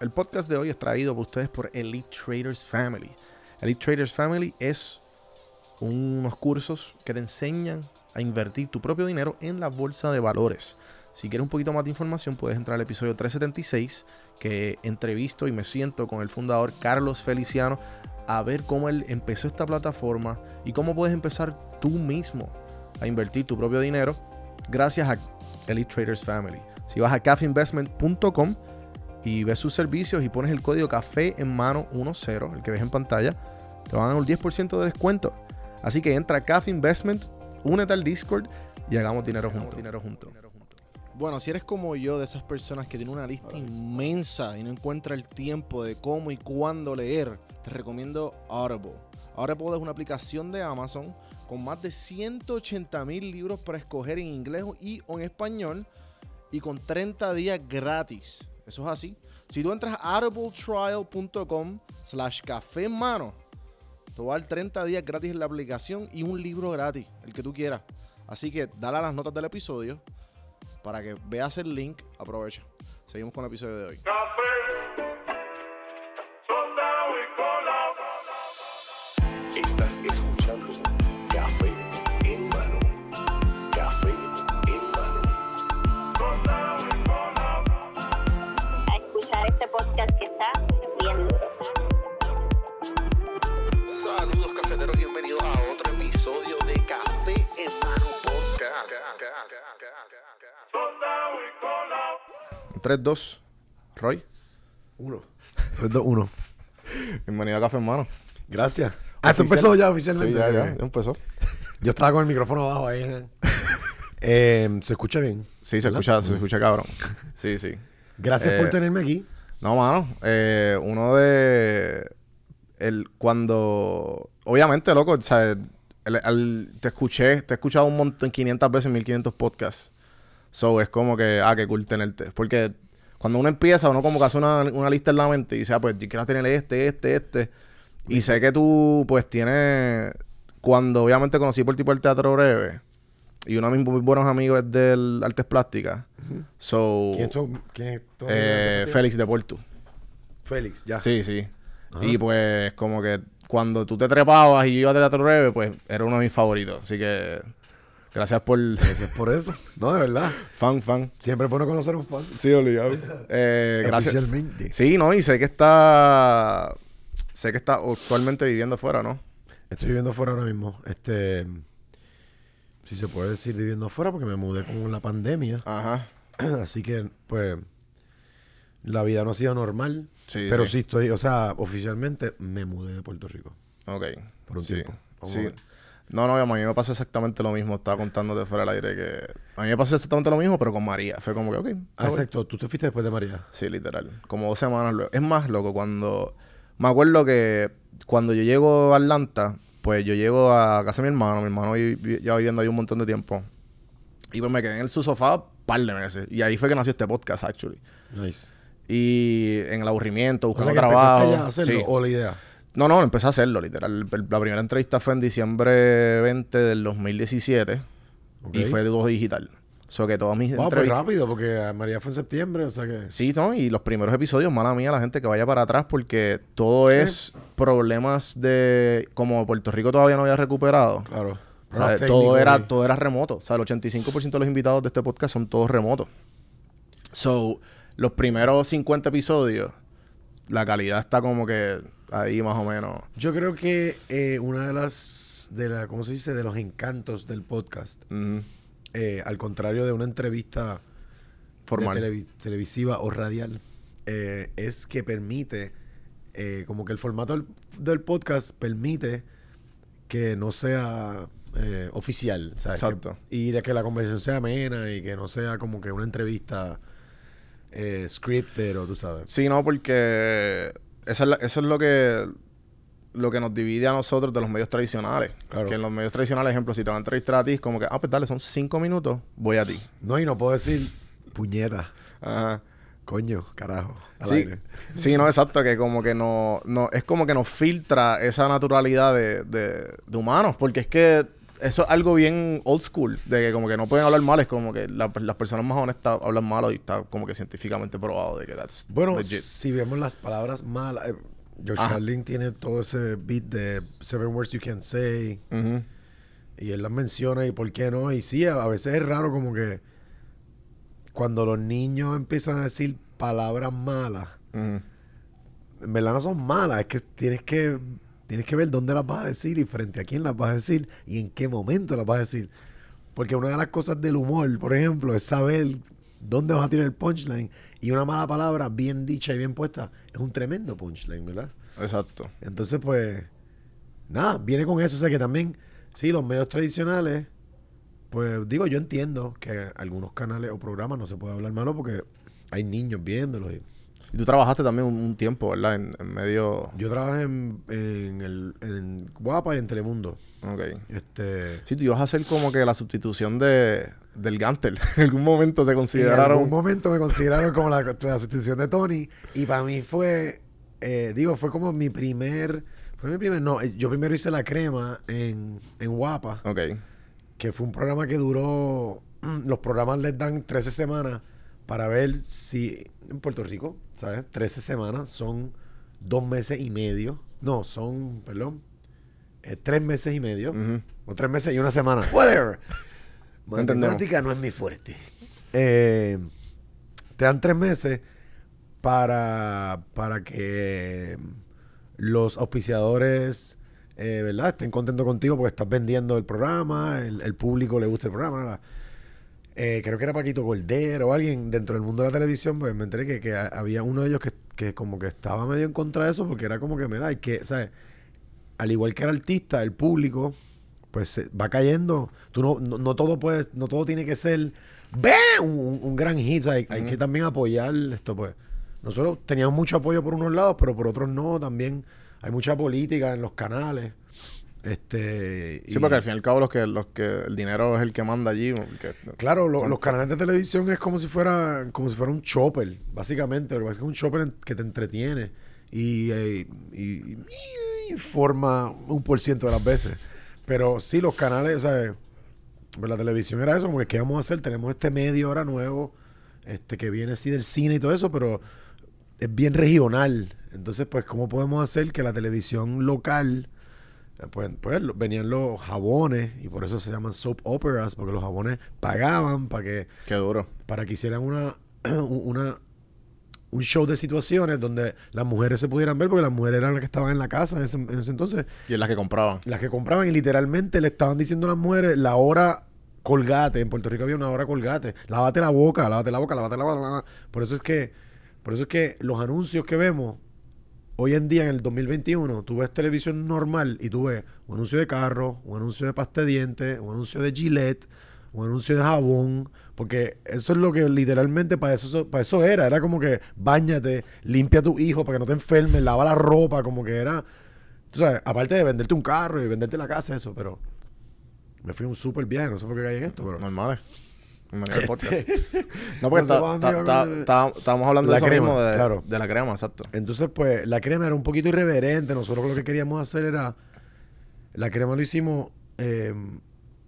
el podcast de hoy es traído por ustedes por Elite Traders Family. Elite Traders Family es unos cursos que te enseñan a invertir tu propio dinero en la bolsa de valores. Si quieres un poquito más de información, puedes entrar al episodio 376 que entrevisto y me siento con el fundador Carlos Feliciano a ver cómo él empezó esta plataforma y cómo puedes empezar tú mismo a invertir tu propio dinero gracias a Elite Traders Family. Si vas a cafeinvestment.com y ves sus servicios y pones el código café en mano 10, el que ves en pantalla, te van a dar un 10% de descuento. Así que entra a Cafe Investment, únete al Discord y hagamos dinero juntos. Dinero juntos. Bueno, si eres como yo, de esas personas que tienen una lista inmensa y no encuentra el tiempo de cómo y cuándo leer, te recomiendo Audible. Audible es una aplicación de Amazon con más de 180 mil libros para escoger en inglés y o en español y con 30 días gratis. Eso es así. Si tú entras a audibletrial.com slash café en mano, te va a dar 30 días gratis en la aplicación y un libro gratis, el que tú quieras. Así que dale a las notas del episodio para que veas el link. Aprovecha. Seguimos con el episodio de hoy. Estás escuchando este podcast que está bien. Saludos cafeteros, bienvenidos a otro episodio de Café en mano podcast. 3, 2. Roy. Uno. 3, 2, 1. Bienvenido a Café Hermano. Gracias. Ah, esto empezó ya oficialmente. Sí, ya, ya, ya empezó. Yo estaba con el micrófono abajo ahí. ¿eh? Eh, ¿Se escucha bien? Sí, se ¿Verdad? escucha, se escucha cabrón. Sí, sí. Gracias Eh, por tenerme aquí. No, mano. eh, uno de. El, cuando. Obviamente, loco. O sea, el- el- te escuché. Te he escuchado un montón, 500 veces, 1500 podcasts. So, es como que. Ah, qué cool tenerte. Porque cuando uno empieza, uno como que hace una, una lista en la mente y dice, ah, pues yo quiero tener este, este, este. Y sé que tú, pues, tienes. Cuando obviamente conocí por tipo el teatro breve. Y uno de mis muy buenos amigos es del Artes Plásticas. So. ¿Quién es tu, quién es tu- eh, Félix de Porto. Félix, ya. Sí, sí. Ajá. Y pues como que cuando tú te trepabas y yo iba a Teatro Breve, pues era uno de mis favoritos. Así que gracias por... Gracias por eso. No, de verdad. fan, fan. Siempre es bueno conocer a un fan. Sí, obligado. Eh, gracias. Oficialmente. Sí, ¿no? Y sé que está... Sé que está actualmente viviendo fuera, ¿no? Estoy viviendo afuera ahora mismo. Este. Si se puede decir viviendo afuera, porque me mudé con la pandemia. Ajá. Así que, pues. La vida no ha sido normal. Sí, pero sí. sí. estoy, o sea, oficialmente me mudé de Puerto Rico. Ok. Por un sí. tiempo. Sí. No, no, a mí me pasó exactamente lo mismo. Estaba contándote fuera del aire que... A mí me pasó exactamente lo mismo, pero con María. Fue como que, ok. Ah, exacto. Tú te fuiste después de María. Sí, literal. Como dos semanas luego. Es más, loco, cuando... Me acuerdo que cuando yo llego a Atlanta, pues yo llego a casa de mi hermano. Mi hermano lleva viviendo ahí un montón de tiempo. Y pues me quedé en su sofá un par de meses. Y ahí fue que nació este podcast, actually. Nice. Y en el aburrimiento, O sea, buscando que trabajo. ya a hacerlo, Sí. o la idea. No, no, empecé a hacerlo, literal. El- La primera entrevista fue en diciembre 20 del 2017. Y fue de todo digital. O sea, que todas mis Wow, pues entrevistas... rápido, porque a María fue en septiembre, o sea que... Sí, ¿no? Y los primeros episodios, mala mía, la gente que vaya para atrás, porque todo es problemas de. Como Puerto Rico todavía no había recuperado. Claro. o sea, Problemas todo, era, todo era remoto. O sea, el 85% de los invitados de este podcast son todos remotos. So, los primeros 50 episodios, la calidad está como que ahí más o menos. Yo creo que eh, una de las... De la, ¿Cómo se dice? De los encantos del podcast, eh, al contrario de una entrevista Formal. televisiva o radial, eh, es que permite, eh, como que el formato del, del podcast permite que no sea eh, oficial. ¿sabes? Exacto. Que- y de que la conversación sea amena y que no sea como que una entrevista eh, scripted o tú sabes. Sí, no, porque eso es, la- eso es lo que lo que nos divide a nosotros de los medios tradicionales. Claro. Que en los medios tradicionales, ejemplo, si te van a entrevistar a ti, es como que, ah, pues dale, son cinco minutos, voy a ti. No, y no puedo decir puñeta, Ajá. Coño, carajo. Sí, sí, no, exacto, que como que no, no, es como que nos filtra esa naturalidad de, de, de humanos, porque es que eso es algo bien old school, de que como que no pueden hablar mal, es como que la- las personas más honestas hablan malo y está como que científicamente probado de que that's Bueno, legit. si vemos las palabras malas, eh, George Ajá. Carlin tiene todo ese beat de seven words you can say y él las menciona y por qué no. Y sí, a, a veces es raro como que cuando los niños empiezan a decir palabras malas, Ujú. en verdad no son malas, es que tienes que tienes que ver dónde las vas a decir y frente a quién las vas a decir y en qué momento las vas a decir. Porque una de las cosas del humor, por ejemplo, es saber dónde vas a tirar el punchline y una mala palabra bien dicha y bien puesta es un tremendo punchline, ¿verdad? Exacto. Entonces, pues, nada, viene con eso. O sea que también, sí, los medios tradicionales, pues digo, yo entiendo que algunos canales o programas no se puede hablar malo porque hay niños viéndolos. y- Y tú trabajaste también un, un tiempo, ¿verdad? En, en medio... Yo trabajé en, en, el, en Guapa y en Telemundo. Ok. Este, Sí, tú ibas a hacer como que la sustitución de, del Gantel. en algún momento se en consideraron... algún momento me consideraron como la, la sustitución de Tony y para mí fue, eh, digo, fue como mi primer, fue mi primer, no, eh, yo primero hice la crema en, en Guapa. Ok. Que fue un programa que duró, los programas les dan 13 semanas para ver si en Puerto Rico, ¿sabes? 13 semanas son dos meses y medio, no, son, perdón, eh, tres meses y medio, o tres meses y una semana, whatever. Matemática no es mi fuerte. Eh, te dan tres meses para, para que los auspiciadores, eh, ¿verdad? Estén contentos contigo porque estás vendiendo el programa, el, el público le gusta el programa. nada. Eh, creo que era Paquito Cordero o alguien dentro del mundo de la televisión, pues me enteré que, que ha- había uno de ellos que, que como que estaba medio en contra de eso porque era como que, mira, hay que, ¿sabes? Al igual que el artista, el público, pues va cayendo. Tú no, no, no todo puede, no todo tiene que ser ¡Ve! Un, un- gran hit. hay, hay que también apoyar esto, pues. Nosotros teníamos mucho apoyo por unos lados, pero por otros no. También hay mucha política en los canales. Este. Sí, y- porque al fin y al cabo los que, los que el dinero es el que manda allí. que- Claro, lo- los canales de televisión es como si fuera como si fuera un chopper, básicamente. Lo que pasa es que es un chopper que te entretiene y, eh, y- y forma un por ciento de las veces. Pero sí, los canales, ¿sabes? Pues la televisión era eso, como que ¿qué vamos a hacer? Tenemos este medio ahora nuevo, este que viene así del cine y todo eso, pero es bien regional. Entonces, pues, ¿cómo podemos hacer que la televisión local eh, Pues, pues venían los jabones y por eso se llaman soap operas, porque los jabones pagaban para que, Qué duro. para que hicieran una, una, un show de situaciones donde las mujeres se pudieran ver, porque las mujeres eran las que estaban en la casa en ese, en ese entonces, Y es las que compraban. las que compraban y literalmente le estaban diciendo a las mujeres la hora colgate. En Puerto Rico había una hora colgate. Lávate la boca, lávate la boca, lávate la boca. Por eso es que, por eso es que los anuncios que vemos hoy en día en el 2021, tú ves televisión normal y tú ves un anuncio de carro, un anuncio de pasta de dientes, un anuncio de Gillette, un anuncio de jabón, porque eso es lo que literalmente para eso, para eso era, era como que bañate, limpia a tu hijo para que no te enfermes, lava la ropa, como que era, sabes, aparte de venderte un carro y venderte la casa, eso, pero me fui un súper viaje, no sé por qué caí en esto, pero... Normales. Al podcast. No, porque el- estábamos hablando La de eso crema, mismo, de, claro. de la crema, exacto. Entonces, pues, la crema era un poquito irreverente. Nosotros lo que queríamos hacer era. La crema lo hicimos. eh,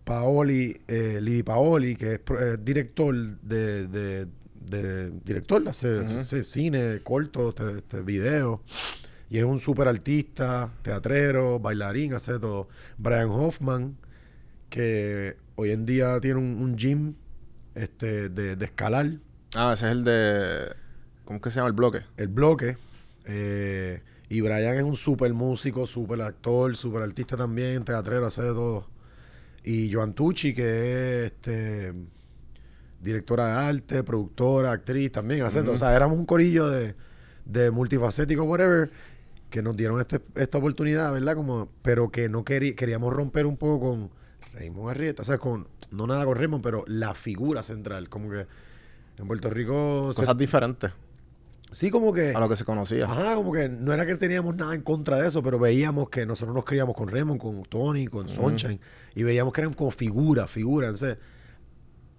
Paoli, eh, Lidi Paoli, que es eh, director de, de, de- Director, hace, hace cine, corto, este, este, video. Y es un súper artista, teatrero, bailarín, hace todo. Brian Hoffman, que hoy en día tiene un, un gym este, de, de escalar Ah, ese es el de... ¿Cómo es que se llama el bloque? el bloque. eh, y Brian es un súper músico, súper actor, súper artista también, teatrero, hace de todo. Y Joan Tucci, que es este, directora de arte, productora, actriz también, hace todo. O sea, éramos un corillo de, de multifacético, whatever, que nos dieron este- esta oportunidad, ¿verdad? Como, pero que no querí- queríamos romper un poco con Raymond Arrieta. O sea, con, no nada con Raymond, pero la figura central. Como que en Puerto Rico... se- Cosas diferentes sí, como que... a lo que se conocía. Ajá, como que no era que teníamos nada en contra de eso, pero veíamos que nosotros nos criamos con Raymond, con Tony, con Sunshine, y veíamos que eran como figuras, figuras. Entonces,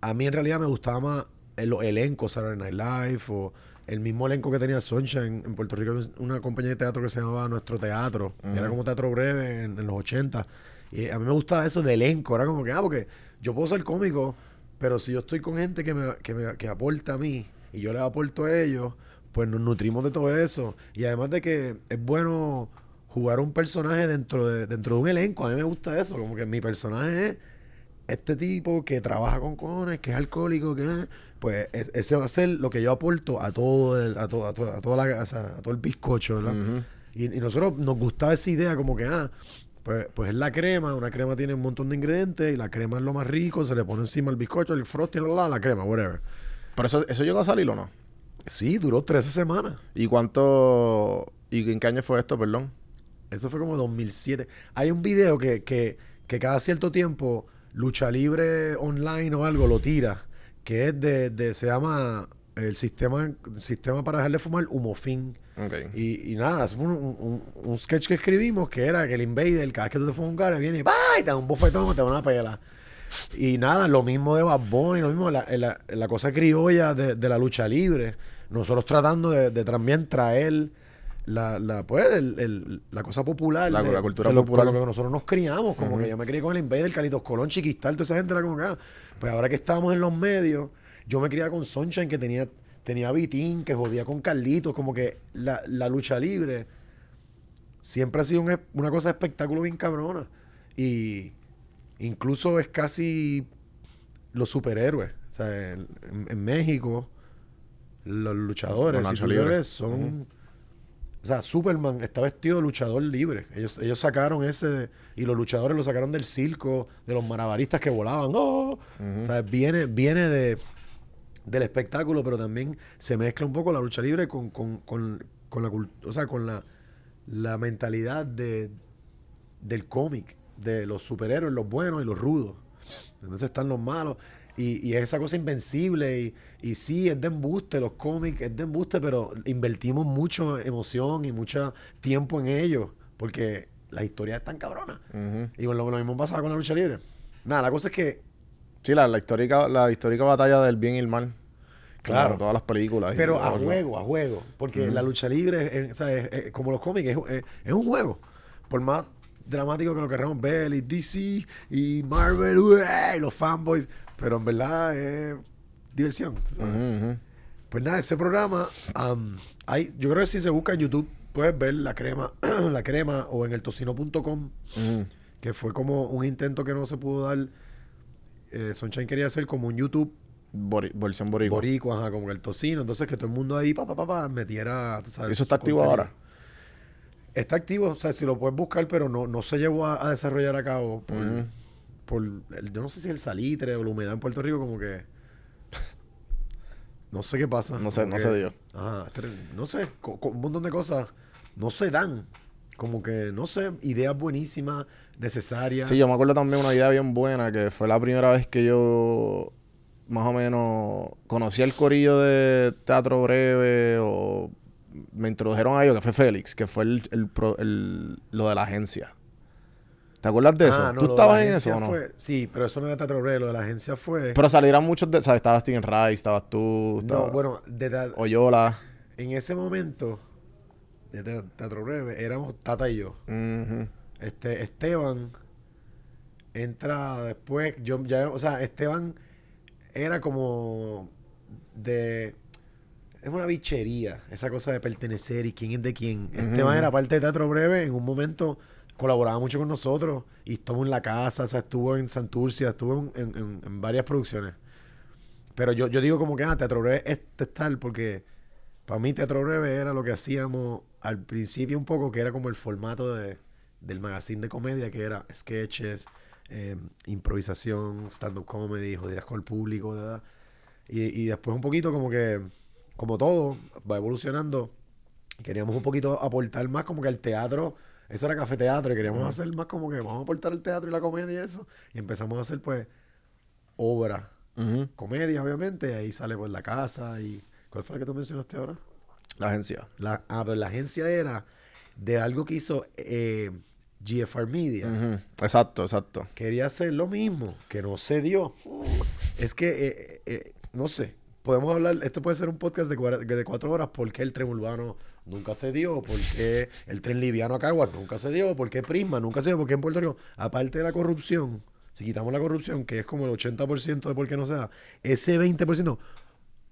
a mí en realidad me gustaba más el- los elencos, Saturday Night Live, o el mismo elenco que tenía Sunshine en Puerto Rico, una compañía de teatro que se llamaba Nuestro Teatro, que era como teatro breve en, en los 80. Y a mí me gustaba eso de elenco, era como que, ah, porque yo puedo ser cómico, pero si yo estoy con gente que me, que me que aporta a mí y yo les aporto a ellos, pues nos nutrimos de todo eso. Y además de que es bueno jugar un personaje dentro de, dentro de un elenco, a mí me gusta eso, como que mi personaje es este tipo que trabaja con cojones, que es alcohólico, que pues es- ese va a ser lo que yo aporto a todo el, a, todo, a, todo- a toda la, sea, a todo el bizcocho, ¿verdad? Y, y nosotros nos gustaba esa idea como que, ah, pues, pues es la crema, una crema tiene un montón de ingredientes y la crema es lo más rico, se le pone encima el bizcocho, el frosting, la, la, la crema, whatever. Pero eso, eso llegó a salir o no? Sí, duró 13 semanas. ¿Y cuánto... ¿Y en qué año fue esto, perdón? Esto fue como 2007. Hay un video que, que, que cada cierto tiempo Lucha Libre Online o algo lo tira, que es de, de se llama el sistema, sistema para dejar de fumar Humofin. Y, y nada, es un, un- un sketch que escribimos que era que el invader, cada vez que tú te fumas un cara, viene y, ¡bah! y te da un bofetón, te da una pela. Y nada, lo mismo de Bad Bunny, lo mismo la, la, la cosa criolla de, de la lucha libre. Nosotros tratando de, de también traer la, la, pues, el- el- la cosa popular. La- de- la cultura de lo, popular. con lo que nosotros nos criamos. Como que yo me crié con el invader, Calitos Colón, Chiquistal, toda esa gente era como que, ah, pues ahora que estábamos en los medios, yo me criaba con Sunshine, que tenía, tenía a Vitín, que jodía con Carlitos, como que la, la lucha libre siempre ha sido un una cosa de espectáculo bien cabrona. Y incluso es casi los superhéroes. O sea, en, en México, los luchadores, Los son... O sea, Superman está vestido de luchador libre. Ellos, ellos sacaron ese... Y los luchadores lo sacaron del circo, de los marabaristas que volaban. ¡Oh! O sea, viene, viene de, del espectáculo, pero también se mezcla un poco la lucha libre con, con, con, con la o sea, con la, la mentalidad de, del cómic, de los superhéroes, los buenos y los rudos. Entonces están los malos. Y, y es esa cosa invencible. Y, y sí, es de embuste, los cómics, es de embuste, pero invertimos mucho emoción y mucho tiempo en ellos. Porque las historias están cabronas. Y bueno, lo, lo mismo pasaba con la lucha libre. Nada, la cosa es que Sí, la, la histórica, la histórica batalla del bien y el mal. Claro. Todas las películas. Pero a todo juego, a juego. Porque la lucha libre, es, es- es- como los cómics, es, un juego. Por más dramático que lo queramos ver, y DC, y Marvel, ¡ué! y los fanboys. Pero en verdad es diversión. sabes. Pues nada, este programa, am, hay, yo creo que si se busca en YouTube, puedes ver la crema, la crema o en el tocino.com, que fue como un intento que no se pudo dar. Eh, Sunshine quería hacer como un YouTube Bori- versión boricua. boricua, ajá, como el tocino. Entonces que todo el mundo ahí, pa, pa, pa, pa, metiera. sabes, ¿Eso está activo contenido. ahora? Está activo, o sea, si lo puedes buscar, pero no, no se llevó a, a desarrollar a cabo por, Ujú. por el- yo no sé si el salitre o la humedad en Puerto Rico, como que. No sé qué pasa. No sé, no que- se dio. Ajá, no sé, co- co- un montón de cosas no se dan. Como que, no sé, ideas buenísimas, necesarias. Sí, yo me acuerdo también una idea bien buena que fue la primera vez que yo más o menos conocí el corillo de teatro breve o me introdujeron a ello, que fue Félix, que fue el, el lo de la agencia. ¿Te acuerdas de eso? Ah, no, ¿Tú estabas en eso o no? fue- sí, pero eso no era Teatro Breve, lo de la agencia fue. Pero salieron muchos de... ¿Sabes? Estaba Steven Rice, estabas tú, estaba no, bueno, de, Oyola. en ese momento, de te- Teatro Breve, éramos Tata y yo. Este, Esteban entra después, yo ya, o sea, Esteban era como de es una bichería, esa cosa de pertenecer y quién es de quién. Esteban era parte de Teatro Breve, en un momento colaboraba mucho con nosotros y estuvo en la casa, o sea, estuvo en Santurcia, estuvo en, en- en- en varias producciones. Pero yo, yo digo como que ah, Teatro Breve es tal porque para mí Teatro Breve era lo que hacíamos al principio un poco, que era como el formato de, del magazine de comedia, que era sketches, eh, improvisación, stand-up comedy, jodidas con el público, ¿verdad? Y, y después un poquito como que, como todo, va evolucionando. Queríamos un poquito aportar más como que al teatro. Eso era café teatro y queríamos hacer más como que vamos a aportar el teatro y la comedia y eso. Y empezamos a hacer pues obra, Ujú. comedia obviamente, y ahí sale pues la casa y... ¿Cuál fue la que tú mencionaste ahora? La agencia. La, ah, pero la agencia era de algo que hizo eh, GFR Media. Exacto, exacto. Quería hacer lo mismo, que no se dio. Es que, eh, eh, no sé, podemos hablar, esto puede ser un podcast de, cuara- de cuatro horas, ¿por qué el tren urbano nunca se dio? ¿Por qué el tren liviano a Caguas nunca se dio? ¿Por qué Prisma nunca se dio? ¿Por qué en Puerto Rico, aparte de la corrupción, si quitamos la corrupción, que es como el 80% de por qué no se da, ese 20%,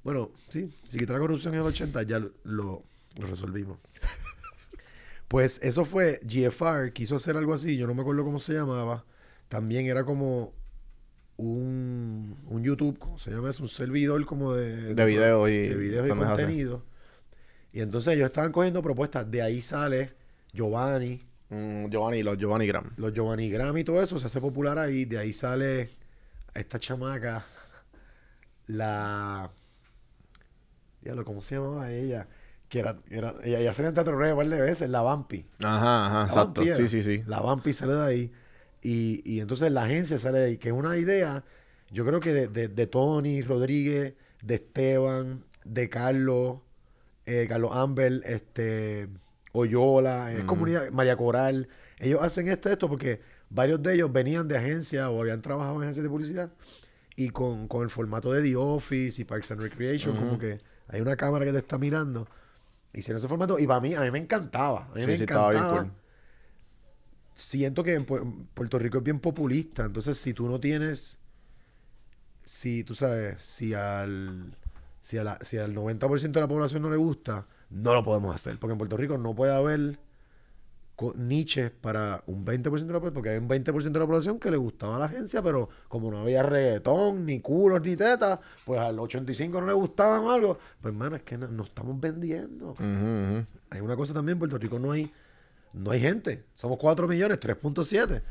bueno, sí, si quita la corrupción en el 80%, ya lo, lo resolvimos. Pues eso fue, GFR quiso hacer algo así, yo no me acuerdo cómo se llamaba. También era como un, un YouTube, ¿cómo se llama eso? Un servidor como de... De videos y de y contenido. Y entonces ellos estaban cogiendo propuestas. De ahí sale Giovanni, Mm, Giovanni, los Giovanni Gram. los Giovanni Grammy y todo eso se hace popular ahí. De ahí sale esta chamaca, la... Diablo, ¿cómo se llamaba ella? Que era, era ella ya salió en Teatro Rey un par de veces, la Vampi. Ajá, ajá, La exacto. vampira. Sí, sí, sí. La Vampi sale de ahí. Y, y entonces la agencia sale de ahí, que es una idea, yo creo que de, de- de Tony Rodríguez, de Esteban, de Carlos, eh, Carlos Amber, este, Oyola, es Ujú. comunidad, María Coral. Ellos hacen esto, esto porque varios de ellos venían de agencias o habían trabajado en agencias de publicidad y con, con el formato de The Office y Parks and Recreation, como que hay una cámara que te está mirando. Hicieron ese formato y para mí, a mí me encantaba. A mí Sí, me sí, estaba bien encantaba. cool. Siento que en Pu- en Puerto Rico es bien populista. Entonces, si tú no tienes. Si tú sabes, si al. Si, a la- si al 90% de la población no le gusta, no lo podemos hacer. Porque en Puerto Rico no puede haber niches para un 20% de la población. Porque hay un 20% de la población que le gustaba la agencia, pero como no había reggaetón, ni culos, ni tetas, pues al 85% no le gustaban algo. Pues, hermano, es que no, no estamos vendiendo. Hay una cosa también, en Puerto Rico no hay, no hay gente. Somos 4 millones, 3.7.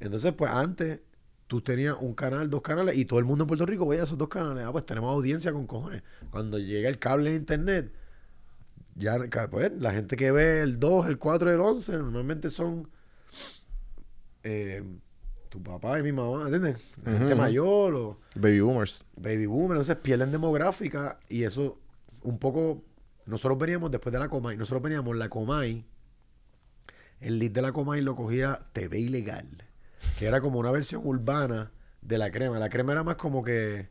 Entonces, pues antes tú tenías un canal, dos canales, y todo el mundo en Puerto Rico veía esos dos canales. Ah, pues tenemos audiencia con cojones. Cuando llega el cable de internet, ya pues, la gente que ve el 2, el 4 y el 11, normalmente son eh, tu papá y mi mamá, ¿entiendes? La gente mayor o Baby Boomers. baby boomer, entonces pierden demográfica y eso un poco nosotros veníamos después de la Comay, nosotros veníamos la Comay el lead de la Comay lo cogía TV ilegal, que era como una versión urbana de la crema. La crema era más como que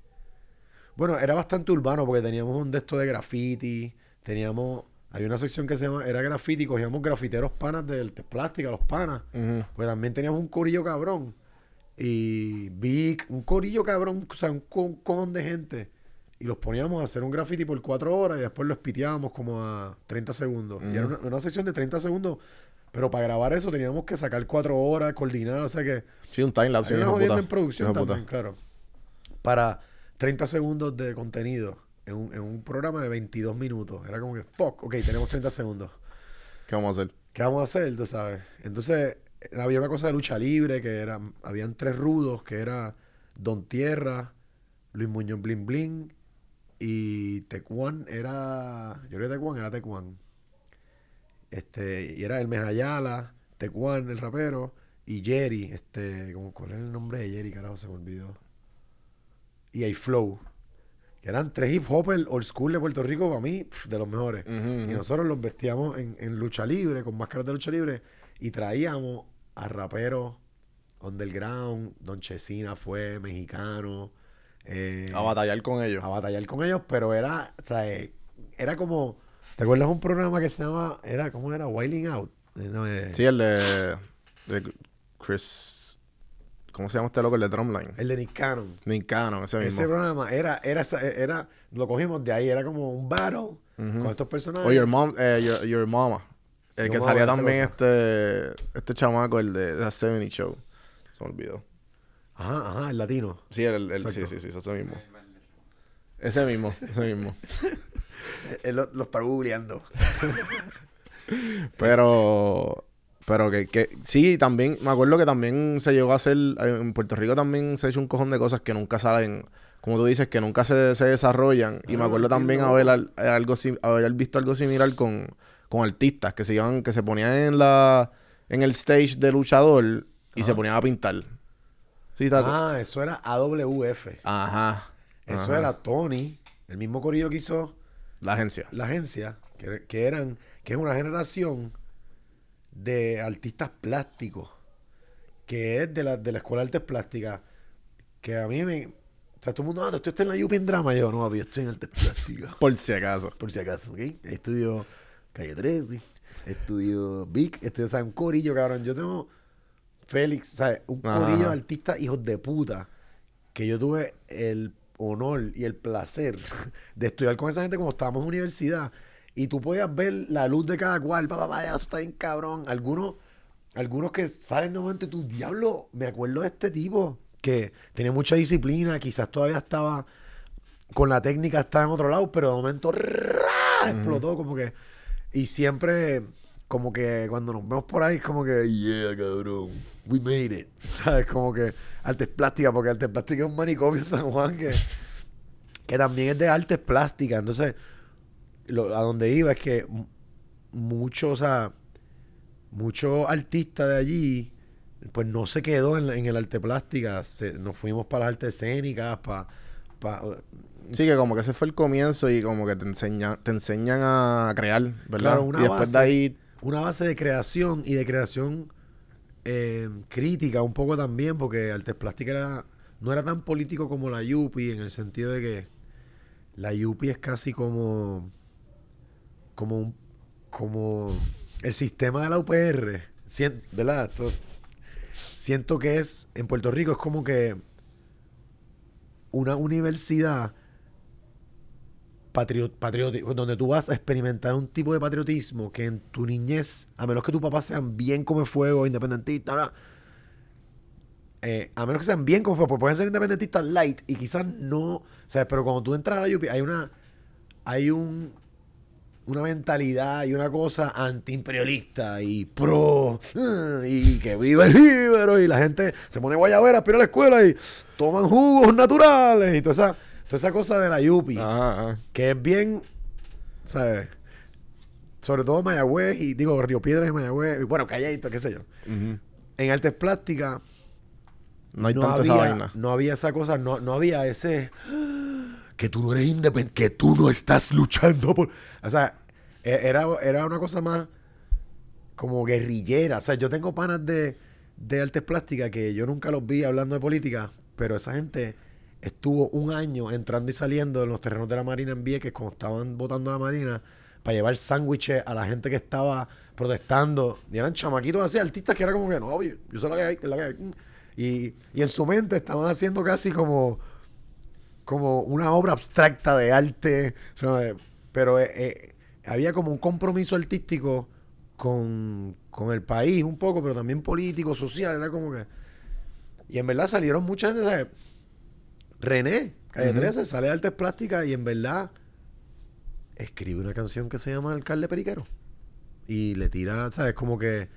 bueno, era bastante urbano porque teníamos un de esto de graffiti, teníamos había una sección que se llama era graffiti, cogíamos grafiteros panas del de plástica, los panas. Ujú. Pues también teníamos un corillo cabrón. Y Vic, un corillo cabrón, o sea, un con, con de gente. Y los poníamos a hacer un graffiti por cuatro horas y después los piteábamos como a 30 segundos. Y era una, una sección de 30 segundos. Pero para grabar eso teníamos que sacar cuatro horas, coordinar, o sea que Sí, un hay una jodienda puta. en producción también, claro. Para 30 segundos de contenido en un, en un programa de 22 minutos. Era como que, fuck, ok, tenemos 30 segundos. ¿Qué vamos a hacer? ¿Qué vamos a hacer? Tú sabes. Entonces, había una cosa de lucha libre que era, habían tres rudos, que era Don Tierra, Luis Muñoz Blin Blin y Tecuan era, yo creo que Tecuan era Tecuan. Este, y era Hermes Ayala, Tecuan, el rapero, y Jerry, este, ¿cuál es el nombre de Jerry? Carajo, se me olvidó. Y hay Flow. Que eran tres hip hopers old school de Puerto Rico, para mí, pf, de los mejores. Y nosotros los vestíamos en, en lucha libre, con máscaras de lucha libre, y traíamos a raperos underground, Don Chesina fue mexicano, eh, A batallar con ellos. a batallar con ellos, pero era, o sea, eh, era como, ¿te acuerdas un programa que se llama, era, ¿cómo era? Wailing Out. Eh, no, eh, Sí, el de, de Chris. ¿Cómo se llama este loco? El de Drumline. El de Nick Cannon. Nick Cannon, ese mismo. Ese programa era, era, era, lo cogimos de ahí, era como un battle con estos personajes. O Your Mom, eh, your, Your Mama. El que salía también cosa. este, este chamaco, el de The 70 Show. Se me olvidó. Ajá, ajá, el latino. Sí, el, el, sí, sí, sí, ese mismo. Ese mismo, ese mismo. Él lo, lo está googleando. Pero, pero que, que sí, también, me acuerdo que también se llegó a hacer, en Puerto Rico también se ha hecho un cojón de cosas que nunca salen, como tú dices, que nunca se, se desarrollan. Y me Ah, acuerdo también haber, eh, algo, haber visto algo similar con, con artistas que se iban, que se ponían en la, en el stage de luchador y se ponían a pintar. Sí. Ah, eso era AWF. Ajá. Eso Ajá. era Tony, el mismo corillo que hizo La agencia. la agencia, que, que eran, que es una generación de artistas plásticos, que es de la, de la Escuela de Artes Plásticas, que a mí me, O sea, todo el mundo, ah, tú estás en la UP en drama. Y yo, no, papi, yo estoy en artes plásticas. Por si acaso. por si acaso, ¿ok? Estudio Calle 13, estudio Vic, estudio, o sea, un corillo, cabrón. Yo tengo Félix, ¿sabes? Un Ajá. corillo de artistas hijos de puta que yo tuve el honor y el placer de estudiar con esa gente como estábamos en universidad. Y tú podías ver la luz de cada cual, papá, vaya, eso está bien cabrón. Algunos, algunos que salen de momento y tú, diablo, me acuerdo de este tipo que tenía mucha disciplina, quizás todavía estaba con la técnica, estaba en otro lado, pero de momento explotó como que... Y siempre, como que cuando nos vemos por ahí, es como que, yeah, cabrón, we made it. ¿Sabes? Como que artes plásticas, porque artes plásticas es un manicomio en San Juan que, que también es de artes plásticas. Entonces, lo- a donde iba es que muchos, o sea, muchos artistas de allí, pues no se quedó en, el arte plástica. Se- nos fuimos para las artes escénicas, para... Sí, que como que ese fue el comienzo y como que te enseñan, te enseñan a crear, ¿verdad? Claro, una y después de base. ahí, una base de creación y de creación eh, crítica un poco también, porque artes plásticas era, no era tan político como la Yupi, en el sentido de que la Yupi es casi como como un, como el sistema de la UPR, ¿verdad? Siento que es en Puerto Rico es como que una universidad patriótico, donde tú vas a experimentar un tipo de patriotismo que en tu niñez, a menos que tus papás sean bien come fuego, independentistas. Eh, a menos que sean bien come fuego, porque pueden ser independentistas light y quizás no, ¿sabes? Pero cuando tú entras a la UPI hay una, hay un, una mentalidad y una cosa antiimperialista y pro eh, y que viva el libero y la gente se pone guayabera, aspira a la escuela y toman jugos naturales y toda esa, toda esa cosa de la Yupi Ajá, que es bien, ¿sabes? Sobre todo Mayagüez y digo Río Piedras y Mayagüez, y bueno, Calladito, qué sé yo. En artes plásticas No hay no tanta había, esa vaina. no había esa cosa, no, no había ese que tú no eres independiente, que tú no estás luchando por. O sea, e- era, era una cosa más como guerrillera. O sea, yo tengo panas de, de artes plásticas que yo nunca los vi hablando de política, pero esa gente estuvo un año entrando y saliendo en los terrenos de la Marina en Vieques cuando estaban votando la Marina para llevar sándwiches a la gente que estaba protestando. Y eran chamaquitos así, artistas que era como que, no, yo, yo sé la que hay, que la que hay. Y, y en su mente estaban haciendo casi como, como una obra abstracta de arte. ¿sabes? Pero eh, eh, había como un compromiso artístico con, con el país un poco, pero también político, social. Era como que... Y en verdad salieron mucha gente, ¿sabes? René, Calle Ujú. 13, sale de artes plásticas y en verdad escribe una canción que se llama Alcalde Periquero. Y le tira, ¿sabes? Como que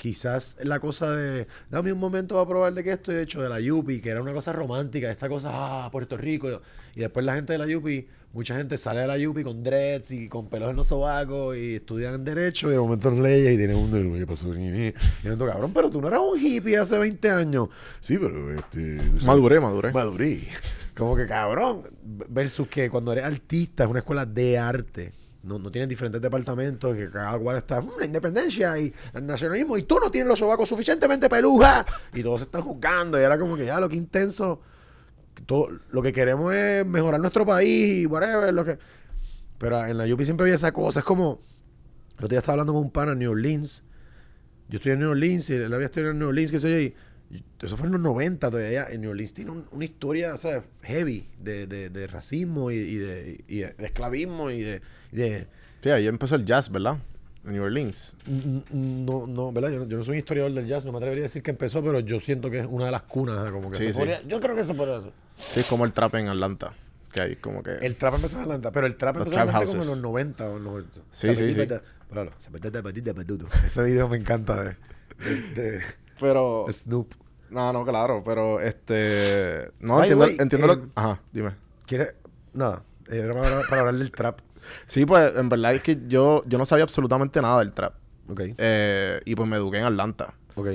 quizás la cosa de dame un momento para probar de que estoy hecho de la Yupi, que era una cosa romántica, esta cosa, ah, Puerto Rico. Y después la gente de la Yupi, mucha gente sale de la Yupi con dreads y con pelos en los sobacos y estudian Derecho y de momento en leyes y tienen un... ¿Qué pasó? Y yo, cabrón, pero tú no eras un hippie hace 20 años. Sí, pero este... Maduré, maduré. Madurí. Como que cabrón. Versus que cuando eres artista, es una escuela de arte. No, no tienen diferentes departamentos, que cada cual está "Mm, la independencia y el nacionalismo, y tú no tienes los sobacos suficientemente peluja. Y todos se están juzgando. Y era como que ya lo que intenso. Todo, lo que queremos es mejorar nuestro país y whatever. Lo que... Pero en la UPI siempre había esa cosa. Es como. El otro día estaba hablando con un pana en New Orleans. Yo estoy en New Orleans y él había estudiado en New Orleans, que sé yo, y y eso fue en los 90 todavía. En New Orleans tiene un- una historia, ¿sabes? Heavy de, de, de racismo y, y de, y de- esclavismo y de... Sí, ahí empezó el jazz, ¿verdad? En New Orleans. no, no, ¿verdad? Yo no, yo no soy un historiador del jazz, no me atrevería a decir que empezó, pero yo siento que es una de las cunas, ¿eh? como que Sí, se sí. podría- yo creo que se podría hacer. Sí, es como el trap en Atlanta. Que hay como que... El trap empezó en Atlanta, pero el trap empezó en Atlanta como en los 90 o en los... Sí, sí, sí. Páralo. Ese video me encanta de Pero... Snoop. No, no, claro, pero este... No, By entiendo, way, entiendo eh, lo... Ajá, dime. ¿Quieres...? Nada. Era para, para hablar del trap. Sí, pues en verdad es que yo, yo no sabía absolutamente nada del trap. Ok. Eh, y pues me eduqué en Atlanta. Ok.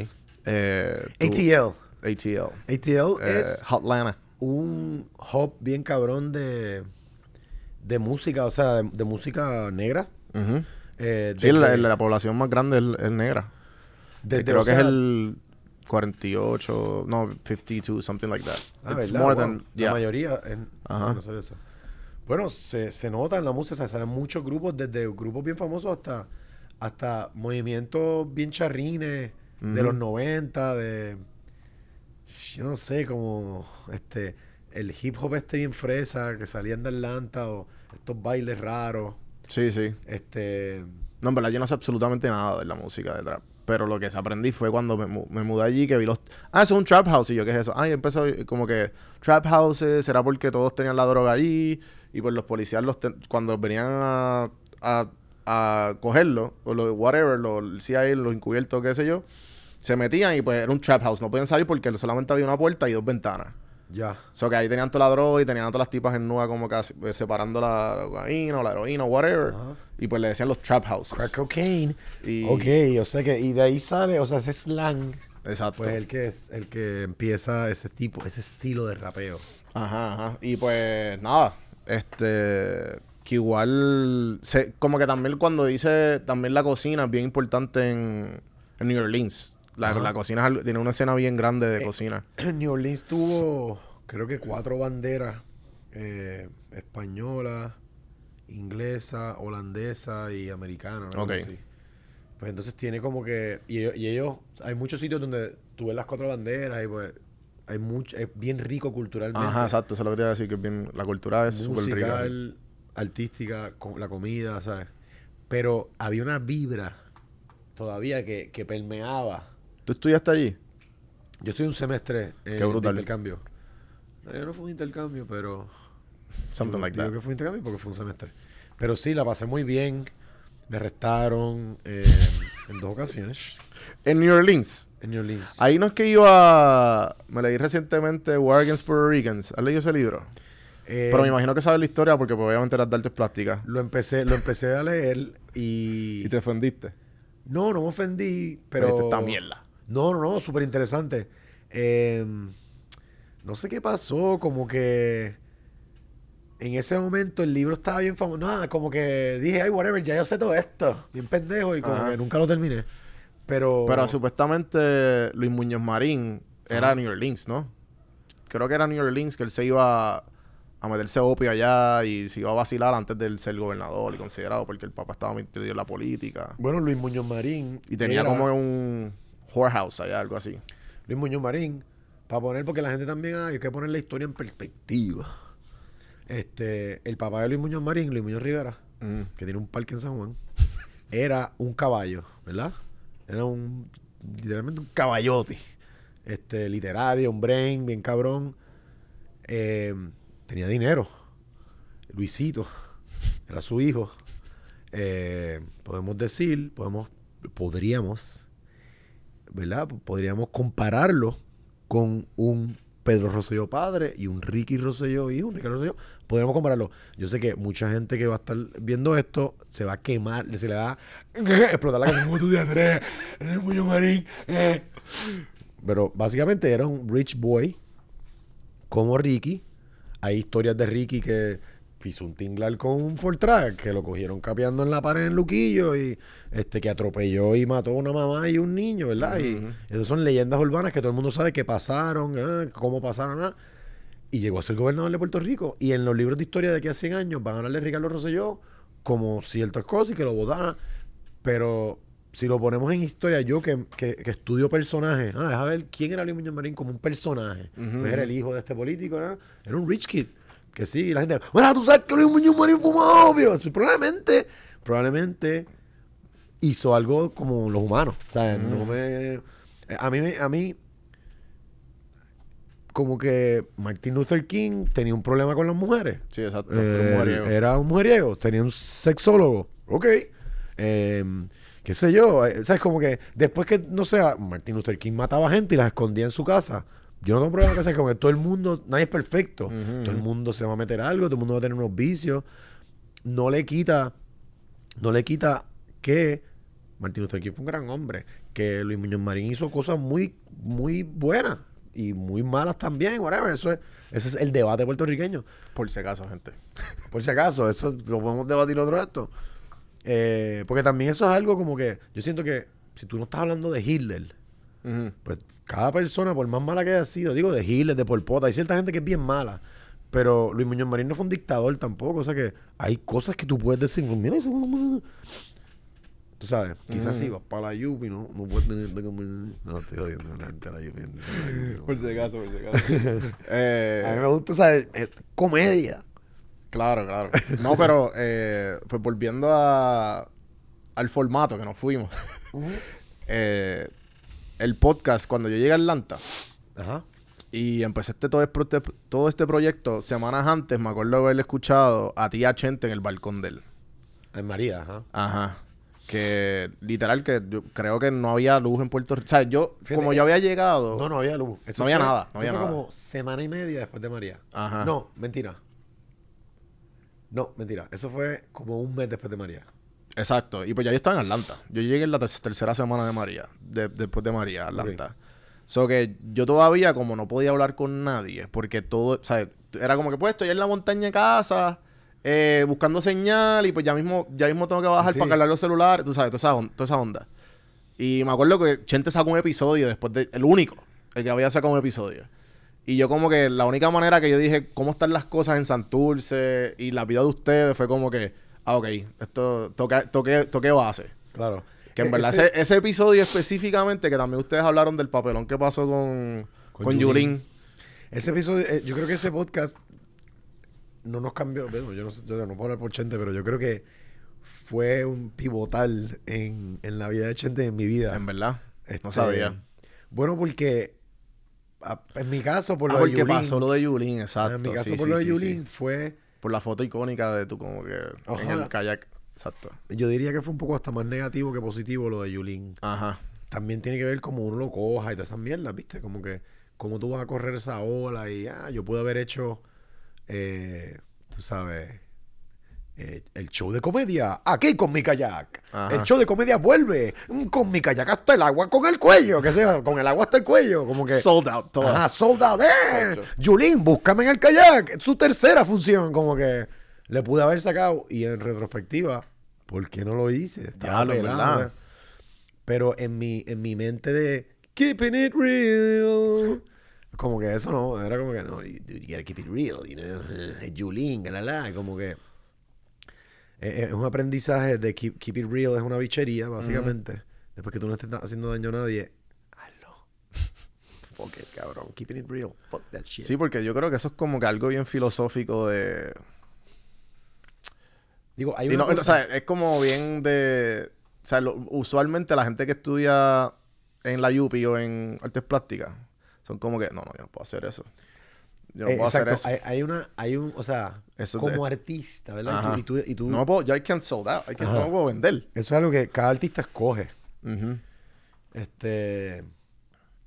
Eh, tú- ATL. ATL. ATL Eh, es Hotlanta. un hub bien cabrón de, de música, o sea, de, de música negra. Eh, Sí, la, la población más grande es, es negra. Desde, creo o que es el 48, no, 52, something like that. Ah, It's ¿verdad? more Wow. than, La yeah. mayoría. En... Ajá. No eso. Bueno, se, se nota en la música, se salen muchos grupos, desde grupos bien famosos hasta, hasta movimientos bien charrines de los 90, de. Yo no sé, como. Este. El hip hop este bien fresa, que salían de Atlanta, o estos bailes raros. Sí, sí. Este. No, en verdad yo no sé absolutamente nada de la música de trap. Pero lo que aprendí fue cuando me, mu- me mudé allí que vi los... Ah, eso es un trap house. Y yo, ¿qué es eso? Ah, y empezó como que trap houses, será porque todos tenían la droga allí. Y pues los policías, los ten- cuando venían a, a, a cogerlo, o lo, whatever, lo, el CIA, los encubiertos, qué sé yo, se metían y pues era un trap house. No podían salir porque solamente había una puerta y dos ventanas. Ya. O sea, que ahí tenían toda la droga y tenían todas las tipas en nua como casi eh, separando la cocaína o la heroína o whatever. Ajá. Y pues le decían los trap houses. Crack cocaine. Y- Ok, o sea que. Y de ahí sale, o sea, ese slang. Exacto. Pues el que es el que empieza ese tipo, ese estilo de rapeo. Ajá, ajá. Y pues nada, este que igual se, como que también cuando dice también la cocina es bien importante en, en New Orleans. La, la cocina tiene una escena bien grande de cocina. New Orleans tuvo, creo que cuatro banderas: eh, española, inglesa, holandesa y americana. algo Ok. Pues entonces tiene como que. Y ellos, y ellos- hay muchos sitios donde tú ves las cuatro banderas y pues. Hay mucho, es bien rico culturalmente. Ajá, exacto, eso es lo que te iba a decir, que es bien, la cultura es súper rica. musical, artística, con la comida, ¿sabes? Pero había una vibra todavía que, que permeaba. ¿Tú estudiaste allí? Yo estoy un semestre eh, Qué brutal. de intercambio. En realidad no fue un intercambio, pero... Something like digo that. que fue un intercambio porque fue un semestre. Pero sí, la pasé muy bien. Me arrestaron eh, en dos ocasiones En New Orleans. en New Orleans. Ahí no es que iba... Me leí recientemente War Against Puerto Ricans. ¿Has leído ese libro? Eh, Pero me imagino que sabes la historia porque pues, obviamente las artes plásticas. lo empecé, lo empecé a leer y... Y te ofendiste. No, no me ofendí, pero... Pero... Esta mierda. No, no, no, súper interesante. Eh, no sé qué pasó, como que en ese momento el libro estaba bien famoso. Nada, como que dije, ay, whatever, ya yo sé todo esto. Bien pendejo y como Ajá. que nunca lo terminé. Pero. Pero supuestamente Luis Muñoz Marín era New Orleans, ¿no? Creo que era New Orleans que él se iba a meterse opio allá y se iba a vacilar antes de ser gobernador y considerado porque el papá estaba metido en la política. Bueno, Luis Muñoz Marín. Y tenía era- como un whorehouse allá, algo así. Luis Muñoz Marín. Para poner, porque la gente también hay que poner la historia en perspectiva. Este, el papá de Luis Muñoz Marín, Luis Muñoz Rivera, Mm. que tiene un parque en San Juan, era un caballo, ¿verdad? Era un, literalmente un caballote. Este, literario, un brain, bien cabrón. Eh, tenía dinero. Luisito, era su hijo. Eh, podemos decir, podemos, podríamos, ¿verdad? Podríamos compararlo con un Pedro Rosselló padre y un Ricky Rosselló hijo, un Ricardo Rosselló. Podríamos compararlo. Yo sé que mucha gente que va a estar viendo esto se va a quemar, se le va a explotar la cabeza tú de Andrés, el Muñoz Marín. eh". Pero básicamente era un rich boy como Ricky. Hay historias de Ricky que pisó un tinglar con un Fortrack, que lo cogieron capeando en la pared en Luquillo y este que atropelló y mató a una mamá y un niño, ¿verdad? Y Ujú. esas son leyendas urbanas que todo el mundo sabe que pasaron, ah, cómo pasaron, ah. y llegó a ser gobernador de Puerto Rico. Y en los libros de historia de aquí a 100 años van a hablar de Ricardo Rosselló como ciertas cosas y que lo votaran. Pero si lo ponemos en historia, yo que, que, que estudio personajes, ah, deja ver quién era Luis Muñoz Marín como un personaje. Pues era el hijo de este político, ¿no? Era un rich kid. Que sí, la gente, bueno, tú sabes que Luis Muñoz Marín fuma obvio. Probablemente, probablemente hizo algo como los humanos. O sea, no me. eh, A mí, a mí, como que Martin Luther King tenía un problema con las mujeres. Sí, exacto. Eh, Era un mujeriego. era un mujeriego, tenía un sexólogo. Ok. Eh, qué sé yo. eh, ¿Sabes? Como que después que, no sé, Martin Luther King mataba gente y las escondía en su casa. Yo no tengo problema con que todo el mundo, nadie es perfecto. Todo el mundo se va a meter algo, todo el mundo va a tener unos vicios. No le quita, no le quita que Martin Luther King fue un gran hombre, que Luis Muñoz Marín hizo cosas muy, muy buenas y muy malas también, whatever. Eso es, ese es el debate puertorriqueño. Por si acaso, gente. Por si acaso, eso lo podemos debatir otro esto. Eh, porque también eso es algo como que yo siento que si tú no estás hablando de Hitler, pues cada persona, por más mala que haya sido, digo, de Giles, de Polpota, hay cierta gente que es bien mala. Pero Luis Muñoz Marín no fue un dictador tampoco. O sea que hay cosas que tú puedes decir, mira, eso Tú sabes, quizás sí vas para la Yupi, no, no puedes tener de comer. No, estoy jodiendo la gente de la Yupi. Por si acaso, por si acaso. Eh, A mí me gusta, ¿sabes? Eh, comedia. Claro, claro. No, pero eh, pues volviendo a, al formato que nos fuimos. Eh, el podcast, cuando yo llegué a Atlanta Ajá. y empecé este, todo, este, todo este proyecto, semanas antes me acuerdo de haberle escuchado a ti y a Chente en el balcón de él. En María, ajá. Ajá. Que literal que yo creo que no había luz en Puerto Rico. O sea, yo, Fíjate, como yo había llegado... No, no había luz. Eso No había fue- nada, no eso fue nada. como semana y media después de María. Ajá. No, mentira. No, mentira. Eso fue como un mes después de María. Exacto. Y pues ya yo estaba en Atlanta. Yo llegué en la ter- tercera semana de María. de- después de María, Atlanta. So que yo todavía como no podía hablar con nadie. Porque todo, ¿sabes? Era como que pues estoy en la montaña de casa. eh, buscando señal. Y pues ya mismo, ya mismo tengo que bajar Sí. para cargar los celulares. Tú sabes, toda esa, on- toda esa onda. Y me acuerdo que Chente sacó un episodio después de... El único. El que había sacado un episodio. Y yo como que la única manera que yo dije cómo están las cosas en Santurce y la vida de ustedes fue como que, ah, ok, esto toque, toque, toque base. Claro. Que en E- verdad ese- episodio específicamente, que también ustedes hablaron del papelón que pasó con, Con con, Yulín. Ese episodio, eh, yo creo que ese podcast no nos cambió. Bueno, yo no, yo no puedo hablar por Chente, pero yo creo que fue un pivotal en, en la vida de Chente y en mi vida. En verdad. Este, No sabía. Bueno, porque a- en mi caso, por Ah, lo de porque Yulín, pasó lo de Yulín, exacto. En mi caso, Sí, por sí, lo de sí, Yulín, fue. Por la foto icónica de tú como que en Ajá. el kayak. Exacto. Yo diría que fue un poco hasta más negativo que positivo lo de Yulín. Ajá. También tiene que ver como uno lo coja y todas esas mierdas, ¿viste? Como que, cómo tú vas a correr esa ola y, ah, yo pude haber hecho, eh, tú sabes, eh, el show de comedia aquí con mi kayak. Ajá. El show de comedia vuelve mm, con mi kayak hasta el agua con el cuello, que sea, con el agua hasta el cuello, como que... Sold out todo. Ajá, sold out. ¡Eh! Yulín, búscame en el kayak. Es su tercera función. Como que le pude haber sacado. Y en retrospectiva, ¿por qué no lo hice? Estaba en pelado, verdad. ¿eh? Pero en mi, en mi mente de keeping it real. Como que eso no, era como que no, you, dude, you gotta keep it real, you know. Yulín, la la, como que es un aprendizaje de keep, keep it real, es una bichería, básicamente. Después que tú no estés haciendo daño a nadie, hazlo. Fuck it, cabrón. Keeping it real. Fuck that shit. Sí, porque yo creo que eso es como que algo bien filosófico de... Digo, hay una no, o sea, es como bien de... O sea, lo- usualmente la gente que estudia en la UPI o en artes plásticas son como que, no, no, yo no puedo hacer eso. Yo no Eh, puedo hacer exacto, eso. Hay, hay una, hay un, o sea, Eso como de- artista, ¿verdad? Ajá. Y tú, y tú, No puedo, yo I can't sold out, I can't- no puedo vender. eso es algo que cada artista escoge. Este.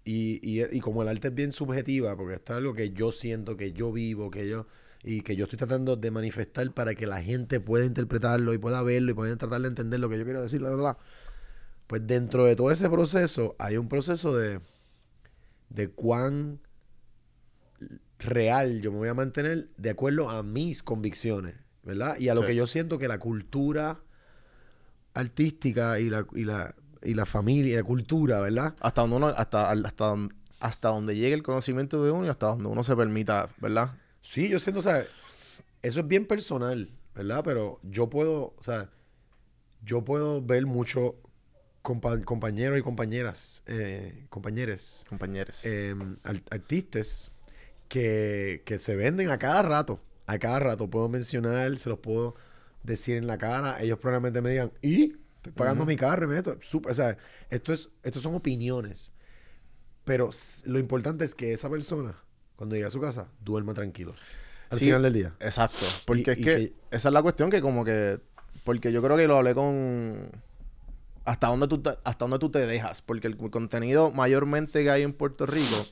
Y, y, y como el arte es bien subjetiva, porque esto es algo que yo siento, que yo vivo, que yo. Y que yo estoy tratando de manifestar para que la gente pueda interpretarlo y pueda verlo y pueda tratar de entender lo que yo quiero decir, la verdad. Pues dentro de todo ese proceso hay un proceso de. de cuán real yo me voy a mantener de acuerdo a mis convicciones, ¿verdad? Y a lo Sí. que yo siento que la cultura artística y la, y la, y la familia y la cultura, ¿verdad? Hasta donde uno, hasta, hasta, hasta donde llegue el conocimiento de uno y hasta donde uno se permita, ¿verdad? Sí, yo siento, o sea, eso es bien personal, ¿verdad? Pero yo puedo, o sea, yo puedo ver muchos compañeros y compañeras, eh, compañeros, Compañeros. eh, al- artistas que, que se venden a cada rato. A cada rato puedo mencionar, se los puedo decir en la cara. Ellos probablemente me digan, ¿y? Estoy pagando mi carro y me meto. Sup- O sea, esto, es, esto son opiniones. Pero lo importante es que esa persona, cuando llegue a su casa, duerma tranquilo. Al Sí, final del día. Exacto. Porque Y- es y que, que- esa es la cuestión que como que... Porque yo creo que lo hablé con... Hasta dónde tú te, hasta dónde tú te dejas. Porque el contenido mayormente que hay en Puerto Rico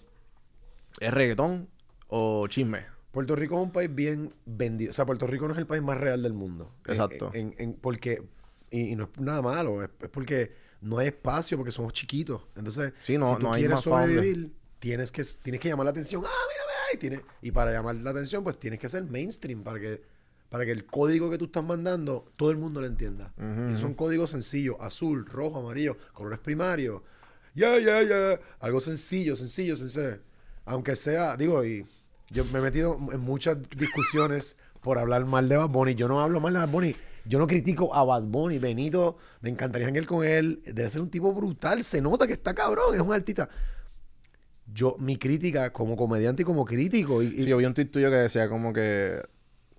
es reggaetón o chisme. Puerto Rico es un país bien vendido. O sea, Puerto Rico no es el país más real del mundo. Exacto. En, en- porque, y, y no es nada malo, es, es porque no hay espacio, porque somos chiquitos. Entonces, Sí, no- si tú no hay quieres más pa' dónde. sobrevivir, tienes que, tienes que llamar la atención. Ah, mírame ahí. Tiene, y para llamar la atención, pues tienes que ser mainstream para que, para que el código que tú estás mandando, todo el mundo lo entienda. Y son códigos sencillos: azul, rojo, amarillo, colores primarios. ya, ya, ya. Algo sencillo, sencillo, sencillo. Aunque sea, digo, y yo me he metido en muchas discusiones por hablar mal de Bad Bunny. Yo no hablo mal de Bad Bunny. Yo no critico a Bad Bunny. Benito, me encantaría janguear con él. Debe ser un tipo brutal. Se nota que está cabrón. Es un artista. Yo, mi crítica como comediante y como crítico. Y, y- Sí, yo un tweet tuyo que decía como que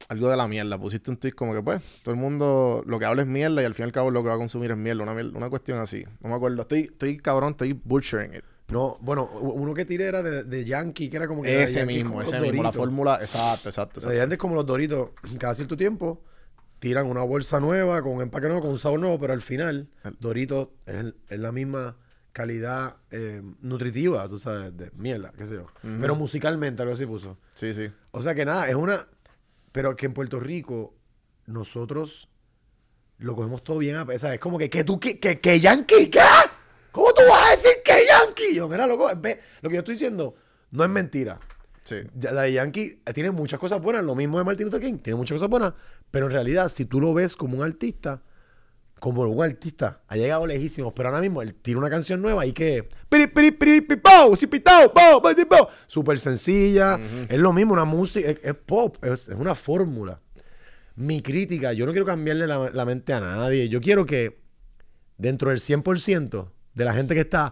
algo de la mierda. Pusiste un tweet como que, pues, todo el mundo lo que habla es mierda y al fin y al cabo lo que va a consumir es mierda. Una, mier- una cuestión así. No me acuerdo. Estoy, estoy cabrón, estoy butchering it. No, bueno, uno que tiré era de, de Yankee, que era como que. Ese mismo, ese mismo. La fórmula, exacto, exacto. O sea, exacto. antes como los Doritos, cada cierto tiempo tiran una bolsa nueva con un empaque nuevo, con un sabor nuevo, pero al final Doritos es, es la misma calidad eh, nutritiva, tú sabes, de mierda, qué sé yo. Pero musicalmente algo así puso. Sí, sí. O sea que nada, es una... Pero que en Puerto Rico nosotros lo cogemos todo bien a pesar. Es como que, que tú, que, que, que Yankee, ¿qué? ¿Cómo tú vas a decir que Yankee? Yo, mira, loco, ve, lo que yo estoy diciendo no es mentira. Sí. Ya- Daddy Yankee eh, tiene muchas cosas buenas, lo mismo de Martin Luther King, tiene muchas cosas buenas, pero en realidad, si tú lo ves como un artista, como un artista, ha llegado lejísimos, pero ahora mismo él tiene una canción nueva y que. Súper sencilla, es lo mismo, una música, es, es pop, es, es una fórmula. Mi crítica, yo no quiero cambiarle la, la mente a nadie, yo quiero que dentro del 100% de la gente que está.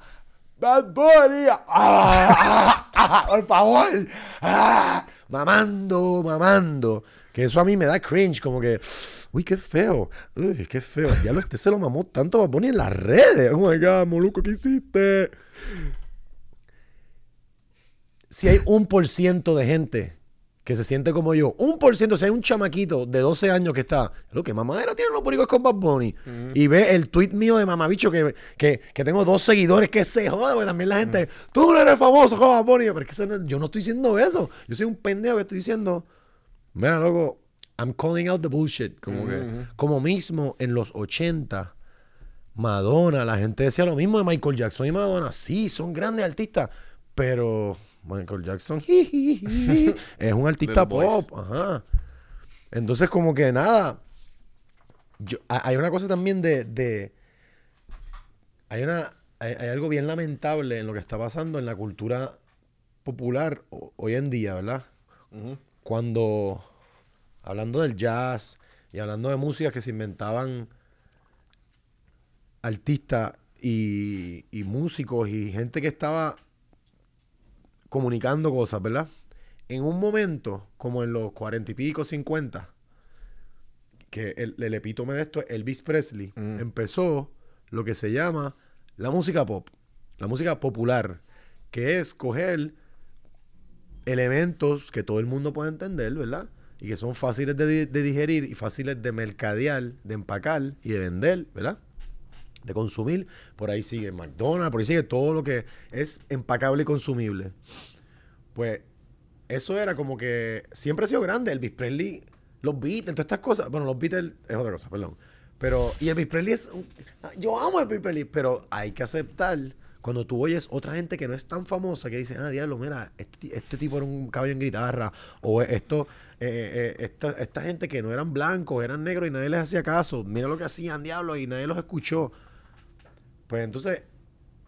Bad Bunny, ah, ah, ah, por favor, ah, mamando, mamando. Que eso a mí me da cringe, como que, uy, qué feo, uy, qué feo. Ya lo este se lo mamó tanto Bad Bunny en las redes. Oh my god, Moluco, ¿qué hiciste? Si hay un por ciento de gente que se siente como yo, un por ciento, si hay un chamaquito de 12 años que está, lo que mamadera tienen los boricos con Bad Bunny, y ve el tweet mío de mamabicho que, que, que tengo dos seguidores, que se joda, porque también la gente, tú no eres famoso con Bad Bunny, pero es que no- yo no estoy diciendo eso, yo soy un pendejo que estoy diciendo, mira, loco, I'm calling out the bullshit, como que, como mismo en los 80, Madonna, la gente decía lo mismo de Michael Jackson y Madonna. Sí, son grandes artistas, pero Michael Jackson es un artista pop. Ajá. Entonces, como que nada. yo- ha- hay una cosa también de. de- hay, una, hay, hay algo bien lamentable en lo que está pasando en la cultura popular ho- hoy en día, ¿verdad? Cuando. Hablando del jazz y hablando de músicas que se inventaban artistas y, y músicos y gente que estaba comunicando cosas, ¿verdad? En un momento, como en los cuarenta y pico, cincuenta, que el, el epítome de esto es Elvis Presley, Mm. empezó lo que se llama la música pop, la música popular, que es coger elementos que todo el mundo puede entender, ¿verdad? Y que son fáciles de, de digerir y fáciles de mercadear, de empacar y de vender, ¿verdad? De consumir. Por ahí sigue McDonald's, por ahí sigue todo lo que es empacable y consumible. Pues eso era como que siempre ha sido grande. Elvis Presley, los Beatles, todas estas cosas. Bueno, los Beatles es otra cosa, perdón. Pero, y Elvis Presley es. un- yo amo a Elvis pero hay que aceptar cuando tú oyes otra gente que no es tan famosa que dice, ah, diablo, mira, este, este tipo era un caballo en guitarra. O esto, eh, eh, esta, esta gente que no eran blancos, eran negros y nadie les hacía caso. Mira lo que hacían, diablo, y nadie los escuchó. Pues entonces,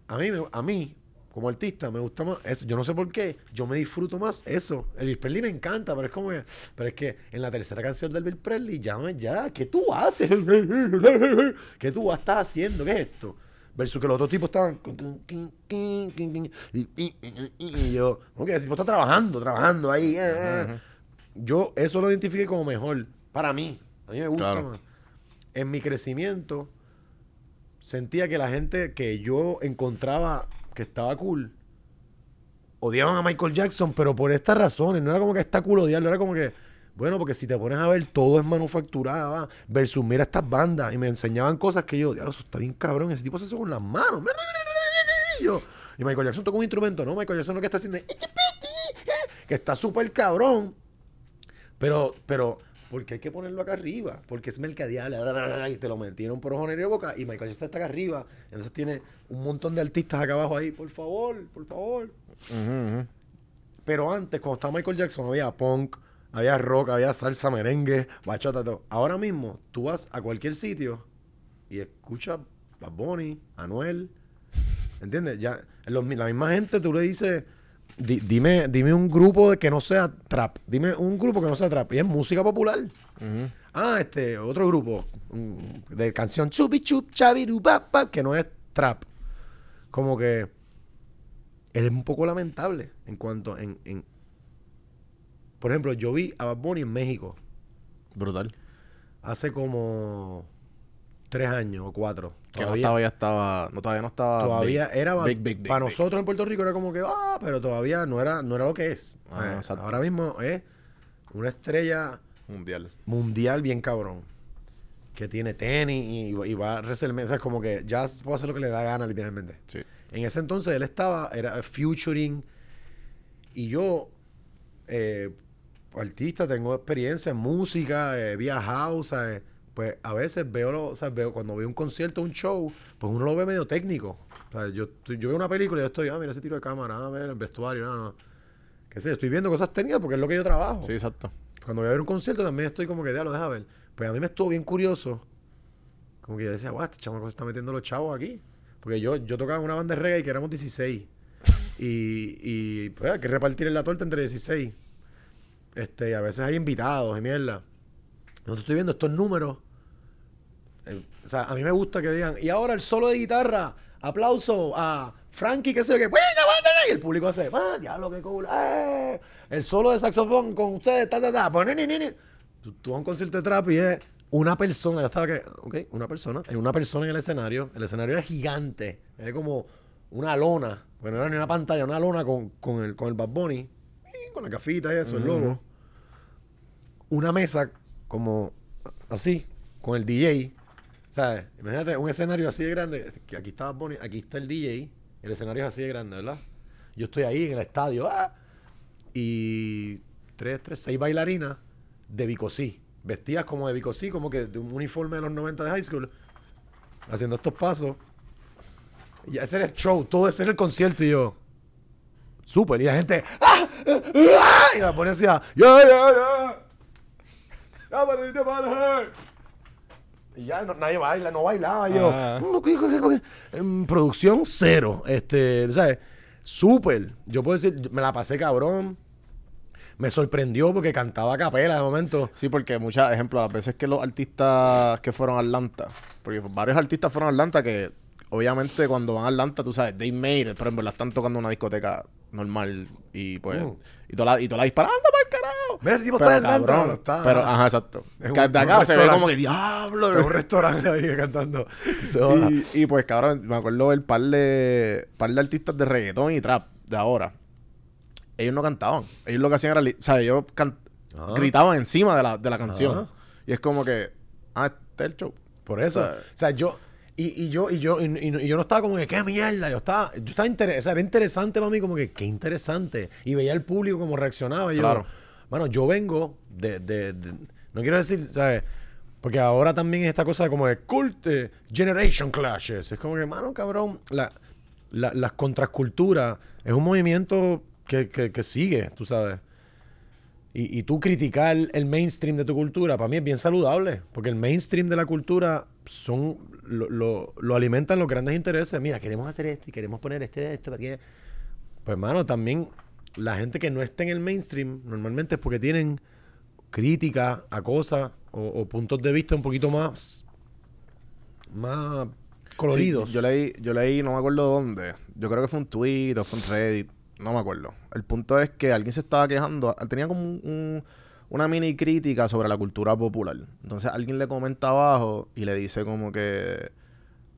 a mí, a mí, como artista, me gusta más eso. Yo no sé por qué, yo me disfruto más eso. Elvis Presley me encanta, pero es como que, pero es que en la tercera canción de Elvis Presley, ya, ya, ¿qué tú haces? ¿Qué tú estás haciendo? ¿Qué es esto? Versus que los otros tipos estaban. Y yo, ok, el tipo está trabajando, trabajando ahí. eh, eh. Yo eso lo identifiqué como mejor. Para mí. A mí me gusta Claro. más. En mi crecimiento, sentía que la gente que yo encontraba que estaba cool odiaban a Michael Jackson, pero por estas razones. No era como que está cool odiarlo, era como que, bueno, porque si te pones a ver, todo es manufacturado, ¿va? versus mira estas bandas. Y me enseñaban cosas que yo, diablo, eso está bien cabrón. Ese tipo se hace con las manos. Y yo, y Michael Jackson toca un instrumento, ¿no? Michael Jackson lo que está haciendo es, que está súper cabrón. Pero, pero, ¿por qué hay que ponerlo acá arriba? Porque es mercadial, y te lo metieron por ojo, y boca, y Michael Jackson está acá arriba. Entonces tiene un montón de artistas acá abajo ahí, por favor, por favor. Pero antes, cuando estaba Michael Jackson, había punk, había rock, había salsa, merengue, bachata, todo. Ahora mismo, tú vas a cualquier sitio y escuchas Bad Bunny, Anuel, ¿Entiendes? Ya, los la misma gente tú le dices, di- dime, dime un grupo que no sea trap. Dime un grupo que no sea trap. Y es música popular. Ah, este, otro grupo mm, de canción chupi chup chaviru pap, que no es trap. Como que es un poco lamentable en cuanto en, en- por ejemplo, yo vi a Bad Bunny en México Brutal. hace como tres años o cuatro. Que no estaba, ya estaba. No, todavía no estaba. todavía big. era Big, big, big, para nosotros en Puerto Rico era como que ah pero todavía no era no era lo que es Ah, Eh, ahora mismo es una estrella Mundial. mundial bien cabrón que tiene tenis y, y va a WrestleMania o sea, es como que ya puede hacer lo que le da gana literalmente Sí. en ese entonces él estaba era futuring y yo eh, artista tengo experiencia en música he viajado ¿sabes? Pues a veces veo, lo, o sea, veo cuando veo un concierto un show pues uno lo ve medio técnico o sea, yo, yo veo una película y yo estoy ah mira ese tiro de cámara ah ver el vestuario no, no. qué sé yo, estoy viendo cosas técnicas porque es lo que yo trabajo Sí, exacto. cuando voy a ver un concierto también estoy como que, ya lo deja ver. Pues a mí me estuvo bien curioso. Como que yo decía, guau, este chamaco se está metiendo los chavos aquí. Porque yo, yo tocaba en una banda de reggae que éramos 16. Y, y pues hay que repartir la torta entre 16. Este, y a veces hay invitados y mierda. No te estoy viendo estos números. Eh, o sea, a mí me gusta que digan, y ahora el solo de guitarra, aplauso a Frankie, que sé yo, que y el público hace, ah, diablo, qué cool, eh". el solo de saxofón con ustedes, ta, ta, ta, pues, ni, ni, ni. Tú, tú vas a un concierto de trap y es una persona, yo estaba que, ok, una persona, hay una persona en el escenario, el escenario era gigante, era como una lona, bueno, no era ni una pantalla, una lona con, con el, con el Bad Bunny, con la cafita y eso, el logo una mesa como así, con el DJ. Imagínate un escenario así de grande. que Aquí Bunny, aquí está el DJ. El escenario es así de grande, ¿verdad? Yo estoy ahí en el estadio. ¡ah! Y tres, tres, seis bailarinas de Bicosí. Vestidas como de Bicosí, como que de un uniforme de los 90 de high school. Haciendo estos pasos. Y ese era el show, todo ese era el concierto y yo. Súper. Y la gente. ¡Ah! ¡Ah! Y la pone así. ¡Ya, ya, ya! ¡Ya, para Y ya no- nadie baila, no bailaba yo. Ah. En producción cero. Este, ¿sabes? Súper. Yo puedo decir, me la pasé cabrón. Me sorprendió porque cantaba a capela de momento. Sí, porque muchas, ejemplo, las veces que los artistas que fueron a Atlanta, porque varios artistas fueron a Atlanta que obviamente cuando van a Atlanta, tú sabes, they made it, por ejemplo, la están tocando en una discoteca normal y pues, Mm. Y toda la, y toda la disparando para el carajo. Mira, ese tipo Pero, está Atlanta, cabrón, no está. Pero, ajá, exacto. Es Que un- de un acá se ve como que diablo. En un restaurante ahí cantando. Y, y pues, cabrón, me acuerdo ver par de, par de artistas de reggaetón y trap de ahora. Ellos no cantaban. Ellos lo que hacían era... O sea, ellos can- Ah. gritaban encima de la, de la canción. Ah. Y es como que... Ah, este es el show. Por eso. O sea, O sea, yo. Y, y yo, y yo, y, yo no estaba como que, qué mierda. Yo estaba, yo estaba interesado. era interesante para mí, como que, qué interesante. Y veía al público como reaccionaba. Y yo, Claro. bueno, yo vengo de, de- de- No quiero decir, ¿sabes? Porque ahora también es esta cosa de como de cult, eh, generation clashes. Es como que, mano, cabrón, la, la- las contraculturas es un movimiento que, que- que sigue, tú sabes. Y, y tú criticar el mainstream de tu cultura, para mí es bien saludable. Porque el mainstream de la cultura son lo, lo- lo alimentan los grandes intereses. Mira, queremos hacer esto y queremos poner este esto. Porque... Pues, hermano, también la gente que no está en el mainstream normalmente es porque tienen crítica a cosas o, o puntos de vista un poquito más, más coloridos. Sí, yo leí, yo leí, no me acuerdo dónde. Yo creo que fue un tweet o fue un Reddit. No me acuerdo. El punto es que alguien se estaba quejando. Tenía como un- un- una mini crítica sobre la cultura popular. Entonces alguien le comenta abajo y le dice como que...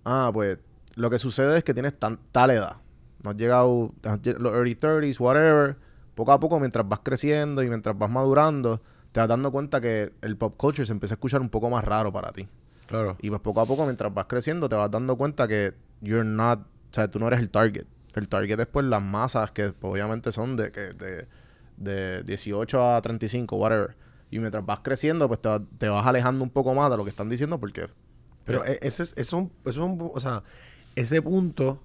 Ah, pues lo que sucede es que tienes tan, tal edad. No has llegado los early 30s, whatever. Poco a poco, mientras vas creciendo y mientras vas madurando, te vas dando cuenta que el pop culture se empieza a escuchar un poco más raro para ti. Claro. Y pues poco a poco, mientras vas creciendo, te vas dando cuenta que you're not, o sea, tú no eres el target. El target es pues las masas que pues, obviamente son de, que, de, de 18 a 35, whatever. Y mientras vas creciendo, pues te, te vas alejando un poco más de lo que están diciendo porque... Pero e- ese es, es un, es un o sea, ese punto,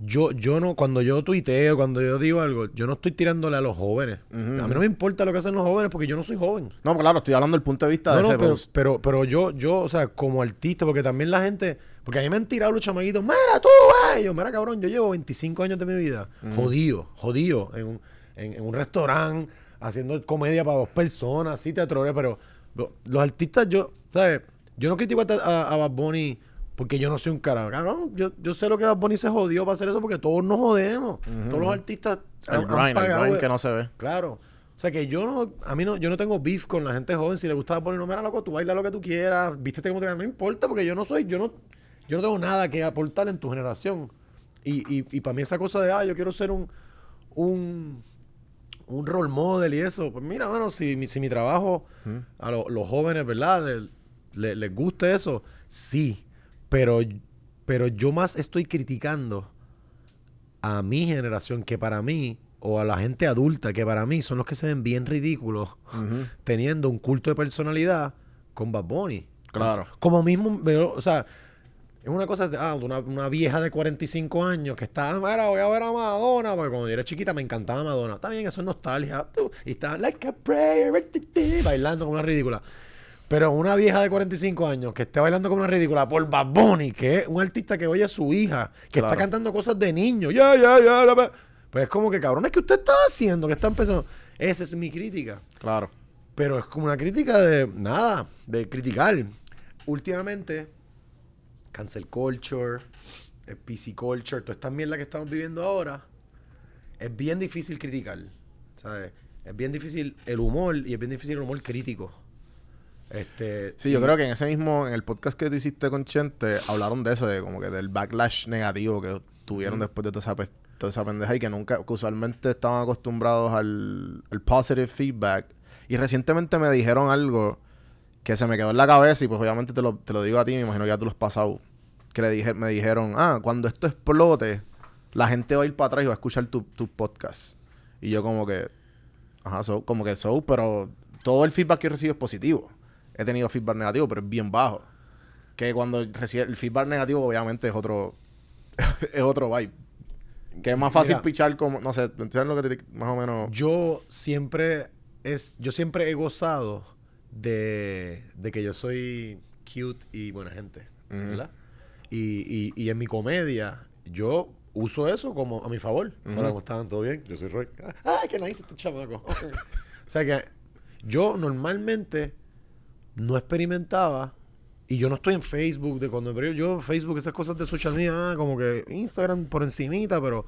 yo, yo no, cuando yo tuiteo, cuando yo digo algo, yo no estoy tirándole a los jóvenes. A mí no me importa lo que hacen los jóvenes porque yo no soy joven. No, claro, estoy hablando del punto de vista No, de no, ese pero, pero, pero yo, yo, o sea, como artista, porque también la gente, Porque a mí me han tirado los chamaguitos, mira tú, güey. Yo, mira cabrón, yo llevo 25 años de mi vida jodido, jodido, en un, en, en un restaurante, haciendo comedia para dos personas, sí, teatro, pero lo- los artistas, yo, ¿sabes? Yo no critico a, a, a Bad Bunny porque yo no soy un carajo. Cabrón, yo, yo sé lo que Bad Bunny se jodió para hacer eso porque todos nos jodemos. Todos los artistas El han- han grind, el pagado, grind eh, que no se ve. Claro. O sea que yo no, a mí no, yo no tengo beef con la gente joven. Si le gusta poner, no, mira, loco, tú baila lo que tú quieras, vístete como te no me importa, porque yo no soy, yo no, yo no tengo nada que aportar en tu generación. Y, y, y para mí esa cosa de, ah, yo quiero ser un, un, un role model y eso, pues mira, mano, si, mi- si mi trabajo a lo- los jóvenes, ¿verdad? Le- le- les gusta eso, sí. Pero, pero yo más estoy criticando a mi generación que para mí, o a la gente adulta que para mí son los que se ven bien ridículos teniendo un culto de personalidad con Bad Bunny. Claro. Como mismo, o sea, es una cosa, de, ah, una, una vieja de 45 años que está, mira, voy a ver a Madonna, porque cuando yo era chiquita me encantaba Madonna. Está bien, eso es nostalgia. Y está, like a prayer, bailando como una ridícula. Pero una vieja de 45 años que esté bailando como una ridícula por Bad Bunny, que es un artista que oye a su hija, que Claro. está cantando cosas de niño, ya, ya, ya, pues es como que cabrones, ¿qué usted está haciendo? ¿Qué están pensando? Esa es mi crítica. Claro. Pero es como una crítica de nada, de criticar. Últimamente, cancel culture, el PC culture, toda esta mierda que estamos viviendo ahora, es bien difícil criticar. ¿Sabes? Es bien difícil el humor y es bien difícil el humor crítico. Este, Sí, yo creo que en ese mismo, en el podcast que tú hiciste con Chente, hablaron de eso, de como que del backlash negativo que tuvieron después de toda esa, toda esa pendeja y que nunca, que usualmente estaban acostumbrados al, al positive feedback. Y recientemente me dijeron algo que se me quedó en la cabeza y pues obviamente te lo, te lo digo a ti, me imagino que ya tú lo has pasado. Que le dije, me dijeron, ah, cuando esto explote, la gente va a ir para atrás y va a escuchar tu, tu podcast. Y yo como que, ajá, so, como que so, pero todo el feedback que he recibido es positivo. He tenido feedback negativo, pero es bien bajo. Que cuando recibe el feedback negativo, obviamente es otro, es otro vibe. Que es más fácil Mira. pichar como, no sé, ¿entiendes lo que te, más o menos? Yo siempre es, yo siempre he gozado de, de que yo soy cute y buena gente. ¿verdad? Y, y, y en mi comedia, yo uso eso como a mi favor. Ujú. Hola, ¿cómo están? ¿Todo bien? Yo soy Roy. ¡Ay, qué nice este chamaco! o sea que yo normalmente no experimentaba y yo no estoy en Facebook de cuando yo Facebook esas cosas de social media ah, como que Instagram por encimita pero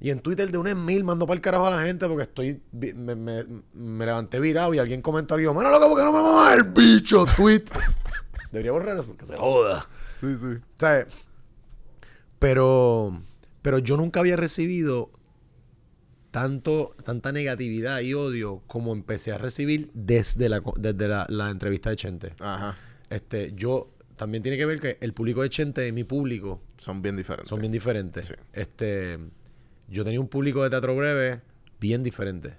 y en Twitter de un en mil mando para el carajo a la gente porque estoy me, me- me levanté virado y alguien comentó algo mira loco porque no me mamas el bicho tweet debería borrar eso que se joda Sí, sí. o sea, pero, pero yo nunca había recibido tanto, tanta negatividad y odio como empecé a recibir desde la, desde la, la entrevista de Chente. Ajá. Este, yo también tiene que ver que el público de Chente y mi público Son bien diferentes. son bien diferentes. Sí. Este, yo tenía un público de teatro breve bien diferente,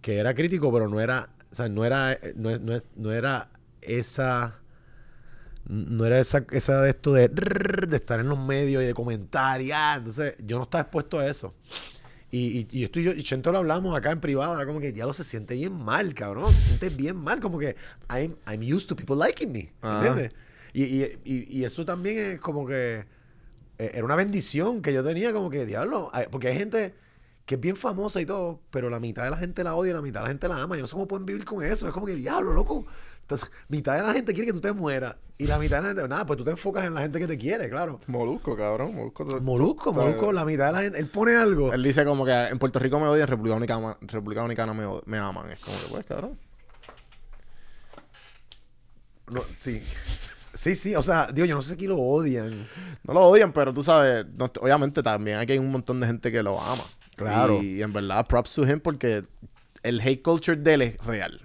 que era crítico, pero no era, o sea, no era, no, no no era esa, no era esa, esa de esto de, de estar en los medios y de comentar y ah, entonces yo no estaba expuesto a eso. Y, y, y esto y yo, y Chento lo hablamos acá en privado, era como que ya lo se siente bien mal, cabrón, se siente bien mal, como que I'm, I'm used to people liking me. ¿entiendes? Y, y, y, y eso también es como que eh, era una bendición que yo tenía como que, diablo, porque hay gente que es bien famosa y todo, pero la mitad de la gente la odia y la mitad de la gente la ama. Yo no sé cómo pueden vivir con eso. Es como que, diablo, loco. Entonces, mitad de la gente quiere que tú te mueras y la mitad de la gente, nada, pues tú te enfocas en la gente que te quiere, claro. Molusco, cabrón. Molusco. tú- Molusco, Molusco, la mitad de la gente, él pone algo. Él dice como que en Puerto Rico me odian, en República Dominicana, República Dominicana me, me aman. Es como que, pues, cabrón. No, sí. Sí, sí, o sea, Dios, yo no sé si lo odian. No lo odian, pero tú sabes, no- obviamente también aquí hay un montón de gente que lo ama. Claro. Y, en verdad, props to him porque el hate culture de él es real.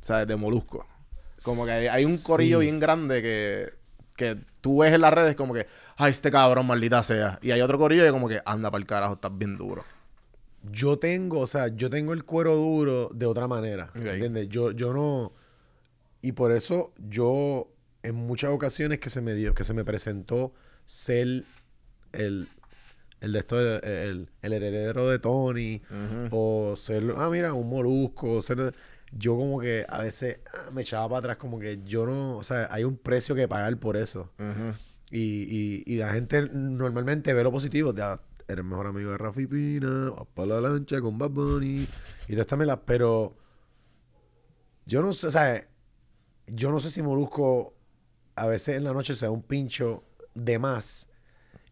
O sea, de Molusco. Como que hay, hay un corillo Sí. bien grande que, que tú ves en las redes como que, ay, este cabrón, maldita sea. Y hay otro corillo que como que, anda para el carajo, estás bien duro. Yo tengo, o sea, yo tengo el cuero duro de otra manera. Ok. ¿Entiendes? Yo, yo no. Y por eso yo, en muchas ocasiones que se me dio, que se me presentó ser el, el de esto, de- el, el heredero de Tony, o ser, ah, mira, un molusco, ser. yo como que a veces ah, me echaba para atrás, como que yo no, o sea, hay un precio que pagar por eso. Y, y, y la gente normalmente ve lo positivo. Ya, eres mejor amigo de Rafi Pina, vas para la lancha con Bad Bunny y todas estas Pero yo no sé, ¿sabes? Yo no sé si Molusco a veces en la noche se da un pincho de más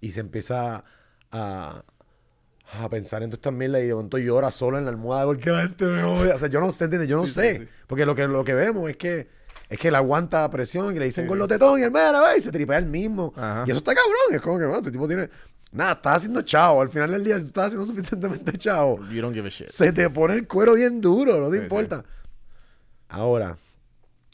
y se empieza a, a pensar en todas estas mierdas y de momento llora solo en la almohada porque la gente me odia. O sea, yo no sé, ¿entiendes? Yo no Sí, sé. sí. Porque lo que, lo que vemos es que es que él aguanta presión y le dicen con los tetón y el mera, y se tripea el mismo. Ajá. Y eso está cabrón. Es como que, bueno, este tipo tiene. Nada, estás haciendo chavo. Al final del día, si estás haciendo suficientemente chavo, You don't give a shit. se te pone el cuero bien duro, no te importa. Ahora,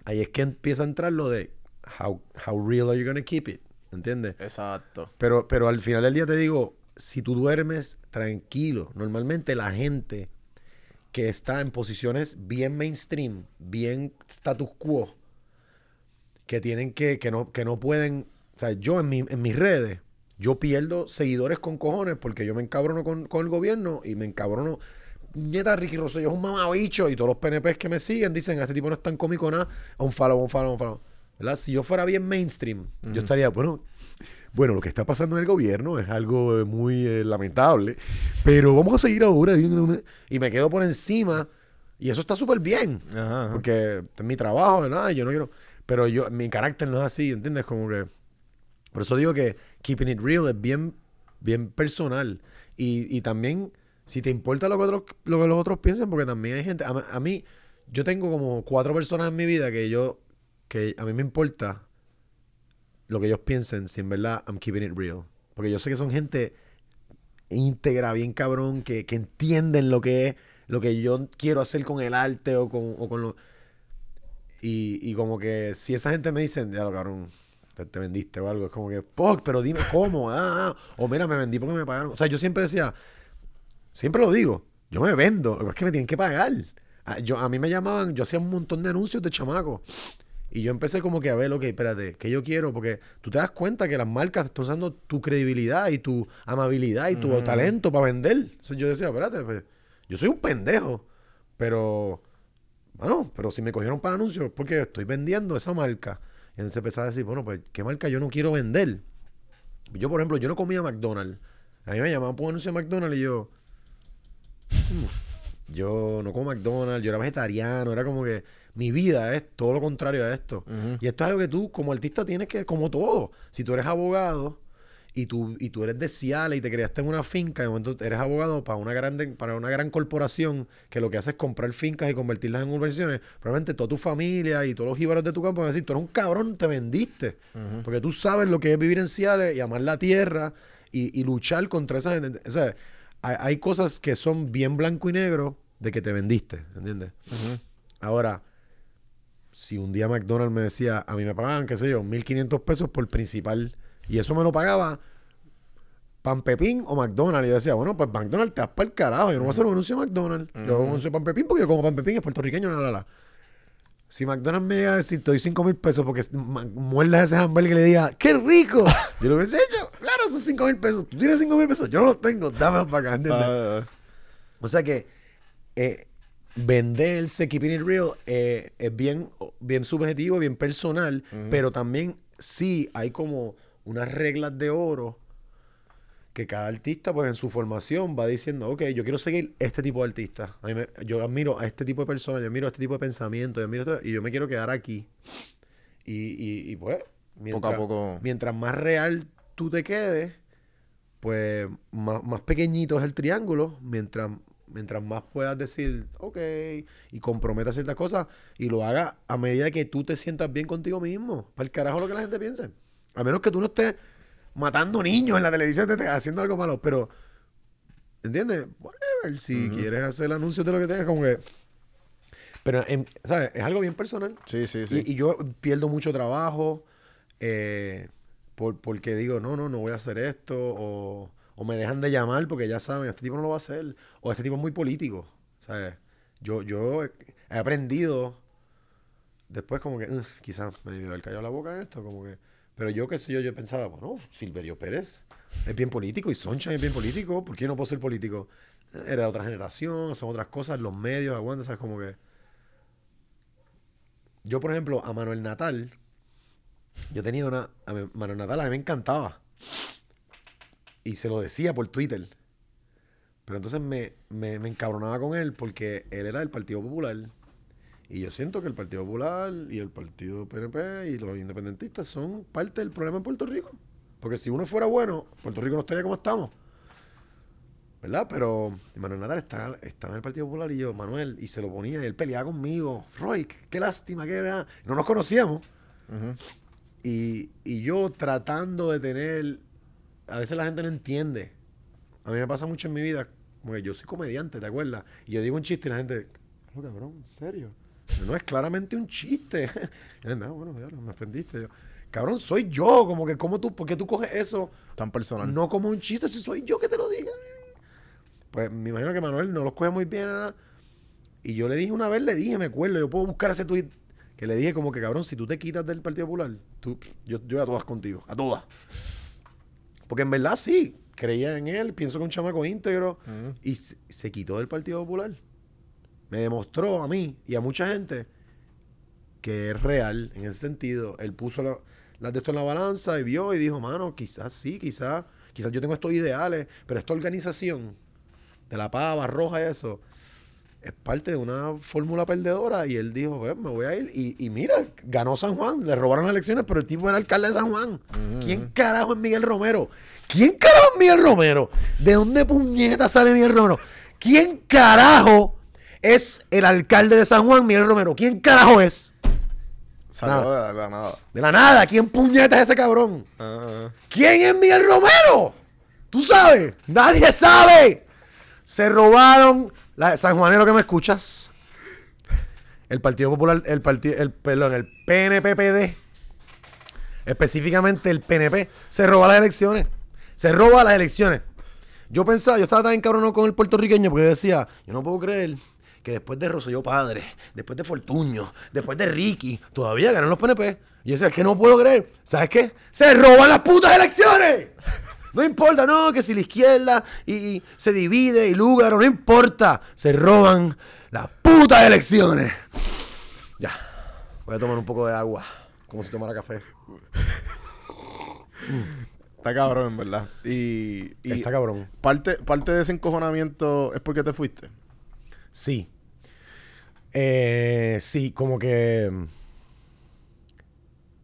ahí es que empieza a entrar lo de how, how real are you gonna keep it, ¿entiendes? Exacto. Pero, pero al final del día te digo, si tú duermes tranquilo, normalmente la gente que está en posiciones bien mainstream, bien status quo, que tienen que, que no, que no pueden, o sea, yo en, mi- en mis redes, yo pierdo seguidores con cojones porque yo me encabrono con, con el gobierno y me encabrono. Nieta, Ricky Rosselló es un mamabicho y todos los PNPs que me siguen dicen, "A este tipo no es tan cómico nada, un follow, un follow, un follow. ¿Verdad? Si yo fuera bien mainstream, yo estaría, bueno, bueno, lo que está pasando en el gobierno es algo eh, muy eh, lamentable, pero vamos a seguir ahora. Y me quedo por encima y eso está súper bien. Ajá, ajá. Porque es mi trabajo, ¿verdad? Yo no quiero. Pero yo, mi carácter no es así, ¿entiendes? Como que. Por eso digo que keeping it real es bien, bien personal. Y, y también, si te importa lo que, otros, lo que los otros piensen, porque también hay gente. A, a mí, yo tengo como cuatro personas en mi vida que yo. Que a mí me importa lo que ellos piensen, si en verdad I'm keeping it real. Porque yo sé que son gente íntegra, bien cabrón, que, que entienden lo que es, lo que yo quiero hacer con el arte o con, o con lo... Y, y como que si esa gente me dice, ya lo cabrón, te, te vendiste o algo, es como que, fuck, pero dime cómo, ah, ah", o mira, me vendí porque me pagaron. O sea, yo siempre decía, siempre lo digo, yo me vendo, es que me tienen que pagar. A, yo, a mí me llamaban, yo hacía un montón de anuncios de chamaco. Y yo empecé como que a ver, ok, espérate, ¿qué yo quiero? Porque tú te das cuenta que las marcas están usando tu credibilidad y tu amabilidad y tu talento para vender. Entonces yo decía, espérate, pues, yo soy un pendejo, pero, bueno, pero si me cogieron para anuncios es porque estoy vendiendo esa marca. Y entonces empecé a decir, bueno, pues, ¿qué marca yo no quiero vender? Yo, por ejemplo, yo no comía McDonald's. A mí me llamaban por un anuncio de McDonald's y yo, "Mm, yo no como McDonald's, yo era vegetariano, era como que mi vida es todo lo contrario a esto. Y esto es algo que tú como artista tienes que, como todo, si tú eres abogado y tú, y tú eres de Ciales y te creaste en una finca, de momento eres abogado para una, grande, para una gran corporación que lo que hace es comprar fincas y convertirlas en inversiones, probablemente toda tu familia y todos los jíbaros de tu campo van a decir, tú eres un cabrón, te vendiste. Porque tú sabes lo que es vivir en Ciales y amar la tierra y, y luchar contra esa gente. O sea, hay, hay cosas que son bien blanco y negro de que te vendiste, ¿entiendes? Ahora, si un día McDonald's me decía, a mí me pagaban, qué sé yo, 1.500 pesos por principal, y eso me lo pagaba Pan Pepín o McDonald's, y yo decía, bueno, pues McDonald's te das para el carajo, yo no voy a hacer un anuncio de McDonald's, yo hago un anuncio de Pan Pepín porque yo como Pan Pepín, es puertorriqueño, la, la, la. Si McDonald's me llega a decir, te doy 5 mil pesos porque muerdas ese hamburger y le diga, ¡qué rico! Yo lo hubiese hecho. Claro, esos 5 mil pesos. Tú tienes 5 mil pesos, yo no los tengo, dámelos para acá, ¿entiendes? Ah, O sea que eh, venderse, keeping it real, eh, es bien, bien subjetivo, bien personal, pero también sí hay como unas reglas de oro que cada artista, pues en su formación va diciendo, ok, yo quiero seguir este tipo de artista. A mí me- yo admiro a este tipo de personas, yo admiro a este tipo de pensamiento, yo admiro esto, y yo me quiero quedar aquí. Y, y- y, pues, mientras, poco. mientras más real tú te quedes, pues más, más pequeñito es el triángulo, mientras, mientras más puedas decir, ok, y comprometa ciertas cosas, y lo haga a medida que tú te sientas bien contigo mismo. Para el carajo lo que la gente piense. A menos que tú no estés matando niños en la televisión, te estés haciendo algo malo, pero, ¿entiendes? Whatever, si quieres hacer anuncios de lo que tengas, como que... Pero, em, ¿sabes? Es algo bien personal. Sí, sí, sí. Y, y yo pierdo mucho trabajo eh, por, porque digo, no, no, no voy a hacer esto. O, o me dejan de llamar porque ya saben, este tipo no lo va a hacer. O este tipo es muy político. ¿sabes? Yo, yo he aprendido después como que "Ugh, quizás me debió haber callado la boca en esto. como que Pero yo qué sé yo, yo pensaba, bueno, Silverio Pérez es bien político y Soncha es bien político. ¿Por qué no puedo ser político? Era de otra generación, son otras cosas, los medios, aguanta, ¿sabes? Como que... yo, por ejemplo, a Manuel Natal, yo tenía una. A Manuel Natal a mí me encantaba. Y se lo decía por Twitter. Pero entonces me, me, me encabronaba con él porque él era del Partido Popular. Y yo siento que el Partido Popular y el Partido PNP y los independentistas son parte del problema en Puerto Rico. Porque si uno fuera bueno, Puerto Rico no estaría como estamos. ¿Verdad? Pero Manuel Natal está, estaba en el Partido Popular y yo, Manuel, y se lo ponía y él peleaba conmigo. Roy, qué, lástima que era. No nos conocíamos. Y, y yo tratando de tener. A veces la gente no entiende. A mí me pasa mucho en mi vida. Como que yo soy comediante, ¿te acuerdas? Y yo digo un chiste y la gente. "Claro, cabrón, ¿en serio? No es claramente un chiste. Yo, no, bueno, ya, me ofendiste. Yo, cabrón, soy yo. Como que, ¿cómo tú, ¿por qué tú coges eso? Tan personal. No como un chiste, si soy yo que te lo diga. Pues me imagino que Manuel no los coge muy bien. Y yo le dije una vez, le dije, me acuerdo, yo puedo buscar ese tweet que le dije como que, cabrón, si tú te quitas del Partido Popular, tú, yo, yo a todas contigo, a todas. Porque en verdad sí, creía en él, pienso que un chamaco íntegro y se, se quitó del Partido Popular. Me demostró a mí y a mucha gente que es real en ese sentido. Él puso la- las de esto en la balanza y vio y dijo, mano, quizás sí, quizás, quizás yo tengo estos ideales, pero esta organización de la pava roja y eso es parte de una fórmula perdedora y él dijo, pues me voy a ir y, y mira, ganó San Juan, le robaron las elecciones, pero el tipo era alcalde de San Juan. ¿Quién carajo es Miguel Romero? ¿Quién carajo es Miguel Romero? ¿De dónde puñeta sale Miguel Romero? ¿Quién carajo es el alcalde de San Juan, Miguel Romero? ¿Quién carajo es? Salió de la nada. De la nada, ¿quién puñeta es ese cabrón? Ah, ¿Quién es Miguel Romero? ¿Tú sabes? Nadie sabe. Se robaron. San Juanero que me escuchas. El Partido Popular, el partido, el, perdón, el PNPPD, específicamente el PNP, se roba las elecciones. Se roba las elecciones. Yo pensaba, yo estaba tan encabronado con el puertorriqueño porque yo decía, yo no puedo creer que después de Rosselló Padre, después de Fortuño, después de Ricky, todavía ganan los PNP. Y decía, es que no puedo creer. ¿Sabes qué? ¡Se roban las putas elecciones! No importa, no, que si la izquierda y, y se divide y Lúgaro, no importa. Se roban las putas elecciones. Ya. Voy a tomar un poco de agua, como si tomara café. Está cabrón, en verdad. Y, y Está cabrón. Parte, parte de ese encojonamiento es porque te fuiste. Sí. Eh, sí, como que mm,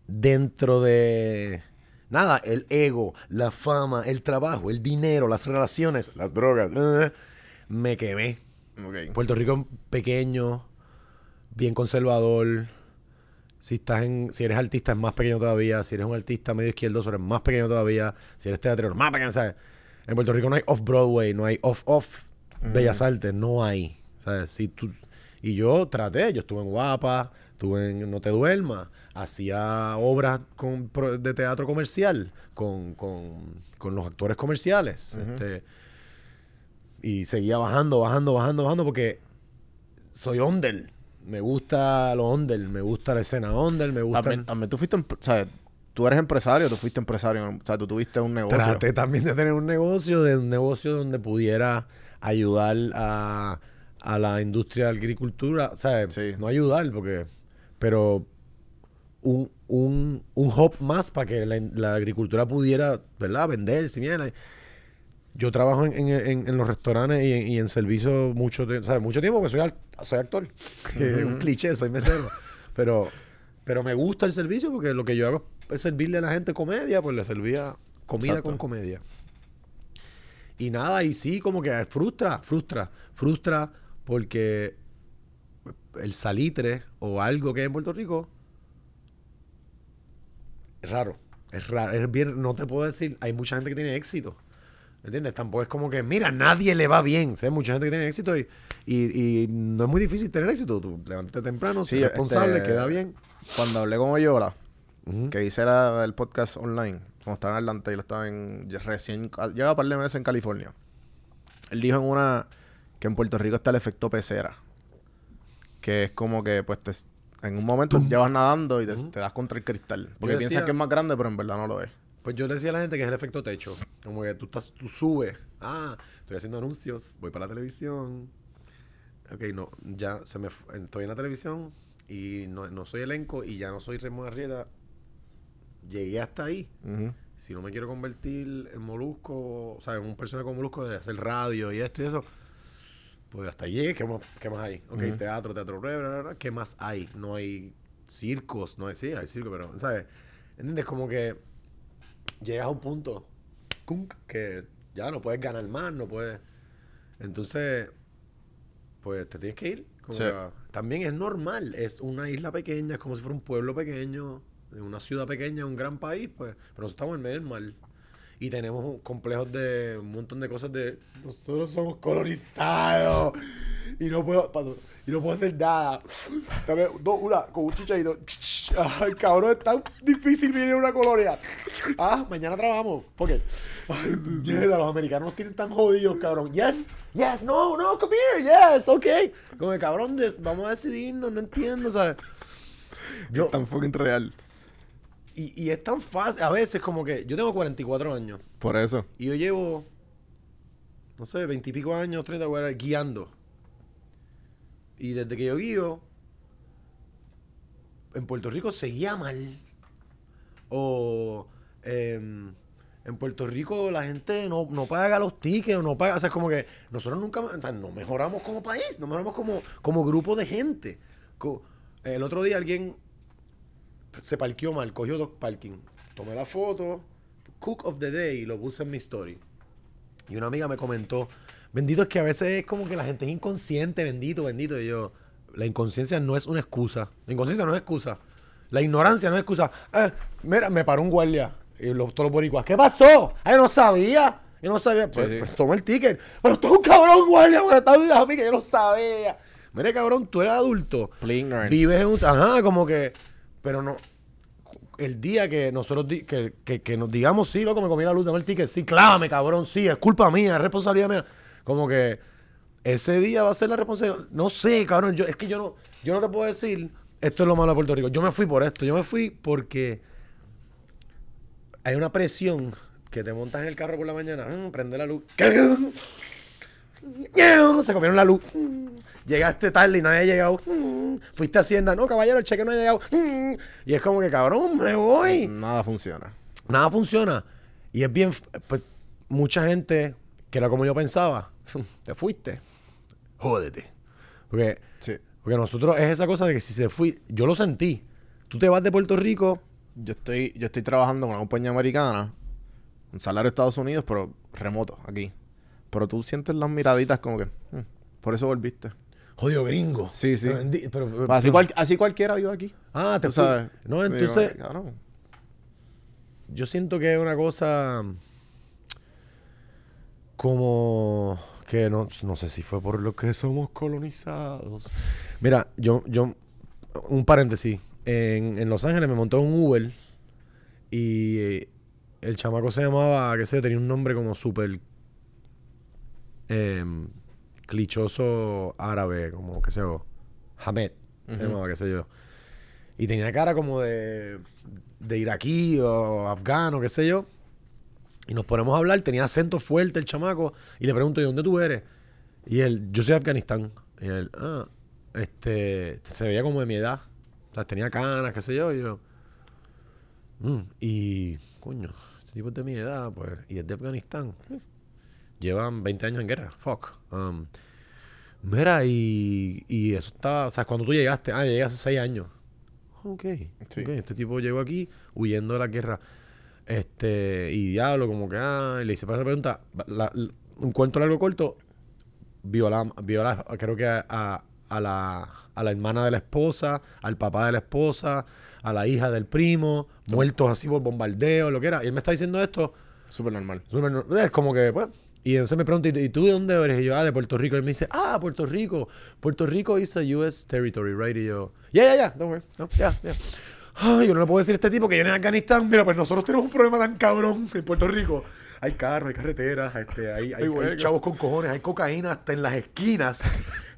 dentro de nada, el ego, la fama, el trabajo, el dinero, las relaciones, las drogas, eh, me quemé. Puerto Rico pequeño, bien conservador. Si estás en, si eres artista es más pequeño todavía. Si eres un artista medio izquierdo, eres más pequeño todavía. Si eres teatrero, más pequeño, ¿sabes? En Puerto Rico no hay off Broadway, no hay off off Bellas Artes, no hay. ¿Sabes? Si tú, y yo traté, yo estuve en Guapa, estuve en No Te Duermas, hacía obras con, de teatro comercial con, con- con los actores comerciales. este, y seguía bajando, bajando, bajando, bajando porque soy under. Me gusta lo under, me gusta la escena under, me gusta... También, también tú fuiste, tú eres empresario, tú fuiste empresario, o sea, tú tuviste un negocio. Traté también de tener un negocio, de un negocio donde pudiera ayudar a, a la industria de agricultura. O sea, Sí. no ayudar, porque. Pero un, un, un hub más para que la, la agricultura pudiera, ¿verdad? Venderse. Mira, yo trabajo en, en- en- en los restaurantes y, en- y en servicio mucho, tie- ¿sabes? mucho tiempo porque soy, soy actor. un cliché, soy mesero. pero, pero me gusta el servicio porque lo que yo hago es servirle a la gente comedia, pues le servía comida Exacto. con comedia. Y nada, y sí, como que frustra, frustra, frustra porque el salitre o algo que hay en Puerto Rico es raro. Es raro. Es bien, no te puedo decir, hay mucha gente que tiene éxito. ¿Entiendes? Tampoco es como que, mira, nadie le va bien. ¿sabes? Mucha gente que tiene éxito y, y, y no es muy difícil tener éxito. Tú levántate temprano, Sí, sí, responsable, este, queda bien. Cuando hablé con Oyola, que hice la- el podcast online, cuando estaba en Atlanta y lo estaba en recién, lleva un par de meses en California. Él dijo en una que en Puerto Rico está el efecto pecera. Que es como que, pues, te- en un momento llevas nadando y te, te das contra el cristal. Porque Yo piensas decía- que es más grande, pero en verdad no lo es. Pues yo le decía a la gente que es el efecto techo. Como que tú estás, tú subes. Ah, estoy haciendo anuncios, voy para la televisión. Ok, no, ya se me estoy en la televisión. y no, no soy elenco y ya no soy Ramón Arrieta, llegué hasta ahí. Si no me quiero convertir en molusco, o sea, en un personaje con molusco de hacer radio y esto y eso, pues hasta llegué. ¿Qué más, qué más hay? Ok, teatro, teatro breve, bla, bla, bla. ¿qué más hay? No hay circos, no hay, sí, hay circo, pero, ¿sabes? ¿Entiendes? Como que llegas a un punto que ya no puedes ganar más, no puedes. Entonces, pues te tienes que ir. Como Sí. que, también es normal, es una isla pequeña, es como si fuera un pueblo pequeño, una ciudad pequeña, un gran país, pues, pero nosotros estamos en medio del mar. Y tenemos complejos de un montón de cosas de nosotros somos colonizados y no puedo paso, y no puedo hacer nada. Dame dos, una con un chichadito. Ay, cabrón, es tan difícil vivir en una colonia. Ah, mañana trabajamos. ¿Por qué? Ay, mierda, los americanos nos tienen tan jodidos, cabrón. Yes, yes, no, no, come here, yes, ok. Como que cabrón, vamos a decidirnos, no entiendo, ¿sabes? Yo, Tan fucking real. Y, y es tan fácil, a veces como que yo tengo 44 años. Por eso. Y yo llevo, no sé, veintipico años, 30, whatever, guiando. Y desde que yo guío, en Puerto Rico se guía mal. O em, en Puerto Rico la gente no, no paga los tickets o no paga. O sea, es como que nosotros nunca, o sea, no mejoramos como país, no mejoramos como, como grupo de gente. El otro día alguien se parqueó mal, cogió dos parking. Tomé la foto, Cook of the Day, y lo puse en mi story. Y una amiga me comentó, bendito es que a veces es como que la gente es inconsciente, bendito, bendito. Y yo, la inconsciencia no es una excusa. La inconsciencia no es excusa. La ignorancia no es excusa. Eh, mira, me paró un guardia. Y los, todos los boricuas, ¿qué pasó? Ay, yo no sabía. Yo no sabía. Pues, sí. pues toma el ticket. Pero tú es un cabrón, guardia, porque estás diciendo a mí que yo no sabía. Mira, cabrón, tú eres adulto. Vives en un... Ajá, como que... Pero no... El día que nosotros... di- que, que, nos digamos, sí, loco, me comí la luz, dame el ticket. Sí, clávame, cabrón, sí, es culpa mía, es responsabilidad mía. Como que... Ese día va a ser la responsabilidad... No sé, cabrón, yo, es que yo no... Yo no te puedo decir... Esto es lo malo de Puerto Rico. Yo me fui por esto. Yo me fui porque... Hay una presión que te montas en el carro por la mañana, mm, prende la luz. Se comieron la luz. Llegaste tarde y no había llegado. Mm. Fuiste a Hacienda. No, caballero, el cheque no ha llegado. Mm. Y es como que, cabrón, me voy. Nada funciona. Nada funciona. Y es bien. Pues, mucha gente, que era como yo pensaba, te fuiste. Jódete. Porque, Sí. porque nosotros es esa cosa de que si se fui, yo lo sentí. Tú te vas de Puerto Rico. Yo estoy, yo estoy trabajando con una compañía americana, un salario de Estados Unidos, pero remoto, aquí. Pero tú sientes las miraditas como que, "Mm, por eso volviste. Jodido gringo. Sí, sí. Pero, Así, cual- así cualquiera vive aquí. Ah, te sabes. No, Digo, entonces. cabrón. Yo siento que es una cosa como que no, no sé si fue por lo que somos colonizados. Mira, yo, yo, un paréntesis. En, en Los Ángeles me montó un Uber y eh, el chamaco se llamaba, qué sé yo, tenía un nombre como súper em, clichoso árabe, como qué sé yo, Hamed, se llamaba, qué sé yo. Y tenía cara como de, de iraquí o afgano, qué sé yo. Y nos ponemos a hablar, tenía acento fuerte el chamaco. Y le pregunto, ¿y dónde tú eres? Y él, yo soy de Afganistán. Y él, ah, este, se veía como de mi edad. O sea, tenía canas, qué sé yo. Y yo, "Mm", y, coño, este tipo es de mi edad, pues, y es de Afganistán. Llevan 20 años en guerra, fuck. Um, mira, y, y eso está, o sea, cuando tú llegaste, ah, llegué hace 6 años. Ok, Sí. ok, este tipo llegó aquí huyendo de la guerra. Este, y diablo, como que, ah, y le hice para esa pregunta, la- la- un cuento largo corto, viola, viola creo que a, a- a la, a la hermana de la esposa, al papá de la esposa, a la hija del primo, muertos así por bombardeo, lo que era. Y él me está diciendo esto, Súper normal. súper nor- es como que, pues, y entonces me pregunta, ¿y tú de dónde eres? Y yo, ah, de Puerto Rico. Y él me dice, ah, Puerto Rico. Puerto Rico is a US territory, right? Y yo, yeah, yeah, yeah, don't worry. No, yeah, yeah. Ay, yo no le puedo decir a este tipo que yo en Afganistán, mira, pues nosotros tenemos un problema tan cabrón en Puerto Rico. Hay carros, hay carreteras, este, hay, hay- chavos con cojones, hay cocaína hasta en las esquinas.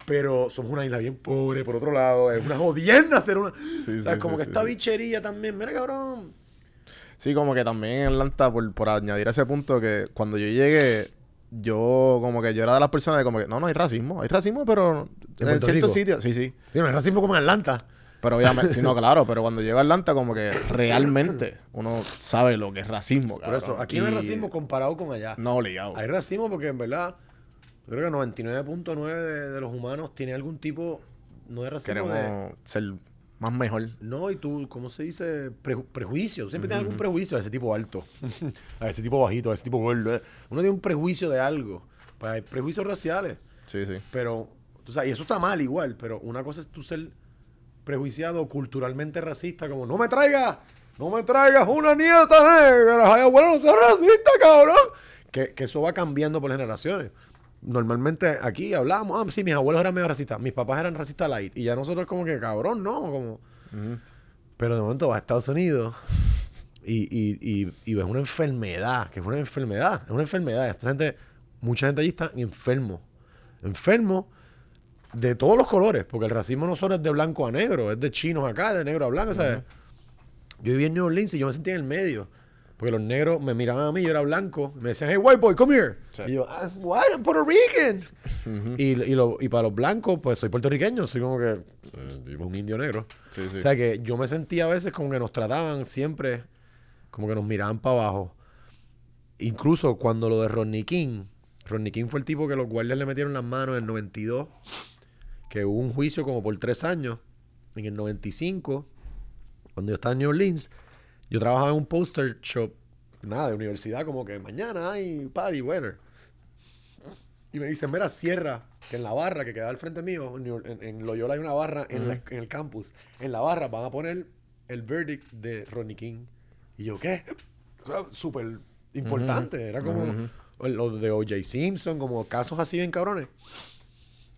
Pero somos una isla bien pobre, por otro lado. Es una jodienda ser una... Sí, o sea, sí, como sí, que esta bichería también. Mira, cabrón. Sí, como que también en Atlanta, por, por añadir a ese punto, que cuando yo llegué, yo como que yo era de las personas de como que, no, no hay racismo, hay racismo, pero en, Puerto ciertos sitios, sí, sí. Sí, no es racismo como en Atlanta. Pero obviamente, sí, no, claro, pero cuando llega a Atlanta, como que realmente uno sabe lo que es racismo, Por eso, aquí no hay Y- racismo comparado con allá. No, obligado. Hay racismo porque en verdad, yo creo que 99.9 de, de los humanos tiene algún tipo, no de racismo, de- Queremos ser más mejor. No, y tú, ¿cómo se dice? Preju- prejuicio. Siempre tienes algún prejuicio a ese tipo alto, a ese tipo bajito, a ese tipo gordo. Uno tiene un prejuicio de algo. Pues hay prejuicios raciales. Sí, sí. Pero, tú sabes, y eso está mal igual, pero una cosa es tú ser prejuiciado culturalmente racista, como no me traigas, no me traigas una nieta negra, ay abuelo, no seas racista, cabrón. Que, que eso va cambiando por generaciones. Normalmente aquí hablamos, ah, sí, mis abuelos eran medio racistas, mis papás eran racistas light, y ya nosotros como que, cabrón, no, como... Pero de momento vas a Estados Unidos y, y, y, y ves una enfermedad, que es una enfermedad, es una enfermedad. Esta gente, mucha gente allí está enfermo. Enfermo de todos los colores, porque el racismo no solo es de blanco a negro, es de chinos acá, de negro a blanco, ¿sabes? Yo vivía en New Orleans y yo me sentía en el medio. Porque los negros me miraban a mí, yo era blanco, me decían, hey, white boy, come here. Sí. Y yo, "Ah, what? I'm Puerto Rican. y, y, lo- y para los blancos, pues soy puertorriqueño, soy como que eh, un indio negro. Sí, sí. O sea que yo me sentía a veces como que nos trataban siempre, como que nos miraban para abajo. Incluso cuando lo de Rodney King, Rodney King fue el tipo que los guardias le metieron las manos en el 92, que hubo un juicio como por tres años. En el 95, cuando yo estaba en New Orleans, yo trabajaba en un poster shop, nada, de universidad, como que mañana hay party, weather. Y me dicen, mira, cierra, que en la barra que queda al frente mío, en, en- Loyola hay una barra en, la- en el campus. En la barra van a poner el verdict de Rodney King. Y yo, ¿qué? Era súper importante. Era como lo de O.J. Simpson, como casos así bien cabrones.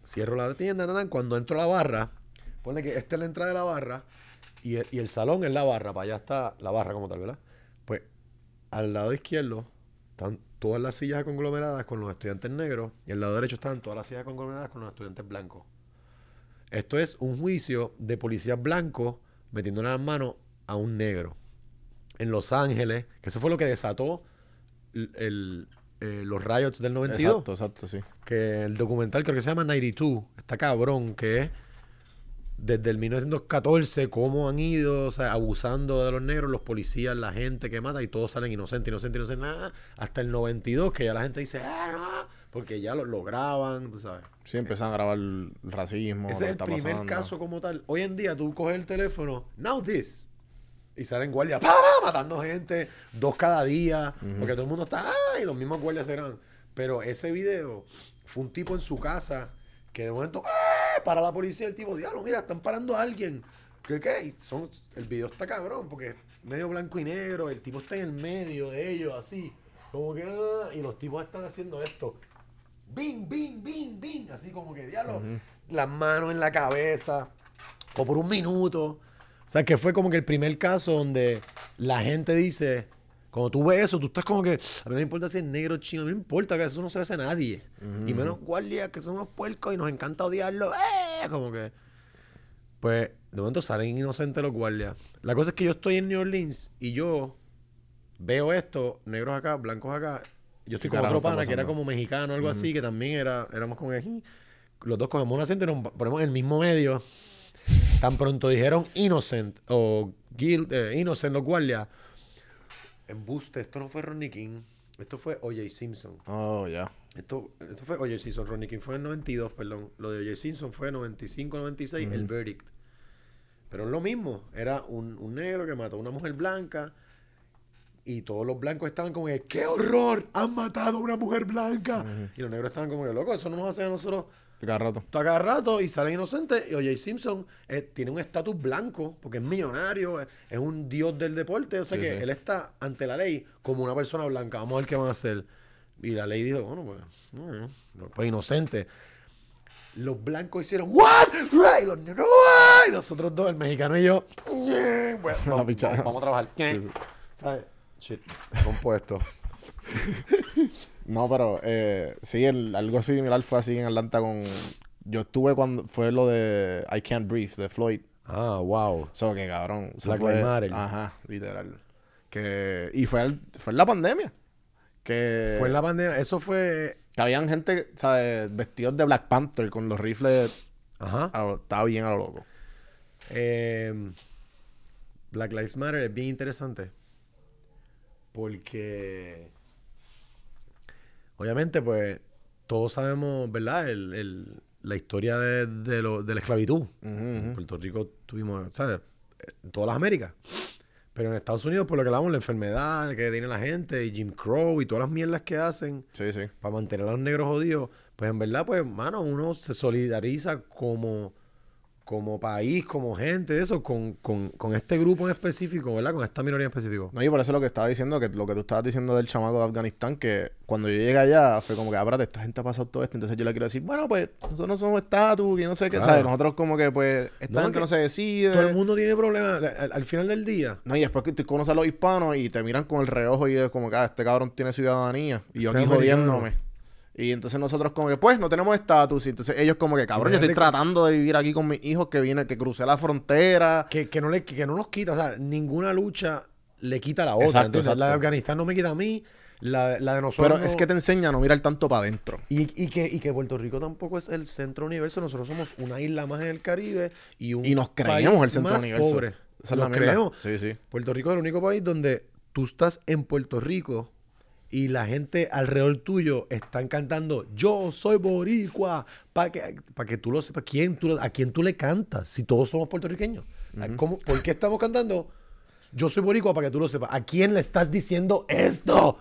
Cierro la tienda, nanan, cuando entro a la barra, ponle que esta es la entrada de la barra y el, y el salón es la barra, para allá está la barra como tal, ¿verdad? Pues al lado izquierdo están todas las sillas conglomeradas con los estudiantes negros y al lado derecho están todas las sillas conglomeradas con los estudiantes blancos. Esto es un juicio de policías blancos metiéndole las manos a un negro. En Los Ángeles, que eso fue lo que desató el- el- eh, los riots del 92 Exacto, exacto, sí. que el documental creo que se llama 92, está cabrón, que es desde el 1914 cómo han ido o sea, abusando de los negros, los policías, la gente que mata y todos salen inocentes, inocentes, inocentes, nada, hasta el 92 que ya la gente dice, ah, no, porque ya lo lograban, tú sabes. Sí, empiezan a grabar el racismo. Ese es el primer pasando. caso como tal. Hoy en día tú coges el teléfono, now this, y salen guardias, ¡pa, pa! matando gente, dos cada día, porque todo el mundo está, ¡ay! los mismos guardias serán. Pero ese video fue un tipo en su casa que de momento, ¡ah! Para la policía, el tipo, diablo, mira, están parando a alguien. ¿Qué qué? Y Son, el video está cabrón, porque es medio blanco y negro, el tipo está en el medio de ellos, así, como que, ah, y los tipos están haciendo esto. Bing, bing, bing, bing, así como que, diablo, las manos en la cabeza, o por un minuto. O sea, que fue como que el primer caso donde la gente dice, cuando tú ves eso, tú estás como que, a mí no me importa si es negro o chino, no me importa, que eso no se le hace a nadie. Y menos guardias que son unos puercos y nos encanta odiarlo. ¡eh! Como que, pues, de momento salen inocentes los guardias. La cosa es que yo estoy en New Orleans y yo veo esto, negros acá, blancos acá. Yo estoy ¿Qué con otro pana que era como mexicano o algo así, que también era, éramos que, "Ji". los dos cogemos un acento y nos ponemos en el mismo medio. Tan pronto dijeron innocent o guilt, eh, innocent los guardias. Embuste, esto no fue Ronnie King, esto fue O.J. Simpson. Oh, ya. Esto, esto fue O.J. Simpson, Ronnie King fue en 92, perdón. Lo de O.J. Simpson fue en 95, 96, el verdict. Pero es lo mismo, era un, un negro que mató a una mujer blanca y todos los blancos estaban como que, ¡qué horror! ¡Han matado a una mujer blanca! Y los negros estaban como que, loco, eso no nos hace a nosotros Cada rato. Está cada rato y salen inocentes. Y O.J. Simpson eh, tiene un estatus blanco porque es millonario, es, es un dios del deporte. O sea Sí, que sí. él está ante la ley como una persona blanca. Vamos a ver qué van a hacer. Y la ley dijo, bueno, pues, pues inocente. Los blancos hicieron, ¿what? Y los. Y los otros dos, el mexicano y yo. Bueno, vamos, vamos- a trabajar. Sí, sí. ¿Sabes? Shit, compuesto. No, pero eh, sí, el- algo similar fue así en Atlanta con... Yo estuve cuando fue lo de I Can't Breathe de Floyd. Ah, wow. So que cabrón. Black fue- Lives Matter. Ajá, literal. Que, y fue, el- fue en la pandemia. Que, Fue en la pandemia. Eso fue. que habían gente, ¿sabes? Vestidos de Black Panther con los rifles. Ajá. lo- estaba bien a lo loco. Eh, Black Lives Matter es bien interesante. Porque. Obviamente, pues. Todos sabemos, ¿verdad? El, el- la historia de, de lo- de la esclavitud. En Puerto Rico tuvimos, ¿sabes? En todas las Américas. Pero en Estados Unidos, por lo que hablamos, la enfermedad que tiene la gente, y Jim Crow y todas las mierdas que hacen Sí, sí. para mantener a los negros jodidos, pues en verdad, pues, mano, uno se solidariza como, como país, como gente, de eso, con, con, con este grupo en específico, ¿verdad? Con esta minoría en específico. No, y por eso lo que estaba diciendo, que lo que tú estabas diciendo del chamaco de Afganistán, que cuando yo llegué allá fue como que, ah, esta gente ha pasado todo esto, entonces yo le quiero decir, bueno, pues nosotros no somos estatus, y no sé qué, Claro. ¿sabes? Nosotros como que, pues, esta No, gente no se decide. Todo el mundo tiene problemas. Al, al final del día, No, y después que tú conoces a los hispanos y te miran con el reojo y es como que, ah, este cabrón tiene ciudadanía, y yo Este aquí es americano. jodiéndome. Y entonces nosotros como que, pues, no tenemos estatus, y entonces ellos como que, cabrón, yo estoy tratando de vivir aquí con mis hijos que vienen, que crucé la frontera. que, que, no le, que no nos quita, o sea, ninguna lucha le quita a la otra. Exacto, ¿entiendes? La de. Afganistán no me quita a mí, la, la de nosotros. Pero es que te enseña a no mirar tanto para adentro. Y, y que, y que Puerto Rico tampoco es el centro universo. Nosotros somos una isla más en el Caribe y un Y nos creemos país el centro más universo. pobre. Es la Nos creemos. Sí, sí. Puerto Rico es el único país donde tú estás en Puerto Rico y la gente alrededor tuyo están cantando Yo soy boricua para que, pa' que tú lo sepas. ¿Quién tú, ¿A quién tú le cantas si todos somos puertorriqueños? ¿Cómo- ¿Por qué estamos cantando Yo soy boricua para que tú lo sepas? ¿A quién le estás diciendo esto?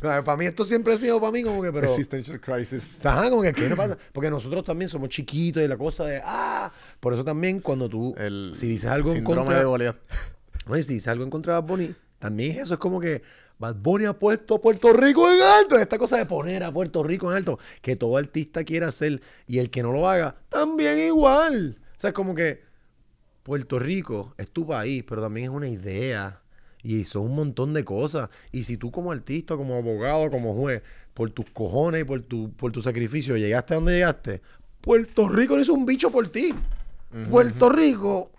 Para mí esto siempre ha sido para mí como que, pero... Existential crisis. Ajá, como que, ¿qué no pasa? Porque nosotros también somos chiquitos y la cosa de, ah, por eso también cuando tú, El si dices algo en contra, de no, y si dices algo en contra de Bunny, también eso es como que Bad Bunny ha puesto a Puerto Rico en alto. Esta cosa de poner a Puerto Rico en alto, que todo artista quiera hacer y el que no lo haga, también igual. O sea, es como que Puerto Rico es tu país, pero también es una idea. Y son un montón de cosas. Y si tú como artista, como abogado, como juez, por tus cojones y por tu, por tu sacrificio llegaste a donde llegaste, Puerto Rico no hizo un bicho por ti. Puerto Rico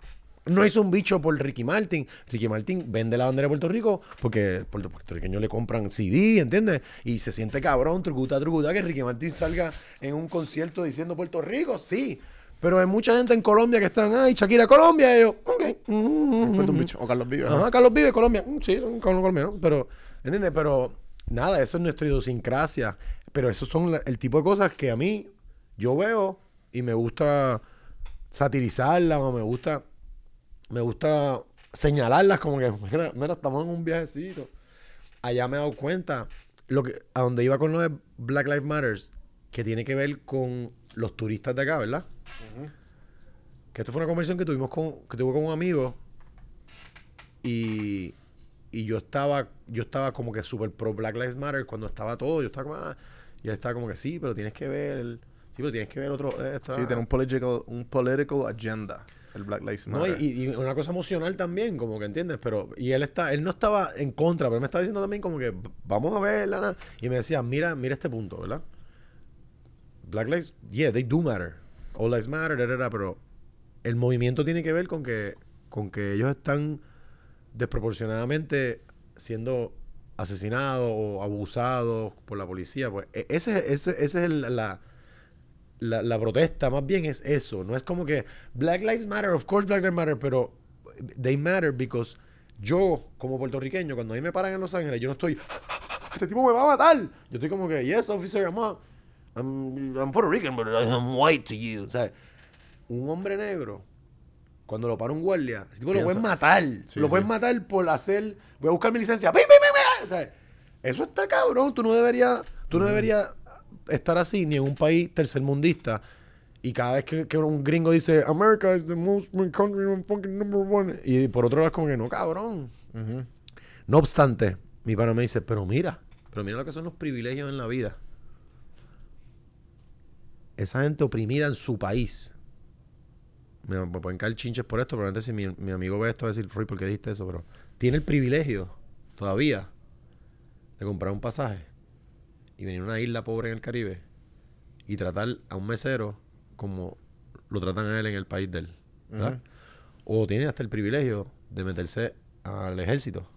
no hizo un bicho por Ricky Martin. Ricky Martin vende la bandera de Puerto Rico porque el puerto- puertorriqueños le compran CD, ¿entiendes? Y se siente cabrón, trucuta, trucuta, que Ricky Martin salga en un concierto diciendo Puerto Rico, sí. Pero hay mucha gente en Colombia que están, ay, Shakira, Colombia. Y yo, ok. mm, mm, Fue un mm, bicho. O Carlos Vives. ajá. Carlos vive Colombia. Mm, Sí, son col- colombianos. Pero, ¿entiendes? Pero nada, eso es nuestra idiosincrasia. Pero esos son la- el tipo de cosas que a mí yo veo y me gusta satirizarlas o me gusta me gusta señalarlas como que mira, mira, estamos en un viajecito. Allá me he dado cuenta lo que a donde iba con lo de Black Lives Matters que tiene que ver con los turistas de acá, ¿verdad? Que esta fue una conversación que tuvimos con que tuve con un amigo y, y yo estaba yo estaba como que super pro Black Lives Matter cuando estaba todo, yo estaba como ah, y él estaba como que sí, pero tienes que ver sí, pero tienes que ver otro eh, Sí, tiene un political, un political agenda. El Black Lives no, Matter. y, y una cosa emocional también, como que entiendes, pero y él está, él no estaba en contra, pero me estaba diciendo también como que vamos a ver, Lana, y me decía, mira, mira este punto, ¿verdad? Black lives, yeah, they do matter, all lives matter, da, da, da, pero el movimiento tiene que ver con que, con que ellos están desproporcionadamente siendo asesinados o abusados por la policía, pues e- ese, ese, ese es el- la la, la protesta más bien es eso. No es como que Black Lives Matter, of course Black Lives Matter, pero they matter because yo, como puertorriqueño, cuando a mí me paran en Los Ángeles, yo no estoy, este tipo me va a matar. Yo estoy como que, yes, officer, I'm, a- I'm, I'm Puerto Rican, but I'm white to you. O sea, un hombre negro, cuando lo para un guardia, ese tipo lo pueden matar. Sí, lo sí. pueden matar por hacer, voy a buscar mi licencia. ¡Pi, pi, pi, pi! O sea, eso está cabrón. Tú no deberías, tú no deberías estar así ni en un país tercermundista. Y cada vez que, que un gringo dice America is the most country fucking number one. Y por otro lado es como que no, cabrón. No obstante, mi pana me dice, pero mira, pero mira lo que son los privilegios en la vida. Esa gente oprimida en su país. Me, me pueden caer chinches por esto, probablemente si mi, mi amigo ve esto va a decir, Roy, ¿por qué dijiste eso? Pero tiene el privilegio todavía de comprar un pasaje y venir a una isla pobre en el Caribe y tratar a un mesero como lo tratan a él en el país de él. ¿verdad? O tiene hasta el privilegio de meterse al ejército,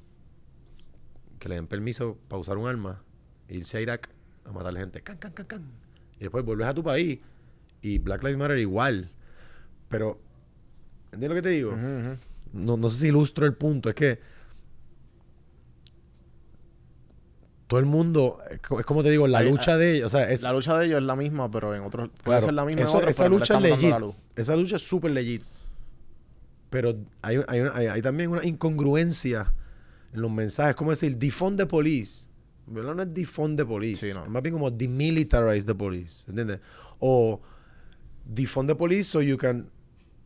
que le den permiso para usar un arma, e irse a Irak a matar gente. Can, can, can, can. Y después vuelves a tu país y Black Lives Matter igual. Pero ¿Entiendes lo que te digo? No, no sé si ilustro el punto, es que todo el mundo, es co- es como te digo, la Hay- lucha de ellos, o sea, es, La lucha de ellos es la misma, pero en otros. Puede claro, ser la misma en eso- otros, esa pero lucha legit, la esa lucha es súper legit, pero hay, hay, una- hay- hay también una incongruencia en los mensajes, como decir, defund the police, ¿verdad? No es defund the police, Sí, no. es más bien como demilitarize the police, ¿entiendes? O defund the police so you can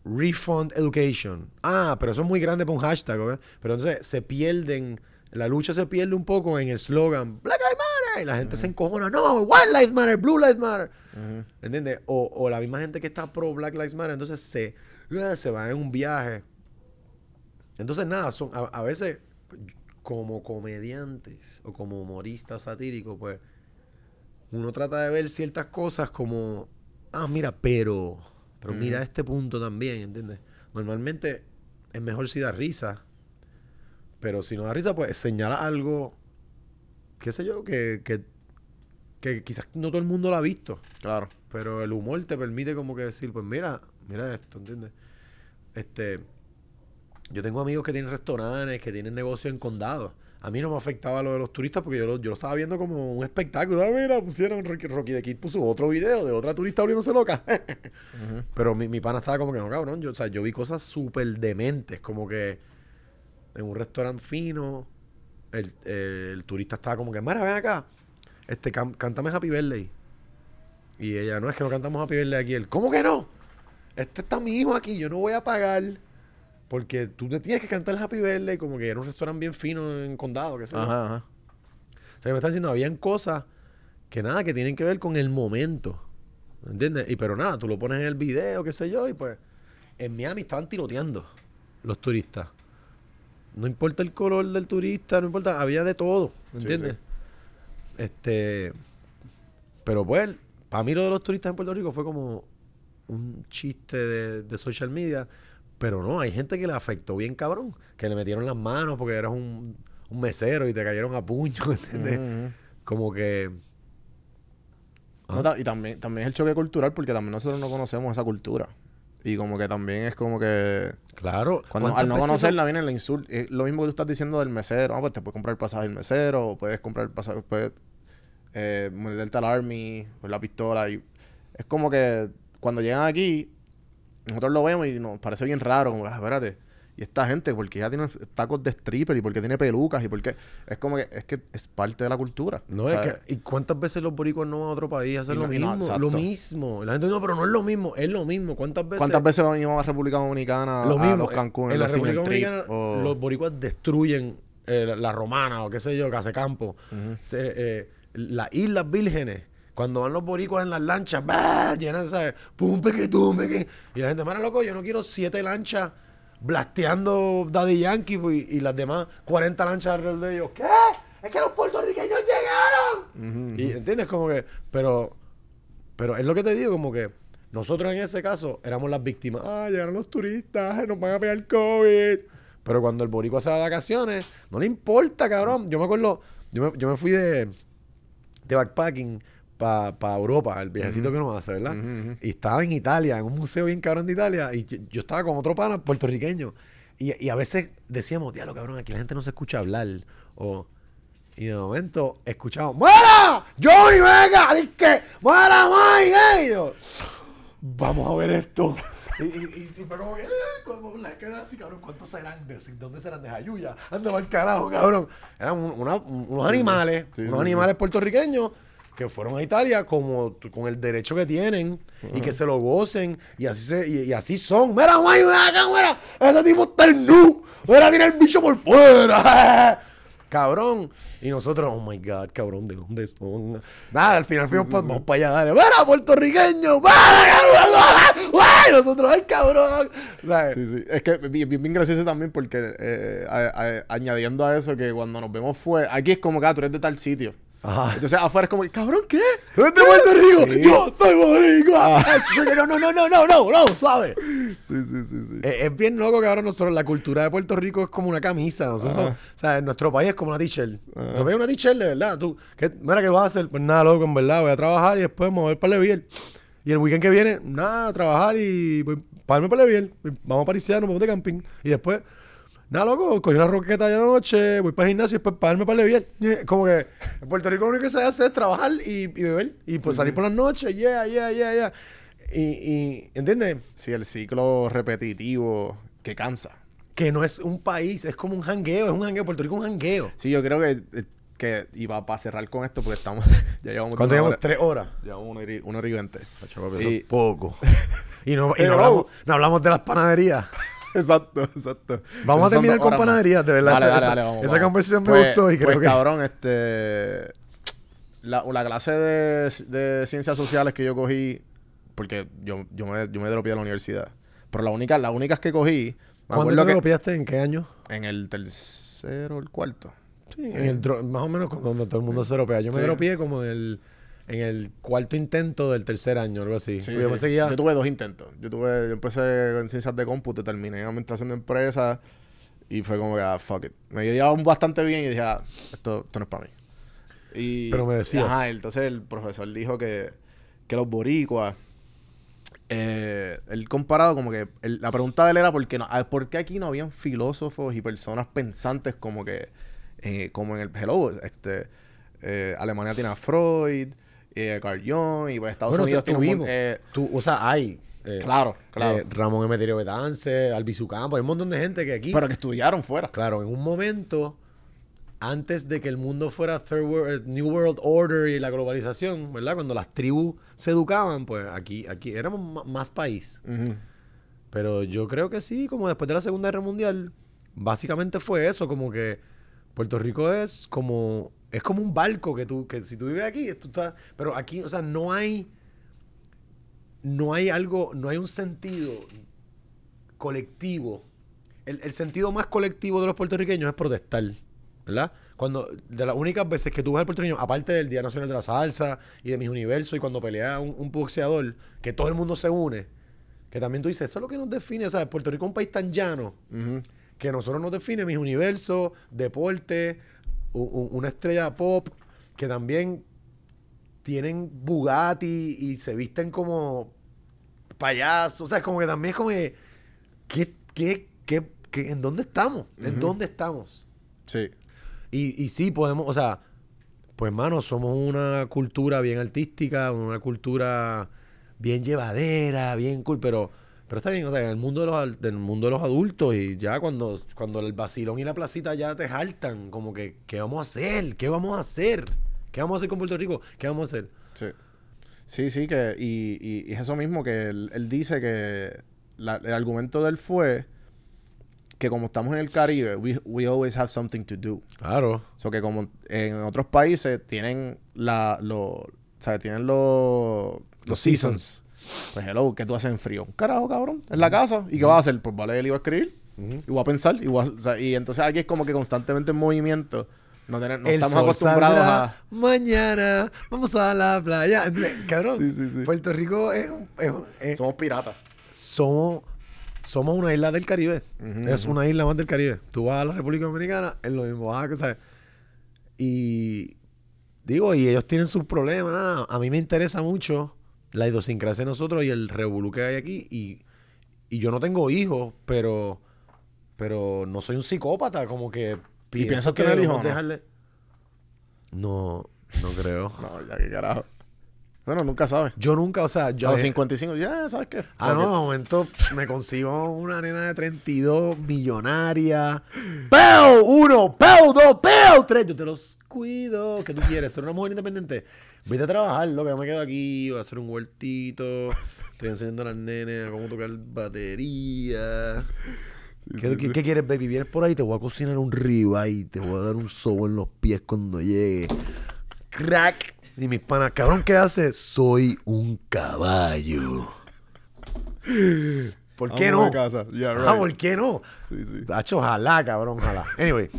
refund education. Ah, pero eso es muy grande para un hashtag. Pero entonces se pierden, la lucha se pierde un poco en el slogan Black Lives Matter y la gente se encojona, no, White Lives Matter, Blue Lives Matter. Ujú. ¿Entiendes? O, o la misma gente que está pro Black Lives Matter, entonces se, ah, se va en un viaje. Entonces, nada, son a, a veces como comediantes o como humoristas satíricos, pues uno trata de ver ciertas cosas como, ah, mira, pero, pero mira este punto también, ¿entiendes? Normalmente es mejor si da risa, pero si no da risa, pues señala algo, qué sé yo, que, que, que quizás no todo el mundo lo ha visto. Claro. Pero el humor te permite como que decir, pues mira, mira esto, ¿entiendes? Este, yo tengo amigos que tienen restaurantes, que tienen negocios en condados. A mí no me afectaba lo de los turistas porque yo lo, yo lo estaba viendo como un espectáculo. Ah, mira, pusieron Rocky, Rocky de Kid puso otro video de otra turista abriéndose loca. Pero mi, mi pana estaba como que no, cabrón. Yo, o sea, yo vi cosas súper dementes, como que en un restaurante fino, el, el turista estaba como que, mira, ven acá, este, cán- cántame Happy Birthday. Y ella, no, es que no cantamos Happy Birthday aquí. Él, ¿cómo que no? Este está mi hijo aquí, yo no voy a pagar. Porque tú te tienes que cantar el Happy Birthday, como que era un restaurante bien fino en condado, que sé yo. Ajá, ajá. O sea, me están diciendo, habían cosas que nada, que tienen que ver con el momento. ¿Entiendes? Y pero nada, tú lo pones en el video, qué sé yo, y pues en Miami estaban tiroteando los turistas. No importa el color del turista, no importa, había de todo, Sí, ¿entiendes? Este, pero pues, para mí lo de los turistas en Puerto Rico fue como un chiste de, de social media, pero no, hay gente que le afectó bien cabrón, que le metieron las manos porque eras un, un mesero y te cayeron a puño, ¿entiendes? Como que... No, ta- y también, también es el choque cultural porque también nosotros no conocemos esa cultura. Y como que también es como que Claro. cuando ¿cuántas al no conocerla viene el insulto. Es lo mismo que tú estás diciendo del mesero. Ah, pues te puedes comprar el pasaje del mesero, o puedes comprar el pasaje, puedes eh, al army, con la pistola. Y es como que cuando llegan aquí, nosotros lo vemos y nos parece bien raro, como, ah, espérate. Y esta gente, porque ya tiene tacos de stripper y porque tiene pelucas y porque es como que es que es parte de la cultura. No, es que, ¿y cuántas veces los boricuas no van a otro país a hacer lo no, mismo? lo mismo. La gente, no, pero no es lo mismo, es lo mismo. ¿Cuántas veces? ¿Cuántas veces venimos a República Dominicana Lo a mismo. los Cancún, en la República Dominicana, o- los boricuas destruyen eh, la, la romana o qué sé yo, Casecampo. Ujú. Se- eh, las Islas Vírgenes. Cuando van los boricuas en las lanchas, ¡bah! llenan, ¿sabes? Pum, peque, tum, peque. Y la gente, mira, loco, yo no quiero siete lanchas blasteando Daddy Yankee pues, y, y las demás 40 lanchas alrededor de ellos. ¿Qué? Es que los puertorriqueños llegaron. Y entiendes como que, pero, pero es lo que te digo, como que nosotros en ese caso éramos las víctimas. Ah, llegaron los turistas, nos van a pegar COVID. Pero cuando el boricua se va de vacaciones, no le importa, cabrón. Yo me acuerdo, yo me, yo me fui de, de backpacking para Europa, el viajecito que uno hace, ¿verdad? Ujú, ujú. Y estaba en Italia, en un museo bien cabrón de Italia, y yo, yo estaba con otro pana puertorriqueño. Y, y a veces decíamos, diablo, cabrón, aquí la gente no se escucha hablar. O, y de momento escuchamos, ¡Muera! ¡Joey Vega! ¡Dice! ¡Muera, Mike! Yo, Vamos a ver esto. Y, y, y fue como que, eh, como la cara así, cabrón, ¿cuántos serán? ¿De dónde serán? ¿De Jayuya? Anda mal carajo, cabrón. Eran un- una- unos animales, Sí, unos sí, animales puertorriqueños que fueron a Italia como con el derecho que tienen y que se lo gocen y así se y, y así son. Mira, ven acá, mira, ese tipo está en nu. Mira, tiene el bicho por fuera. Cabrón. Y nosotros, oh my God, cabrón, ¿de dónde son? Nada, al final fuimos vamos para allá, dale. ¡Mira, puertorriqueño! ¡Mira, nosotros, ay, cabrón! ¿Sabes? Sí, sí. Es que bien, bien, bien gracioso también porque eh, a- a- añadiendo a eso que cuando nos vemos fue... Aquí es como que ah, tú eres de tal sitio. Ajá. Entonces afuera es como, cabrón, ¿qué? ¿Tú eres de Puerto Rico? Sí. ¡Yo soy boricua! Ay, sí, No, no, no, no, no, no, no, suave. Sí, sí, sí, sí. Es, es bien loco que ahora nosotros, la cultura de Puerto Rico es como una camisa. Nosotros, o sea, en nuestro país es como una t-shirt. Nos ves una t-shirt de verdad. Tú, ¿qué, mira, ¿qué vas a hacer? Pues nada, loco, en verdad, voy a trabajar y después mover para el Y el weekend que viene, nada, a trabajar y voy, para para bien. Vamos a Pariciar, nos vamos de camping. Y después, nada, loco, cogí una roqueta la noche, voy para el gimnasio y después para para bien. Como que en Puerto Rico lo único que se hace es trabajar y, y beber. Y pues salir por las noches, yeah, yeah, yeah, yeah. Y, y ¿entiendes? Sí, el ciclo repetitivo que cansa. Que no es un país, es como un jangueo, es un jangueo. Puerto Rico es un jangueo. Sí, yo creo que, eh, que y para cerrar con esto porque estamos ya llevamos Cuando una llevamos hora. tres horas. Llevamos una hora y, una hora y veinte. Y poco. y no, y no, hablamos, no hablamos de las panaderías. exacto, exacto. Vamos a terminar con panaderías, de verdad. Dale, esa dale, vamos, esa vamos. conversación me Pues- gustó y creo pues, que... cabrón, este... La, la clase de, de ciencias sociales que yo cogí, porque yo, yo me, yo me dropeé a la universidad, pero la única, las únicas que cogí, me ¿Cuándo te pillaste? ¿En qué año? en el tercero o el cuarto. Sí, en el más o menos cuando todo el mundo se dropea. Yo me Sí. dropeé como en el, en el cuarto intento del tercer año, algo así. Sí, yo sí. seguía... Yo tuve dos intentos. Yo tuve, yo empecé en ciencias de cómputo, terminé en administración de empresas y fue como que, ah, fuck it. Me llevaba bastante bien y dije, ah, esto, esto no es para mí. Y, Pero me decías. Ajá, entonces el profesor dijo que, que los boricuas, eh, él comparado como que, la pregunta de él era, ¿por qué, no, ah, ¿por qué aquí no habían filósofos y personas pensantes como que, eh, como en el Hello, este, eh, Alemania tiene a Freud, eh, Carl Jung, y pues Estados Bueno, Unidos tiene un eh, Tú, o sea, hay... eh, Claro, claro. eh, Ramón Emeterio Betance, Albizu Campo, hay un montón de gente que aquí... pero que estudiaron fuera. Claro, en un momento, antes de que el mundo fuera third world, eh, New World Order y la globalización, ¿verdad? Cuando las tribus se educaban, pues aquí, aquí éramos más país. Pero yo creo que sí, como después de la Segunda Guerra Mundial, básicamente fue eso, como que Puerto Rico es como es como un barco que tú que si tú vives aquí, tú estás, pero aquí, o sea, no hay no hay algo, no hay un sentido colectivo. El, el sentido más colectivo de los puertorriqueños es protestar, ¿verdad? Cuando, de las únicas veces que tú ves al puertorriqueño, aparte del Día Nacional de la Salsa y de mis universos, y cuando pelea un, un boxeador, que todo el mundo se une, que también tú dices, eso es lo que nos define, ¿sabes? Puerto Rico es un país tan llano Ujú. que a nosotros nos define mis universos, deporte, una estrella pop, que también tienen Bugatti y se visten como payasos. O sea, como que también es como que, ¿qué, qué, qué, qué- en dónde estamos? ¿En dónde estamos? Sí. Y, y sí, podemos, o sea, pues hermano, somos una cultura bien artística, una cultura bien llevadera, bien cool, pero, pero está bien, o sea, en el mundo de los, del mundo de los adultos y ya cuando, cuando el vacilón y la placita ya te jaltan, como que, ¿qué vamos a hacer? ¿Qué vamos a hacer? ¿Qué vamos a hacer con Puerto Rico? ¿Qué vamos a hacer? Sí. Sí, sí, que, y, y- y es eso mismo que él, él dice que la- el argumento de él fue que como estamos en el Caribe, we, we always have something to do. Claro. O sea, que como en otros países tienen la, lo, ¿sabes? Tienen los, los, Los seasons. Pues hello, ¿qué tú haces en frío? Un carajo, cabrón. En la casa. ¿Y qué vas a hacer? Pues vale, él iba a escribir. Y voy a pensar. Y, voy a- o sea, y entonces aquí es como que constantemente en movimiento. No, el estamos acostumbrados a... mañana, vamos a la playa. Cabrón, Sí, sí, sí. Puerto Rico es, es Somos piratas. somos, somos una isla del Caribe. Es una isla más del Caribe. Tú vas a la República Dominicana, es lo mismo. vas a- ¿sabes? Y digo, y ellos tienen sus problemas. nada, A mí me interesa mucho la idiosincrasia de nosotros y el revolú que hay aquí. Y, y yo no tengo hijos, pero, pero no soy un psicópata. Como que pienso piensas que tener hijos no? dejarle... No, no creo. No, ya qué carajo. Bueno, nunca sabes. Yo nunca, o sea, yo... A los 55, ya, ¿sabes qué? Ah, no, de momento me consigo una nena de 32, millonaria. ¡Peo! Uno, peo, dos, peo, tres. Yo te los cuido. ¿Qué tú quieres? ¿Ser una mujer independiente? Vete a trabajar, loco. Yo me quedo aquí, voy a hacer un huertito. Estoy enseñando a las nenes a cómo tocar batería. ¿Qué, qué- qué quieres, baby? Vienes por ahí, te voy a cocinar un ribeye y te voy a dar un sobo en los pies cuando llegue. Crack. Y mis panas, cabrón, ¿qué haces? Soy un caballo. ¿Por qué Vamos no? casa. Yeah, Ah, right. ¿por qué no? Sí, sí. Tacho, ojalá, cabrón, ojalá. Anyway.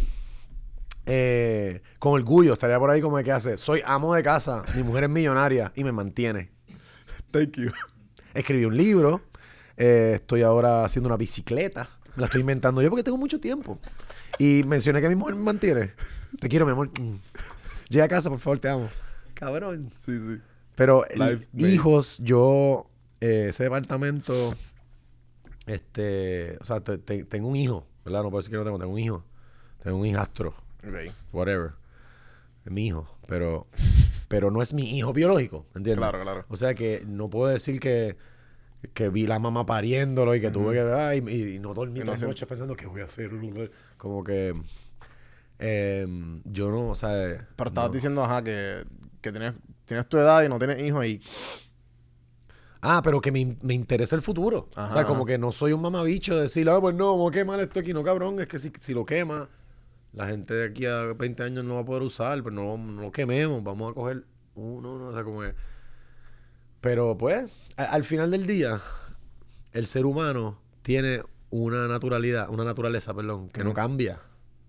Eh, con orgullo estaría por ahí como de que hace. Soy amo de casa, mi mujer es millonaria y me mantiene. Thank you. Escribí un libro. eh, estoy ahora haciendo una bicicleta. Me la estoy inventando yo porque tengo mucho tiempo. Y mencioné que mi mujer me mantiene. Te quiero, mi amor. Mm. Llega a casa, por favor, te amo. Cabrón. Sí, sí. Pero Life made. hijos, yo, eh, ese departamento, este, o sea, te- te- tengo un hijo, ¿verdad? No puedo decir que no tengo, tengo un hijo. Tengo un hijastro, Ok. whatever. Es mi hijo, pero, pero no es mi hijo biológico, ¿entiendes? Claro, claro. O sea que no puedo decir que, que vi la mamá pariéndolo y que tuve que ay, y, y no dormí sé- noches pensando qué voy a hacer. Como que em, yo no, o sea. Pero estabas no. diciendo, ajá, que, que tienes, tienes tu edad y no tienes hijos y... Ah, pero que me, me interesa el futuro. o Ajá, sea, como que no soy un mamabicho de decir, ah, pues no, a quemar esto aquí. No, cabrón, es que si, si lo quema, la gente de aquí a 20 años no va a poder usar, pero no, no lo quememos, vamos a coger uno, no, o sea, como que... Pero pues, a- al final del día, el ser humano tiene una naturalidad, una naturaleza, perdón, que no cambia.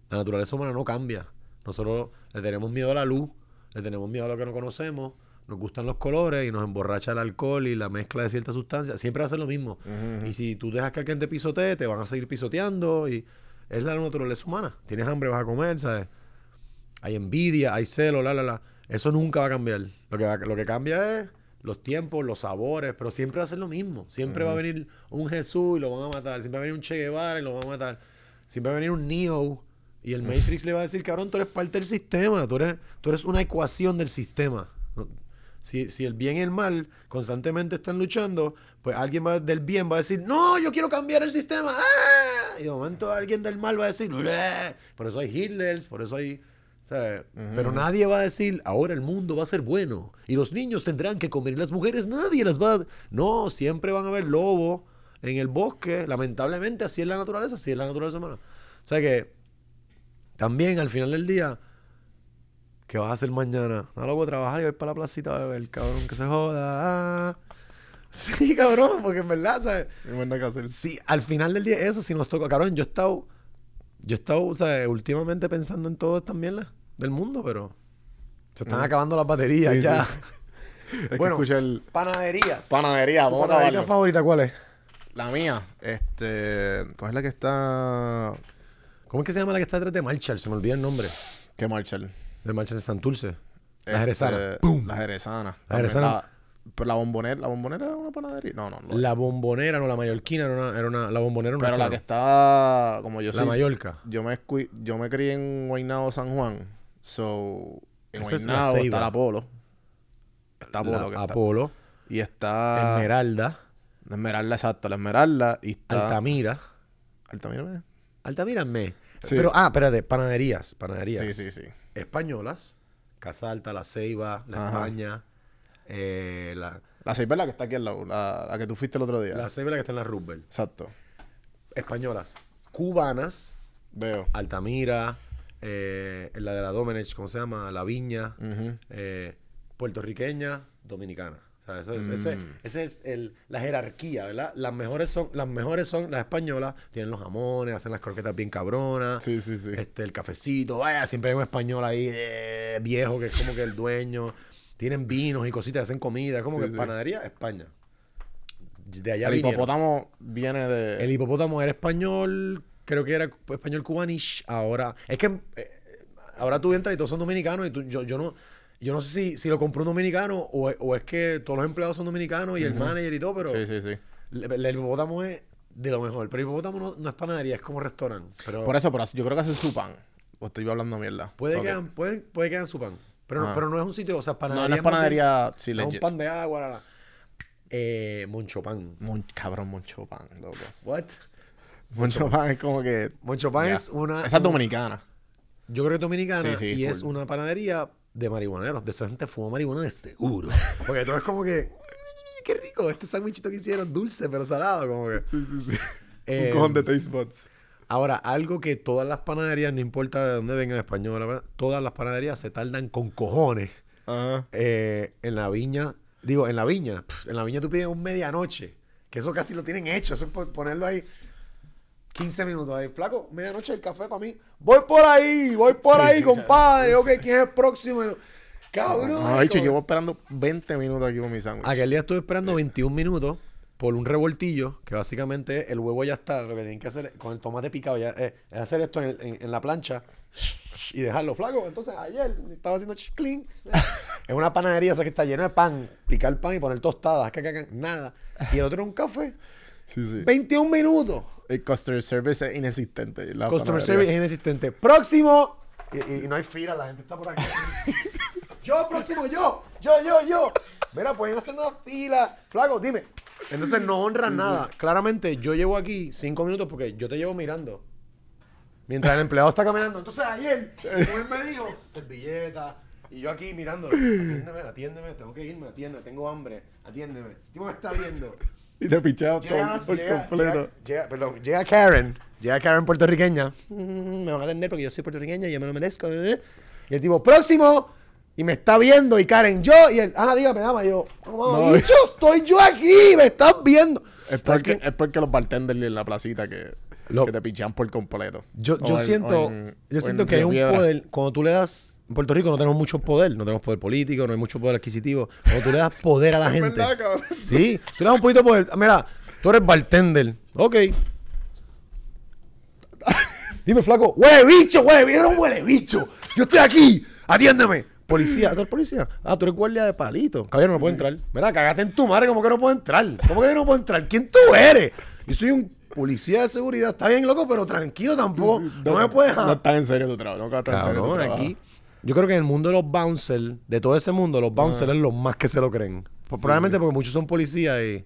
La naturaleza humana no cambia. Nosotros le tenemos miedo a la luz, le tenemos miedo a lo que no conocemos, nos gustan los colores y nos emborracha el alcohol y la mezcla de ciertas sustancias. Siempre va a ser lo mismo. Y si tú dejas que alguien te pisotee, te van a seguir pisoteando y es la naturaleza humana. Tienes hambre, vas a comer, ¿sabes? Hay envidia, hay celo, la, la, la. Eso nunca va a cambiar. Lo que, va- lo que cambia es los tiempos, los sabores, pero siempre va a ser lo mismo. Siempre va a venir un Jesús y lo van a matar. Siempre va a venir un Che Guevara y lo van a matar. Siempre va a venir un Neo y el Matrix le va a decir, cabrón, tú eres parte del sistema. Tú eres, tú eres una ecuación del sistema. Si, si el bien y el mal constantemente están luchando, pues alguien va- del bien va a decir, no, yo quiero cambiar el sistema. ¡Ah! Y de momento alguien del mal va a decir, "Bleh". por eso hay Hitler, por eso hay... ¿sabes? Pero nadie va a decir, ahora el mundo va a ser bueno y los niños tendrán que comer y las mujeres nadie las va a... No, siempre van a haber lobos en el bosque. Lamentablemente así es la naturaleza, así es la naturaleza humana. O sea que también al final del día, ¿qué vas a hacer mañana? No lo voy a trabajar y voy para la placita a beber, cabrón, que se joda. Sí, cabrón, porque en verdad, ¿sabes? No que hacer. Sí, al final del día, eso sí nos toca. Cabrón, yo he estado, yo he estado, o sea, últimamente pensando en todo también la- del mundo, pero se están Mm. acabando las baterías Sí, ya. Es Bueno, que el... Panaderías. Panadería, ¿Tu vamos a panadería favorita cuál es? La mía, este... ¿Cuál es la que está...? ¿Cómo es que se llama la que está detrás de Marshall? Se me olvida el nombre. ¿Qué Marshall? De Marshall de Santurce. La Este, jerezana. La jerezana. La jerezana. La, pero la bombonera, ¿la bombonera es una panadería? No, no. no. La bombonera, no, la mallorquina era una, era una la bombonera era pero la que está... Como yo La soy... Mallorca. Yo me, yo me crié en Guaynabo, San Juan. So... En Esa es la está la Apolo. Está Apolo. La que está. Apolo. Y está... Esmeralda. La Esmeralda, exacto. La Esmeralda. Y está... Altamira. Altamira. ¿me? Altamira me. Sí. Pero, ah, espérate, panaderías. Panaderías. Sí, sí, sí. Españolas. Casa Alta, La Ceiba, La Ajá. España. eh, la, La Ceiba es la que está aquí al lado. La, la que tú fuiste el otro día. la Ceiba es la que está en la Roosevelt. Exacto. Españolas. Cubanas. Veo. Altamira. eh, la de la Domenech, ¿cómo se llama? La Viña. Eh, puertorriqueña, dominicana. O sea, eso es- Mm. ese es el, la jerarquía, ¿verdad? Las mejores son las mejores son las españolas, tienen los jamones, hacen las croquetas bien cabronas, Sí, sí, sí. este el cafecito, vaya, siempre hay un español ahí eh, viejo que es como que el dueño, tienen vinos y cositas, hacen comida, como Sí, que sí. panadería España. De allá el vinieron. hipopótamo viene de... El hipopótamo era español, creo que era español cubanish. Ahora, es que eh, ahora tú entras y todos son dominicanos y tú- yo, yo no yo no sé si, si lo compró un dominicano o, es- o es que todos los empleados son dominicanos y el manager y todo, pero Sí, sí, sí. el, hipopótamo es de lo mejor. Pero el hipopótamo no, no es panadería, es como restaurante. Pero Por eso, por eso, yo creo que hacen su pan. O estoy hablando mierda. puede, Ok. que hagan, puede, puede que hagan su pan. Pero, no, Ah. pero no es un sitio, o sea, No, panadería. no es más bien- panadería... Sí, no es un pan de agua. la, la. Eh, Moncho pan. Mon- cabrón, mucho pan, loco. What? Mucho pan es como que... Moncho pan Ya. es una. Esa es dominicana. Yo creo que es dominicana Sí, sí, y es una panadería de marihuaneros. De esa gente fuma marihuana de seguro. Porque todo es como que. Qué rico, este sándwichito que hicieron, dulce pero salado, como que. Sí, sí, sí. Eh, Un cojón de taste buds. Ahora, algo que todas las panaderías, no importa de dónde vengan en español, todas las panaderías se tardan con cojones Ajá. eh, en la viña. Digo, en la viña. en la viña tú pides un medianoche. Que eso casi lo tienen hecho. Eso es por ponerlo ahí 15 minutos. Ahí, flaco, medianoche el café para mí. Voy por ahí, voy por Sí, ahí, sí, compadre. sí. Ok, ¿quién es el próximo? Cabrón. No, dicho, como- llevo esperando 20 minutos aquí con mi sándwich. Aquel día estuve esperando 21 minutos por un revoltillo, que básicamente el huevo ya está. Lo que tienen que hacer con el tomate picado ya, eh, es hacer esto en, el- en- en la plancha y dejarlo flaco. Entonces ayer estaba haciendo clean. Es una panadería esa que está llena de pan. Picar pan y poner tostadas. ca, ca, ca, nada. Y el otro era un café. Sí, sí. 21 minutos. El customer service es inexistente. La Customer service es inexistente. Próximo. Y, y- y no hay fila, la gente está por aquí. yo, próximo, yo. Yo, yo, yo. Mira, pueden hacer una fila. Flaco, dime. Entonces no honran nada. Claramente, yo llevo aquí cinco minutos porque yo te llevo mirando. Mientras el empleado está caminando. Entonces ayer, él me dijo, servilleta. Y yo aquí mirándolo. Atiéndeme, atiéndeme. Tengo que irme, atiéndeme. Tengo hambre. Atiéndeme. El tipo me está viendo. Y te pichaba Llega, todo por llega- completo. llega- llega- perdón, llega Karen, llega Karen puertorriqueña. Mm, me van a atender porque yo soy puertorriqueña y yo me lo merezco. eh. Y el tipo, próximo. Y me está viendo. Y Karen, yo. Y él, ah, dígame, dama. Y yo, no, No. bicho, estoy yo aquí. Me estás viendo. Es ¿Sabes porque, es porque los bartenders en la placita que, Lo- que te pichan por completo. Yo, yo en- siento, en- yo siento en que hay un poder. Cuando tú le das. En Puerto Rico no tenemos mucho poder. No tenemos poder político, no hay mucho poder adquisitivo. Cuando tú le das poder a la gente. verdad. Sí, tú le das un poquito de poder. Mira, tú eres bartender. Ok. Dime, flaco. ¡Huele bicho, huele un huele bicho! ¡Yo estoy aquí! ¡Atiéndeme! Policía, ¿tú eres policía? Ah, tú eres guardia de palito. Caballero, no puedo entrar. Mira, cagate en tu madre, como que no puedo entrar. ¿Cómo que yo no puedo entrar? ¿Quién tú eres? Yo soy un policía de seguridad. Está bien, loco, pero tranquilo tampoco. No, me puedes No estás en serio tu trabajo. No estás en serio tu trabajo. aquí. Yo creo que en el mundo de los bouncers, de todo ese mundo, los bouncers Ah. es los más que se lo creen. Pues Probablemente porque muchos son policías y.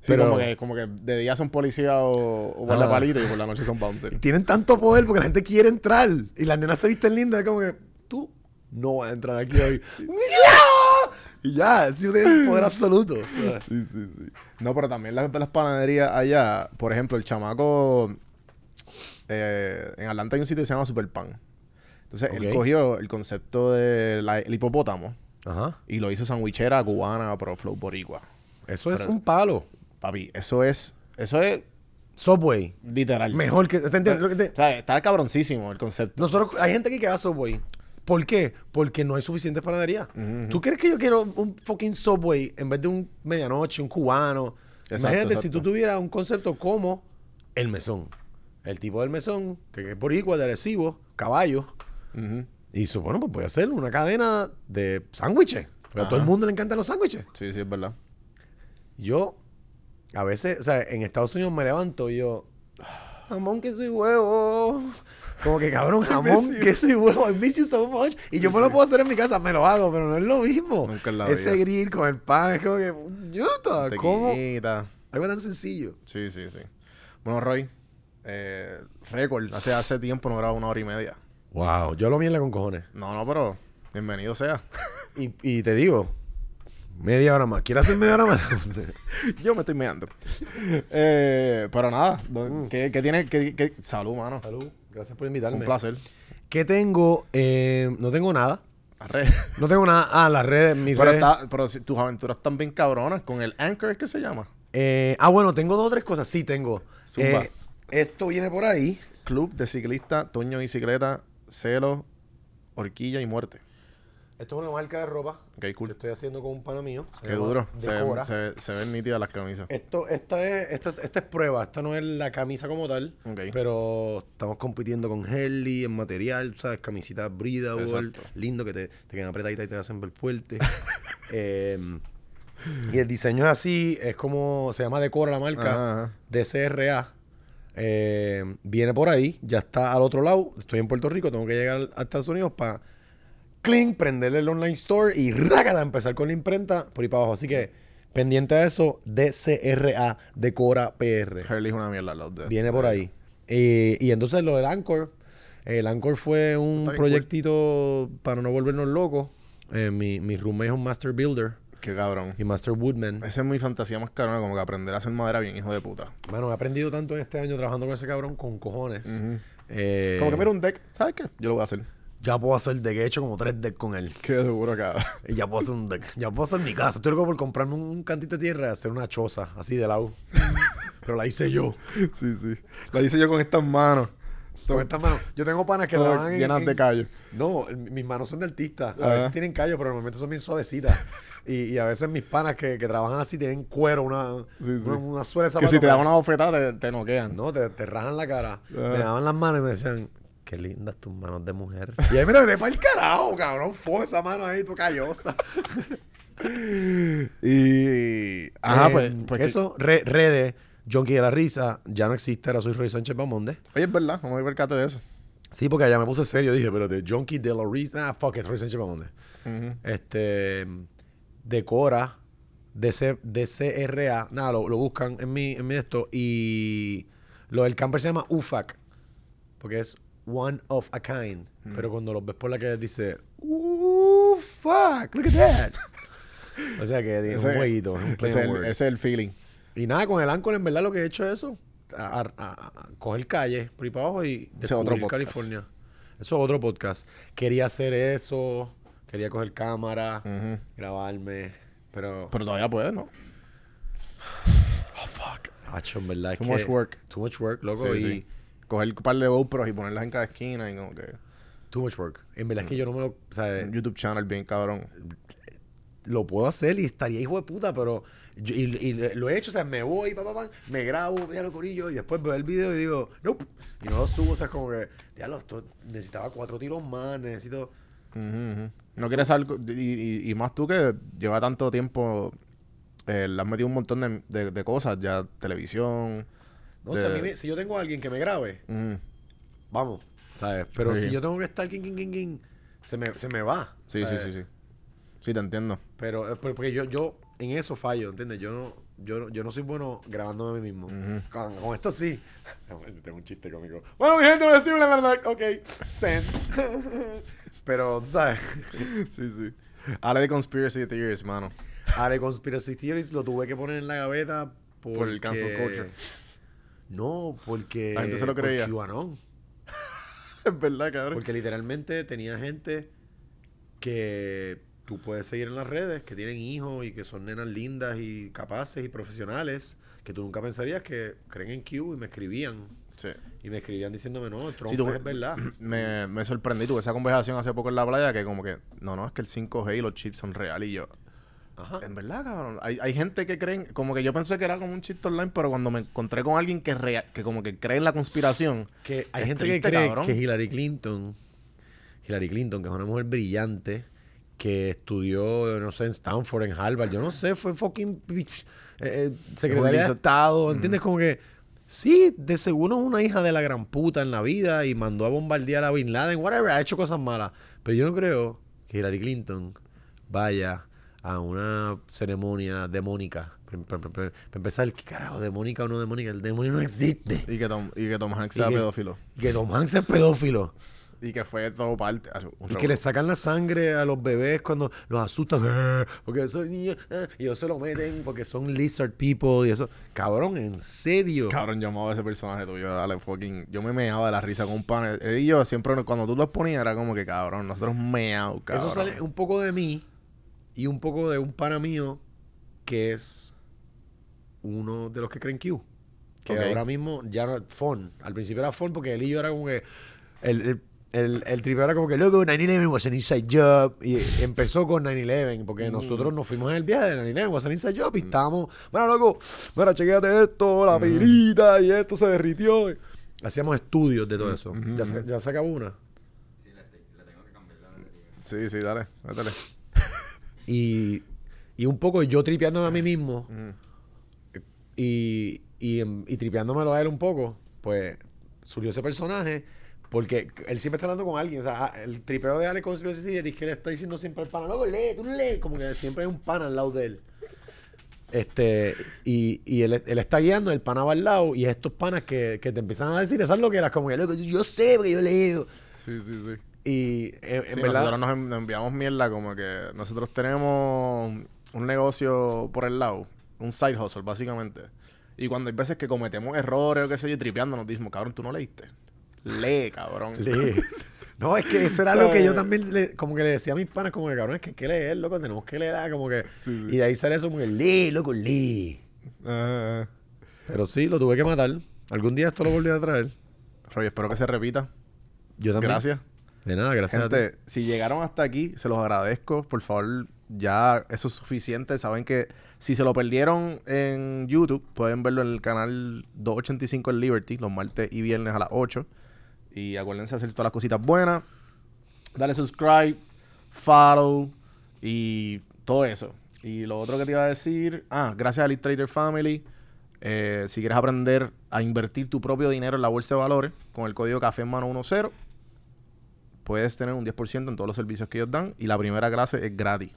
Sí, pero como, que, como que de día son policías o, o Ah. palito y por la noche son bouncers. tienen tanto poder porque la gente quiere entrar. Y las nenas se visten lindas. Es como que tú no vas a entrar aquí hoy. y ya, sí tienen poder absoluto. Sí, sí, sí. No, pero también las, las panaderías allá, por ejemplo, el chamaco eh, en Atlanta hay un sitio que se llama Superpan. Entonces, él cogió el concepto del hipopótamo Ajá. y lo hizo sandwichera cubana, pero flow boricua. Eso es Pero- un palo. Papi, eso es, eso es Subway. literal. Mejor que. ¿te entiendes O sea, está cabroncísimo el concepto. Nosotros, hay gente aquí que va a Subway. ¿Por qué? Porque no hay suficiente panadería. ¿Tú crees que yo quiero un fucking Subway en vez de un medianoche, un cubano? Exacto, Imagínate si tú tuvieras un concepto como el mesón. El tipo del mesón, que es boricua, de Arecibo, caballo. Ujú. Y su- bueno, pues voy a hacer una cadena de sándwiches. Porque a todo el mundo le encantan los sándwiches. Sí, sí, es verdad. Yo, a veces, o sea, en Estados Unidos me levanto y yo, jamón, queso y huevo. Como que cabrón, jamón, queso y huevo. I miss you so much. Y yo me lo puedo hacer en mi casa, me lo hago, pero no es lo mismo. Nunca en la Ese vida. grill con el pan, es como que, puñeta, ¿cómo? Algo tan sencillo. Sí, sí, sí. Bueno, Roy, eh, récord. Hace, hace tiempo no grabo una hora y media. Wow, yo lo mierda con cojones. No, no, pero bienvenido sea. Y, y te digo, media hora más. ¿Quieres hacer media hora más? Yo me estoy meando. eh, pero nada, do- ¿qué, qué tiene? qué- qué- Salud, mano. Salud, gracias por invitarme. Un placer. ¿Qué tengo? Eh, no tengo nada. Arre. No tengo nada. Ah, las redes, mis Pero, redes. está, pero si tus aventuras están bien cabronas. Con el Anchor, ¿es que se llama? Eh, ah, bueno, tengo dos o tres cosas. Sí, tengo. Zumba. Esto viene por ahí. Club de ciclista, Toño Bicicleta, Celo, Horquilla y Muerte. Esto es una marca de ropa Ok, que cool. estoy haciendo con un pana mío. Qué duro. Se, Decora. se, se ven nítidas las camisas. Esto, esta es, esta es, esta es prueba. Esta no es la camisa como tal. Ok. Pero estamos compitiendo con Helly en material, ¿sabes? Camisitas Exacto. lindo, que te, te quedan apretaditas y te hacen ver fuerte. Em, y el diseño es así, es como, se llama Decora la marca, ajá. DCRA. Eh, viene por ahí, ya está al otro lado. Estoy en Puerto Rico, tengo que llegar a Estados Unidos para clean, prenderle el online store y rácata, empezar con la imprenta por ahí para abajo. Así que pendiente a eso, DCRA, Decora PR. Hurley es una mierda. Los de, Viene por ahí. Eh, y entonces lo del Anchor. El Anchor fue un proyectito para no volvernos locos. Eh, mi, mi roommate es un master builder Qué cabrón. y master woodman. Esa es mi fantasía más cabrona, como que aprender a hacer madera bien, hijo de puta. Mano, he aprendido tanto en este año trabajando con ese cabrón con cojones. Eh, Como que mira un deck, ¿sabes qué? Yo lo voy a hacer. Ya puedo hacer deck. He hecho como tres decks con él. Qué duro, cabrón. Y ya puedo hacer un deck. Ya puedo hacer mi casa. Estoy loco por comprarme un cantito de tierra y hacer una choza así de lado. Pero la hice yo. sí, sí. La hice yo con estas manos. Con estas manos. Yo tengo panas que trabajan en- llenas en- de callos. No, mis manos son de artista. A veces tienen callo, pero normalmente son bien suavecitas. y, y a veces mis panas que, que trabajan así tienen cuero, una, Sí, sí. una, una suela Que si te dan una bofetada, te, te noquean. No, te, te rajan la cara. Me daban las manos y me decían, ¿qué lindas tus manos de mujer. Y ahí, mira, de para el carajo, cabrón. Fue esa mano ahí, tu callosa. Y. Ajá, Eh, pues. pues que- eso, re- redes, Junkie de la Risa, ya no existe, ahora soy Roy Sánchez Bamonde. Oye, es verdad, vamos a percate de eso. Sí, porque allá me puse serio, dije, pero de Junkie de la Risa, ah, fuck it, Roy Sánchez Bamonde. Ujú. Este, Decora, DC, DCRA, nada, lo, lo buscan en mi, en mi esto, y lo del camper se llama UFAC, porque es One of a Kind, pero cuando los ves por la que dice, UFAC, look at that. o sea que es un jueguito, es un play Ese el- ese es el feeling. Y nada, con el Anchor en verdad lo que he hecho es eso. A, a- coger calle por ahí para abajo y otro descubrir podcast. California. Eso es otro podcast. Quería hacer eso. Quería coger cámara, grabarme. Pero... Pero todavía puedes, ¿no? oh, fuck. Hacho, en verdad es Too que- much work. Too much work, loco. Sí, y sí. Coger un par de GoPros y ponerlas en cada esquina y como que. too much work. En verdad es que yo no me lo... O sea, Un YouTube channel bien cabrón. lo puedo hacer y estaría hijo de puta, pero... yo- y, y lo he hecho, o sea, me voy, pa, pa, pa, me grabo, vea lo corillo, y después veo el video y digo, nope. Y no lo subo, o sea, es como que, diablo, necesitaba cuatro tiros más, necesito... No quieres algo. Y, y- y más tú que lleva tanto tiempo. eh, le has metido un montón de, de- de cosas ya. Televisión. No, o sea, a de- mí me- si yo tengo a alguien que me grabe, vamos, ¿sabes? Pero Sí. si yo tengo que estar, king, king, king, se me, se me va. Sí, sí, ¿sabes? sí, sí. Sí, te entiendo. Pero, eh, pero porque yo, yo en eso fallo, ¿entiendes? Yo no, yo, yo no soy bueno grabándome a mí mismo. Con, con esto sí. Tengo un chiste cómico. Bueno, mi gente, voy a decir una verdad. Ok, send. pero, tú sabes, Sí, sí. Habla de conspiracy theories, mano. Ale Conspiracy Theories lo tuve que poner en la gaveta Por el cancel porque- culture. No, porque... La gente se lo creía. QAnon. Es verdad, cabrón. Porque literalmente tenía gente que tú puedes seguir en las redes, que tienen hijos y que son nenas lindas y capaces y profesionales, que tú nunca pensarías que creen en Q y me escribían. Sí. Y me escribían diciéndome, no, Trump Sí, tú- es verdad. Me, me sorprendí. Tuve esa conversación hace poco en la playa que como que, no, no, es que el 5G y los chips son reales. Y yo, Ajá. en verdad, cabrón. Hay, hay gente que creen, como que yo pensé que era como un chiste online, pero cuando me encontré con alguien que, rea- que como que cree en la conspiración. Que hay gente triste, que cree cabrón. que Hillary Clinton, Hillary Clinton, que es una mujer brillante, que estudió, no sé, en Stanford, en Harvard, yo no sé, fue fucking eh, eh, secretaria de Estado, ¿entiendes? Como que, sí, de seguro es una hija de la gran puta en la vida y mandó a bombardear a Bin Laden, whatever, ha hecho cosas malas. Pero yo no creo que Hillary Clinton vaya a una ceremonia demónica. Para empezar, ¿qué carajo? ¿Demónica o no demónica? El demonio no existe. Y que Tom, y que Tom Hanks Y sea que- pedófilo. Y que Tom Hanks es pedófilo. Y que fue todo parte. Y que le sacan la sangre a los bebés cuando los asustan. "Ah", Porque niños. ah, Y ellos se lo meten porque son lizard people y eso. Cabrón, en serio. Cabrón, yo amaba ese personaje tuyo. Dale, fucking. Yo me meaba de la risa con un pan. Él y yo siempre, cuando tú los ponías, era como que cabrón, nosotros meados, cabrón. Eso sale un poco de mí y un poco de un pana mío que es uno de los que creen Q. Que ahora mismo ya no es Fon. Al principio era Fon porque él y yo era como que. El, el, el, el tripeo era como que, loco, 9-11 was an inside job. Y empezó con 9-11 porque Mm. nosotros nos fuimos en el viaje de 9-11 was an inside job y estábamos, bueno, loco, mira, chequéate esto, la pirita y esto se derritió. Hacíamos estudios de todo eso. ujú, ya, se, ujú. ya se acabó una. Sí, sí, dale, métele. Y, y un poco yo tripeándome a mí mismo Ujú. y, y, y tripeándomelo a él un poco, pues surgió ese personaje porque él siempre está hablando con alguien. O sea, ah, el tripeo de Ale Conspiracy Theory es que le está diciendo siempre al pana, loco, lee, tú lee. Como que siempre hay un pana al lado de él. Este, y, y él, él está guiando, el pana va al lado, y estos panas que, que te empiezan a decir esas loqueras, como que, loco, yo, yo sé porque yo leo. Sí, sí, sí. Y en, en Sí, verdad. nosotros nos, en- nos enviamos mierda como que nosotros tenemos un negocio por el lado, un side hustle básicamente. Y cuando hay veces que cometemos errores o qué sé yo, tripeando, nos decimos, cabrón, tú no leíste. Lee, cabrón. Lee. No, es que eso era lo que yo también le- como que le decía a mis panas, como que cabrón, es que hay que leer, loco, tenemos que leer, ah, como que. Sí, sí. Y de ahí sale eso como que lee, loco, lee. Ah, Pero sí, lo tuve que matar. Algún día esto lo volví a traer. Roy, espero que se repita. Yo también. Gracias. De nada, gracias a ti. Gente, si llegaron hasta aquí, se los agradezco. Por favor, ya eso es suficiente. Saben que si se lo perdieron en YouTube, pueden verlo en el canal 285 en Liberty, los martes y viernes a las 8. Y acuérdense de hacer todas las cositas buenas. Dale subscribe, follow y todo eso. Y lo otro que te iba a decir, ah, gracias a Elite Trader Family. eh, si quieres aprender a invertir tu propio dinero en la bolsa de valores con el código Café en Mano 10, puedes tener un 10% en todos los servicios que ellos dan y la primera clase es gratis.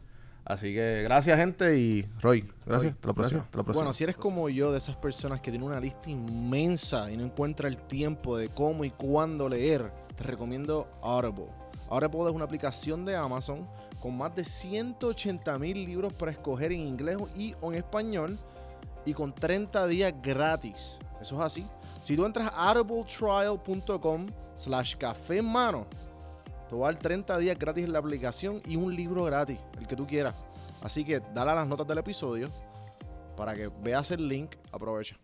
Así que gracias, gente. Y Roy, gracias. La próxima. Hasta la próxima. Bueno, si eres como yo, de esas personas que tienen una lista inmensa y no encuentra el tiempo de cómo y cuándo leer, te recomiendo Audible. Audible es una aplicación de Amazon con más de 180 mil libros para escoger en inglés y o en español y con 30 días gratis. Eso es así. Si tú entras a audibletrial.com slash café en mano, te va a dar 30 días gratis en la aplicación y un libro gratis, el que tú quieras. Así que dale a las notas del episodio para que veas el link. Aprovecha.